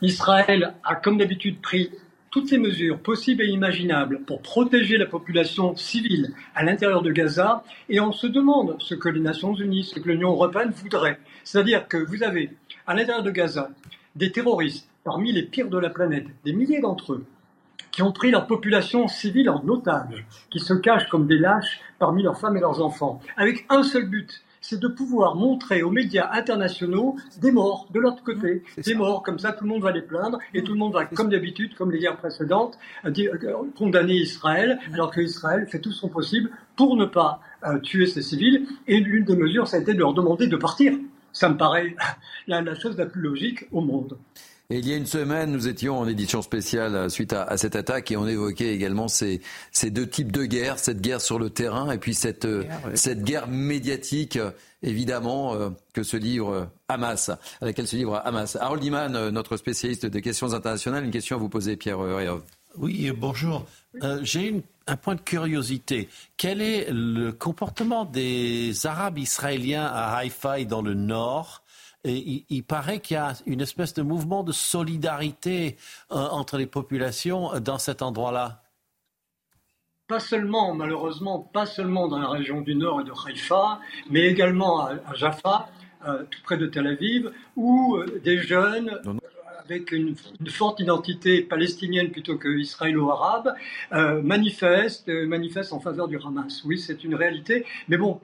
Israël a, comme d'habitude, pris toutes les mesures possibles et imaginables pour protéger la population civile à l'intérieur de Gaza. Et on se demande ce que les Nations Unies, ce que l'Union européenne voudrait. C'est-à-dire que vous avez à l'intérieur de Gaza des terroristes parmi les pires de la planète, des milliers d'entre eux, qui ont pris leur population civile en otage, qui se cachent comme des lâches parmi leurs femmes et leurs enfants, avec un seul but, c'est de pouvoir montrer aux médias internationaux des morts de l'autre côté, des morts, comme ça tout le monde va les plaindre et tout le monde va, comme d'habitude, comme les guerres précédentes, euh, euh, condamner Israël, alors que Israël fait tout son possible pour ne pas euh, tuer ses civils. Et l'une des mesures, ça a été de leur demander de partir. Ça me paraît la chose la plus logique au monde. Et il y a une semaine, nous étions en édition spéciale euh, suite à, cette attaque et on évoquait également ces, ces, deux types de guerres, cette guerre sur le terrain et puis cette, euh, cette guerre médiatique, euh, évidemment, que se livre Hamas, à laquelle se livre Hamas. Harold Iman, notre spécialiste des questions internationales, une question à vous poser, Pierre Réov. Oui, bonjour. J'ai un point de curiosité. Quel est le comportement des Arabes israéliens à Haïfa et dans le nord? Et il, paraît qu'il y a une espèce de mouvement de solidarité euh, entre les populations euh, dans cet endroit-là. Pas seulement, malheureusement, pas seulement dans la région du nord et de Haïfa, mais également à, Jaffa, euh, tout près de Tel Aviv, où des jeunes avec une, forte identité palestinienne plutôt que israélo-arabe, manifestent, manifestent en faveur du Hamas. Oui, c'est une réalité. Mais bon,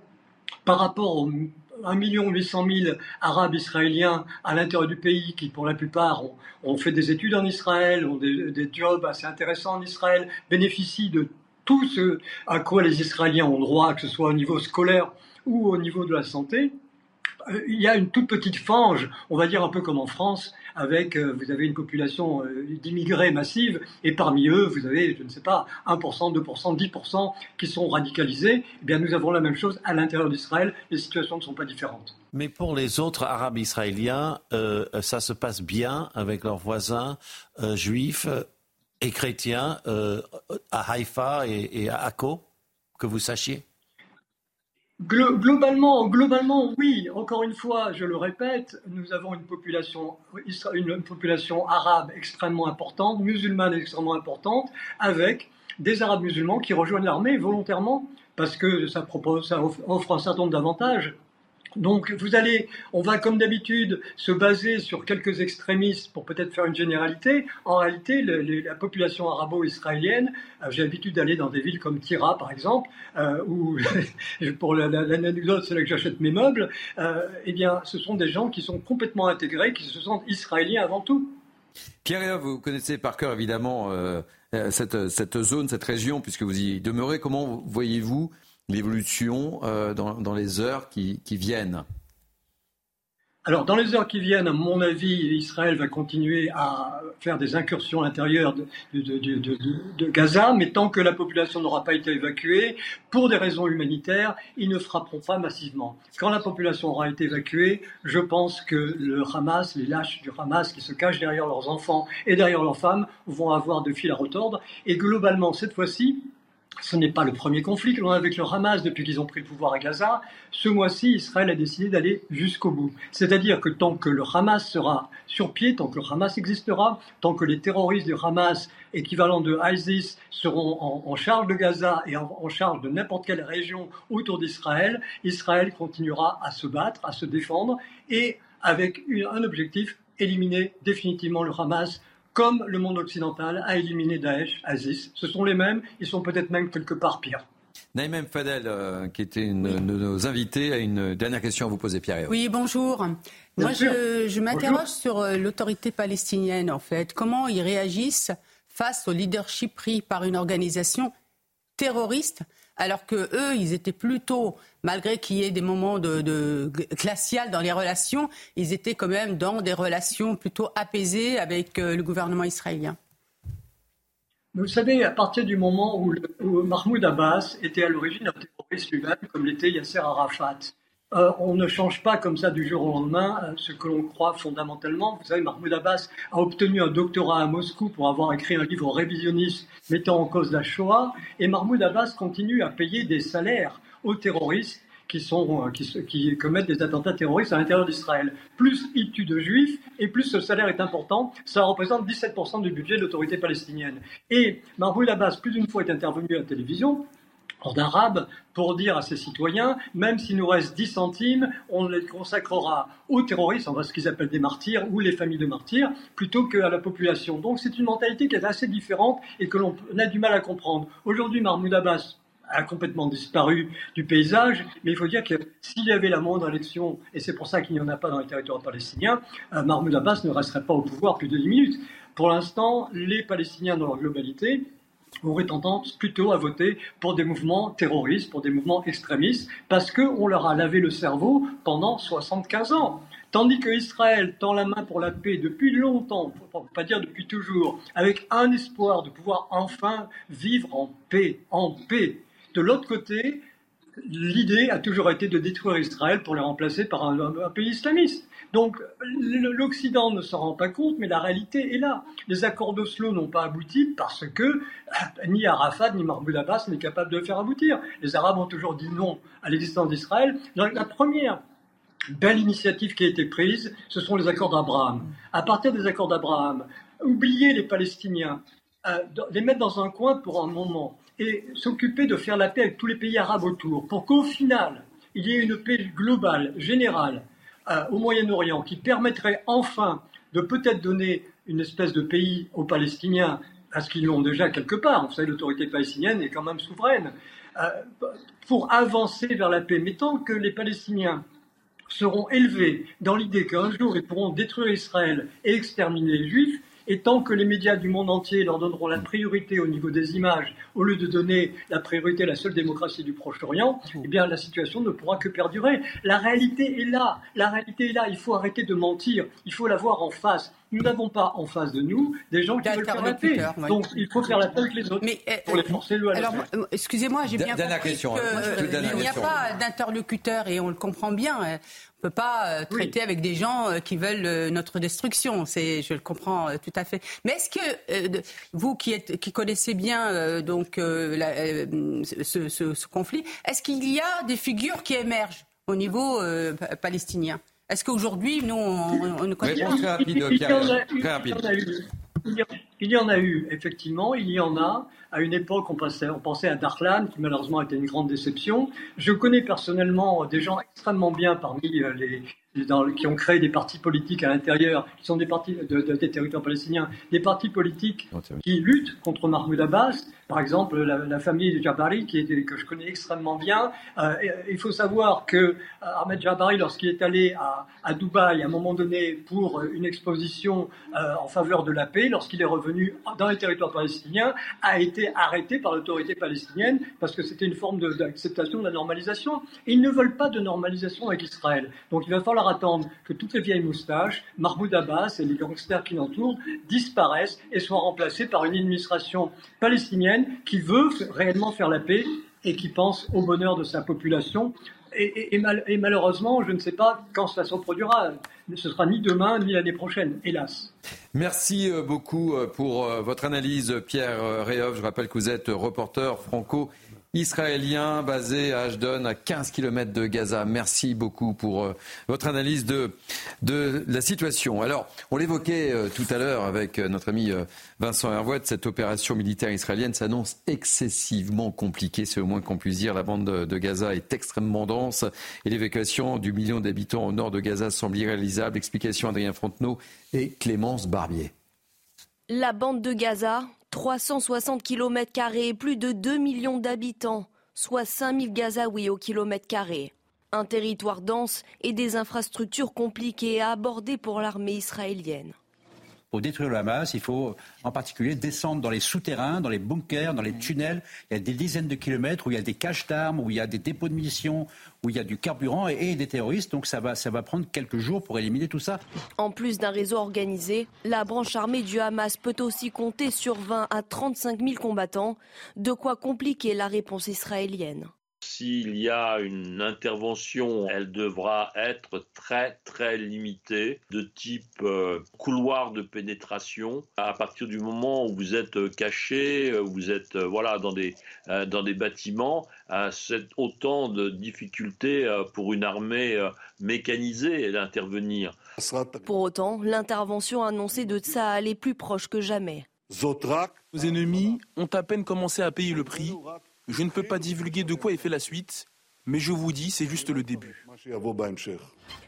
par rapport au 1 800 000 Arabes israéliens à l'intérieur du pays qui, pour la plupart, ont, fait des études en Israël, ont des, jobs assez intéressants en Israël, bénéficient de tout ce à quoi les Israéliens ont droit, que ce soit au niveau scolaire ou au niveau de la santé. Euh, il y a une toute petite fange, on va dire un peu comme en France, avec, euh, vous avez une population euh, d'immigrés massive, et parmi eux, vous avez, je ne sais pas, 1%, 2%, 10% qui sont radicalisés. Eh bien, nous avons la même chose à l'intérieur d'Israël. Les situations ne sont pas différentes. Mais pour les autres Arabes israéliens, ça se passe bien avec leurs voisins juifs et chrétiens à Haïfa et, et à Akko, que vous sachiez? Globalement, globalement, oui. Encore une fois, je le répète, nous avons une population, une population arabe extrêmement importante, musulmane extrêmement importante, avec des Arabes musulmans qui rejoignent l'armée volontairement parce que ça propose, ça offre un certain nombre d'avantages. Donc vous allez, on va comme d'habitude se baser sur quelques extrémistes pour peut-être faire une généralité. En réalité, la population arabo-israélienne, euh, j'ai l'habitude d'aller dans des villes comme Tira par exemple, euh, où pour l'anecdote c'est là que j'achète mes meubles. Euh, eh bien, ce sont des gens qui sont complètement intégrés, qui se sentent israéliens avant tout. Pierre, vous connaissez par cœur évidemment cette, cette, zone, cette région, puisque vous y demeurez. Comment voyez-vous l'évolution euh, dans, les heures qui, viennent alors, dans les heures qui viennent, à mon avis, Israël va continuer à faire des incursions à l'intérieur de, de, Gaza, mais tant que la population n'aura pas été évacuée, pour des raisons humanitaires, ils ne frapperont pas massivement. Quand la population aura été évacuée, je pense que le Hamas, les lâches du Hamas qui se cachent derrière leurs enfants et derrière leurs femmes, vont avoir de fil à retordre. Et globalement, cette fois-ci, ce n'est pas le premier conflit que l'on a avec le Hamas depuis qu'ils ont pris le pouvoir à Gaza. Ce mois-ci, Israël a décidé d'aller jusqu'au bout. C'est-à-dire que tant que le Hamas sera sur pied, tant que le Hamas existera, tant que les terroristes du Hamas, équivalents de ISIS, seront en, charge de Gaza et en, charge de n'importe quelle région autour d'Israël, Israël continuera à se battre, à se défendre et avec un objectif, éliminer définitivement le Hamas comme le monde occidental a éliminé Daesh, Aziz. Ce sont les mêmes, ils sont peut-être même quelque part pires. Naïm Fadel, euh, qui était une de nos invités, a une dernière question à vous poser, Pierre. Oui, bonjour. Moi, je, m'interroge sur euh, l'autorité palestinienne, en fait. Comment ils réagissent face au leadership pris par une organisation terroriste, alors que eux, ils étaient plutôt, malgré qu'il y ait des moments de, glacial dans les relations, ils étaient quand même dans des relations plutôt apaisées avec euh, le gouvernement israélien. Vous savez, à partir du moment où, Mahmoud Abbas était à l'origine un terroriste lui-même, comme l'était Yasser Arafat, euh, on ne change pas comme ça du jour au lendemain euh, ce que l'on croit fondamentalement. Vous savez, Mahmoud Abbas a obtenu un doctorat à Moscou pour avoir écrit un livre révisionniste mettant en cause la Shoah, et Mahmoud Abbas continue à payer des salaires aux terroristes qui, euh, qui, commettent des attentats terroristes à l'intérieur d'Israël. Plus il tue de juifs et plus ce salaire est important, ça représente 17% du budget de l'autorité palestinienne. Et Mahmoud Abbas, plus d'une fois, est intervenu à la télévision en arabe pour dire à ses citoyens, même s'il nous reste 10 centimes, on les consacrera aux terroristes, enfin ce qu'ils appellent des martyrs ou les familles de martyrs, plutôt qu'à la population. Donc c'est une mentalité qui est assez différente et que l'on a du mal à comprendre. Aujourd'hui, Mahmoud Abbas a complètement disparu du paysage, mais il faut dire que s'il y avait la moindre élection, et c'est pour ça qu'il n'y en a pas dans les territoires palestiniens, euh, Mahmoud Abbas ne resterait pas au pouvoir plus de 10 minutes. Pour l'instant, les Palestiniens dans leur globalité auraient tendance plutôt à voter pour des mouvements terroristes, pour des mouvements extrémistes, parce qu'on leur a lavé le cerveau pendant 75 ans. Tandis que Israël tend la main pour la paix depuis longtemps, pour pas dire depuis toujours, avec un espoir de pouvoir enfin vivre en paix, en paix. De l'autre côté, l'idée a toujours été de détruire Israël pour le remplacer par un, pays islamiste. Donc l'Occident ne s'en rend pas compte, mais la réalité est là. Les accords d'Oslo n'ont pas abouti parce que euh, ni Arafat ni Mahmoud Abbas n'est capable de le faire aboutir. Les Arabes ont toujours dit non à l'existence d'Israël. La première belle initiative qui a été prise, ce sont les accords d'Abraham. À partir des accords d'Abraham, oublier les Palestiniens, euh, les mettre dans un coin pour un moment et s'occuper de faire la paix avec tous les pays arabes autour, pour qu'au final, il y ait une paix globale, générale, euh, au Moyen-Orient, qui permettrait enfin de peut-être donner une espèce de pays aux Palestiniens, parce qu'ils l'ont déjà quelque part. Vous savez, l'autorité palestinienne est quand même souveraine, euh, pour avancer vers la paix. Mais tant que les Palestiniens seront élevés dans l'idée qu'un jour ils pourront détruire Israël et exterminer les Juifs, et tant que les médias du monde entier leur donneront la priorité au niveau des images, au lieu de donner la priorité à la seule démocratie du Proche-Orient, eh bien la situation ne pourra que perdurer. La réalité est là. La réalité est là. Il faut arrêter de mentir. Il faut la voir en face. Nous n'avons pas en face de nous des gens qui veulent faire la paix. Donc il faut faire la paix avec les autres Mais, euh, pour les forcer le Alors, excusez-moi, j'ai bien compris question, il n'y a pas d'interlocuteur et on le comprend bien. Peut pas euh, traiter avec des gens euh, qui veulent euh, notre destruction. C'est, je le comprends tout à fait. Mais est-ce que vous qui, êtes, qui connaissez bien donc ce, ce, conflit, est-ce qu'il y a des figures qui émergent au niveau palestinien? Est-ce qu'aujourd'hui, nous, on, ne connaît pas? très rapide, Très rapide. Il y en a eu, effectivement, il y en a. À une époque, on, on pensait à Darlan, qui malheureusement a été une grande déception. Je connais personnellement des gens extrêmement bien parmi euh, les, qui ont créé des partis politiques à l'intérieur, qui sont des partis de, des territoires palestiniens, des partis politiques qui luttent contre Mahmoud Abbas. Par exemple, la, famille de Jabari, qui est, que je connais extrêmement bien. Euh, il faut savoir que euh, Ahmed Jabari, lorsqu'il est allé à, Dubaï, à un moment donné, pour une exposition euh, en faveur de la paix, lorsqu'il est revenu dans les territoires palestiniens, a été arrêté par l'autorité palestinienne parce que c'était une forme d'acceptation de, de la normalisation. Et ils ne veulent pas de normalisation avec Israël. Donc il va falloir attendre que toutes les vieilles moustaches, Mahmoud Abbas et les gangsters qui l'entourent disparaissent et soient remplacés par une administration palestinienne qui veut réellement faire la paix et qui pense au bonheur de sa population. Et, malheureusement, je ne sais pas quand cela se reproduira. Ce sera ni demain ni l'année prochaine, hélas. Merci euh, beaucoup euh, pour euh, votre analyse, Pierre Réov. Je rappelle que vous êtes reporter franco israélien basé à Ashdod, à 15 km de Gaza. Merci beaucoup pour euh, votre analyse de, la situation. Alors, on l'évoquait euh, tout à l'heure avec euh, notre ami Vincent Hervouet, cette opération militaire israélienne s'annonce excessivement compliquée, c'est au moins qu'on puisse dire. La bande de, Gaza est extrêmement dense et l'évacuation du million d'habitants au nord de Gaza semble irréalisable. Explication Adrien Frontenot et Clémence Barbier. La bande de Gaza, 360 km et plus de 2 millions d'habitants, soit 5000 Gazaouis au kilomètre carré. Un territoire dense et des infrastructures compliquées à aborder pour l'armée israélienne. Pour détruire le Hamas, il faut en particulier descendre dans les souterrains, dans les bunkers, dans les tunnels. Il y a des dizaines de kilomètres où il y a des caches d'armes, où il y a des dépôts de munitions, où il y a du carburant et, des terroristes. Donc ça va, ça va prendre quelques jours pour éliminer tout ça. En plus d'un réseau organisé, la branche armée du Hamas peut aussi compter sur 20 à 35 000 combattants, de quoi compliquer la réponse israélienne. S'il y a une intervention, elle devra être très très limitée, de type euh, couloir de pénétration. À partir du moment où vous êtes caché, euh, vous êtes euh, voilà dans des dans des bâtiments, c'est autant de difficultés pour une armée mécanisée d'intervenir. Pour autant, l'intervention annoncée de Tsahal est plus proche que jamais. Nos ennemis ont à peine commencé à payer le prix je ne peux pas divulguer de quoi est fait la suite, mais je vous dis, c'est juste le début.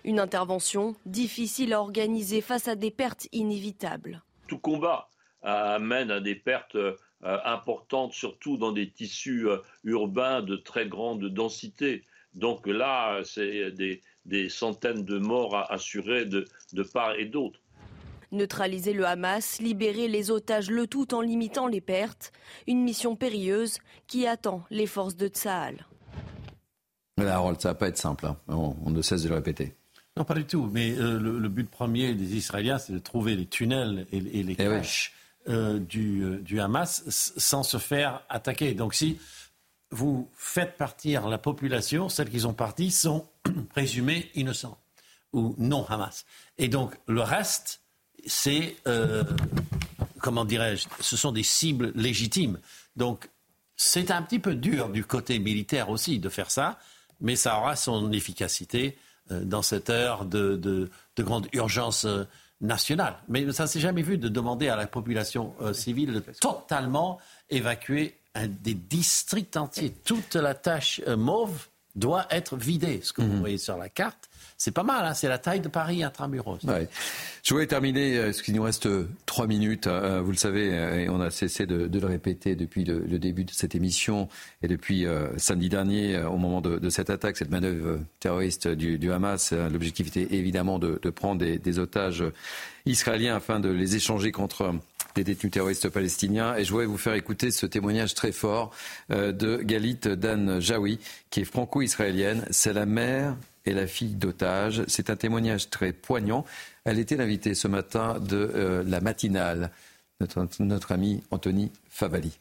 Une intervention difficile à organiser face à des pertes inévitables. Tout combat amène à des pertes euh, importantes, surtout dans des tissus euh, urbains de très grande densité. Donc là, c'est des, centaines de morts à assurer de part et d'autre. Neutraliser le Hamas, libérer les otages, le tout en limitant les pertes. Une mission périlleuse qui attend les forces de Tsahal. Voilà, Harold, ça va pas être simple. Hein. On, ne cesse de le répéter. Non, pas du tout. Mais euh, le, but premier des Israéliens, c'est de trouver les tunnels et, les eh caches euh, du, euh, du, Hamas sans se faire attaquer. Donc si vous faites partir la population, celles qui sont parties sont présumées innocentes ou non Hamas. Et donc le reste c'est, euh, comment dirais-je, ce sont des cibles légitimes. Donc, c'est un petit peu dur du côté militaire aussi de faire ça, mais ça aura son efficacité euh, dans cette heure de, grande urgence euh, nationale. Mais ça ne s'est jamais vu de demander à la population civile de totalement évacuer des districts entiers. Toute la tâche mauve doit être vidée. Ce que vous mhm. voyez sur la carte, c'est pas mal, hein, c'est la taille de Paris intramuros. Ouais. Je voulais terminer, euh, parce qu'il nous reste euh, trois minutes, euh, vous le savez, et on a cessé de, le répéter depuis le, début de cette émission et depuis samedi dernier, au moment de, cette attaque, cette manœuvre terroriste du, Hamas. L'objectif était évidemment de, prendre des, otages israéliens afin de les échanger contre des détenus terroristes palestiniens. Et je voulais vous faire écouter ce témoignage très fort de Galit Dan Jaoui, qui est franco-israélienne. C'est la mère et la fille d'otage. C'est un témoignage très poignant. Elle était l'invitée ce matin de euh, la matinale, notre, notre ami Anthony Favali.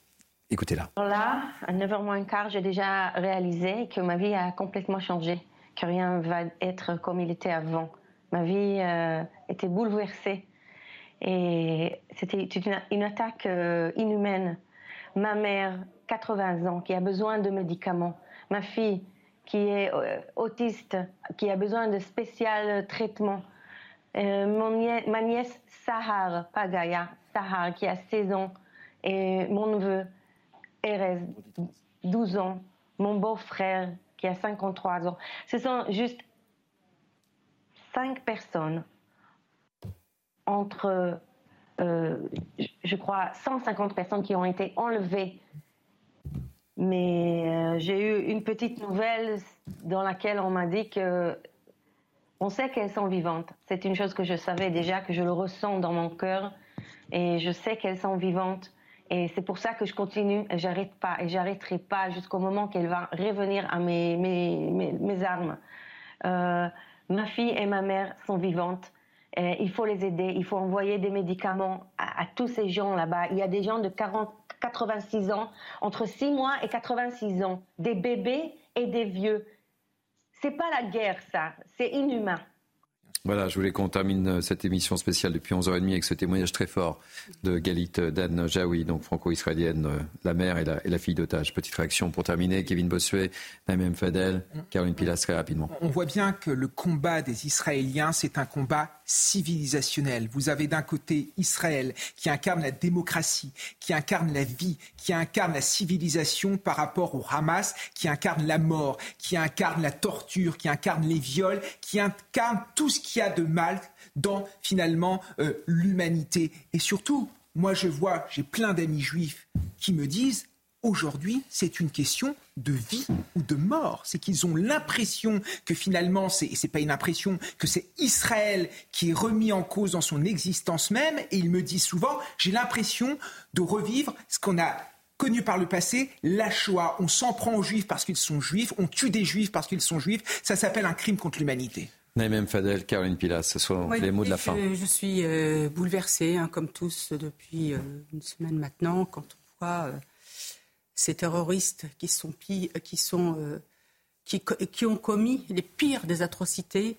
Écoutez-la. Là, à 9h moins quart, j'ai déjà réalisé que ma vie a complètement changé, que rien va être comme il était avant. Ma vie euh, était bouleversée et c'était une, une, attaque euh, inhumaine. Ma mère, 80 ans, qui a besoin de médicaments. Ma fille, qui est euh, autiste, qui a besoin de spécial traitement. Euh, ma nièce Sahar Pagaya, Sahar, qui a 16 ans, et mon neveu Erez, 12 ans, mon beau-frère qui a 53 ans. Ce sont juste cinq personnes entre, euh, je crois, 150 personnes qui ont été enlevées mais euh, j'ai eu une petite nouvelle dans laquelle on m'a dit que on sait qu'elles sont vivantes. C'est une chose que je savais déjà, que je le ressens dans mon cœur, et je sais qu'elles sont vivantes. Et c'est pour ça que je continue, et j'arrête pas, et j'arrêterai pas jusqu'au moment qu'elle va revenir à mes, mes, mes, armes. Euh, ma fille et ma mère sont vivantes. Et il faut les aider, il faut envoyer des médicaments à, à tous ces gens là-bas. Il y a des gens de 40, 86 ans, entre 6 mois et 86 ans, des bébés et des vieux. C'est pas la guerre, ça. C'est inhumain. Voilà, je voulais qu'on termine euh, cette émission spéciale depuis 11h30 avec ce témoignage très fort de Galit euh, Dan Jaoui, donc franco-israélienne, euh, la mère et la, fille d'otage. Petite réaction pour terminer, Kevin Bossuet, Naïm Fadel, Caroline Pilas, très rapidement. On voit bien que le combat des Israéliens, c'est un combat civilisationnel. Vous avez d'un côté Israël qui incarne la démocratie, qui incarne la vie, qui incarne la civilisation par rapport au Hamas, qui incarne la mort, qui incarne la torture, qui incarne les viols, qui incarne tout ce qui y a de mal dans finalement euh, l'humanité. Et surtout, moi je vois, j'ai plein d'amis juifs qui me disent Aujourd'hui, c'est une question de vie ou de mort. C'est qu'ils ont l'impression que finalement, c'est, n'est pas une impression, que c'est Israël qui est remis en cause dans son existence même. Et ils me disent souvent, j'ai l'impression de revivre ce qu'on a connu par le passé, la Shoah. On s'en prend aux juifs parce qu'ils sont juifs, on tue des juifs parce qu'ils sont juifs. Ça s'appelle un crime contre l'humanité. Naïm Fadel, Caroline Pilas, ce sont les mots de la fin. Je, suis euh, bouleversée, hein, comme tous, depuis euh, une semaine maintenant, quand on voit euh, ces terroristes qui sont, qui, sont qui, qui, ont commis les pires des atrocités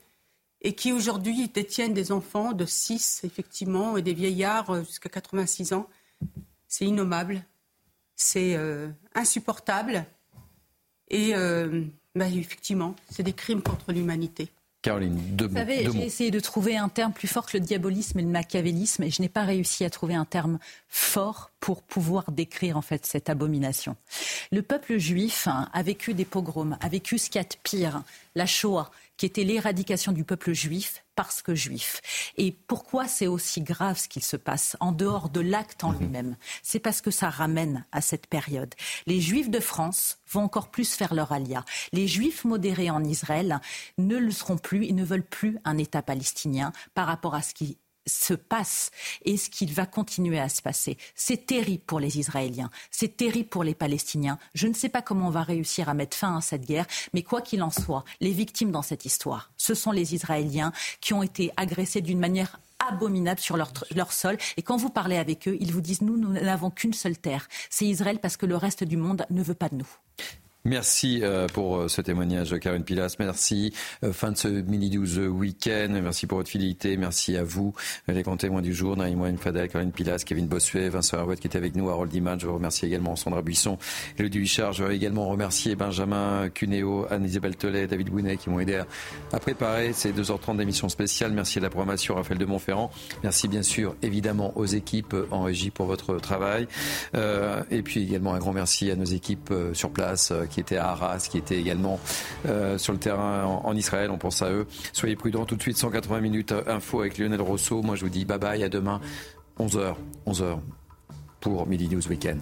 et qui aujourd'hui détiennent des enfants de 6, effectivement, et des vieillards jusqu'à 86 ans. C'est innommable, c'est insupportable et bah, effectivement, c'est des crimes contre l'humanité. Caroline, deux Vous savez, j'ai essayé de trouver un terme plus fort que le diabolisme et le machiavélisme et je n'ai pas réussi à trouver un terme fort pour pouvoir décrire en fait cette abomination. Le peuple juif a vécu des pogroms, a vécu ce qu'il y a de pire, la Shoah, qui était l'éradication du peuple juif parce que juif. Et pourquoi c'est aussi grave ce qu'il se passe en dehors de l'acte en lui-même? C'est parce que ça ramène à cette période. Les juifs de France vont encore plus faire leur alia. Les juifs modérés en Israël ne le seront plus, ils ne veulent plus un État palestinien par rapport à ce qui se passe et ce qu'il va continuer à se passer. C'est terrible pour les Israéliens, c'est terrible pour les Palestiniens. Je ne sais pas comment on va réussir à mettre fin à cette guerre, mais quoi qu'il en soit, les victimes dans cette histoire, ce sont les Israéliens qui ont été agressés d'une manière abominable sur leur, sol. Et quand vous parlez avec eux, ils vous disent, nous, nous n'avons qu'une seule terre. C'est Israël parce que le reste du monde ne veut pas de nous. Merci euh, pour euh, ce témoignage, Karine Pilas. Merci. Euh, fin de ce mini 12 week-end. Merci pour votre fidélité. Merci à vous, les grands témoins du jour. Naïm Fadel, Karine Pilas, Kevin Bossuet, Vincent Herouet qui était avec nous, Harold Diman. Je vous remercie également Sandra Buisson, Elodie Huchard. Je veux également remercier Benjamin Cuneo, Anne-Isabelle Tollet, David Bounet qui m'ont aidé à, préparer ces 2h30 d'émission spéciale. Merci de la programmation, Raphaël de Montferrand. Merci bien sûr, évidemment, aux équipes en régie pour votre travail. et puis également un grand merci à nos équipes sur place étaient à Arras, qui étaient également euh, sur le terrain en, Israël. On pense à eux. Soyez prudents. Tout de suite, 180 minutes euh, info avec Lionel Rousseau. Moi, je vous dis bye bye. À demain, 11h. 11h pour Midi News Weekend.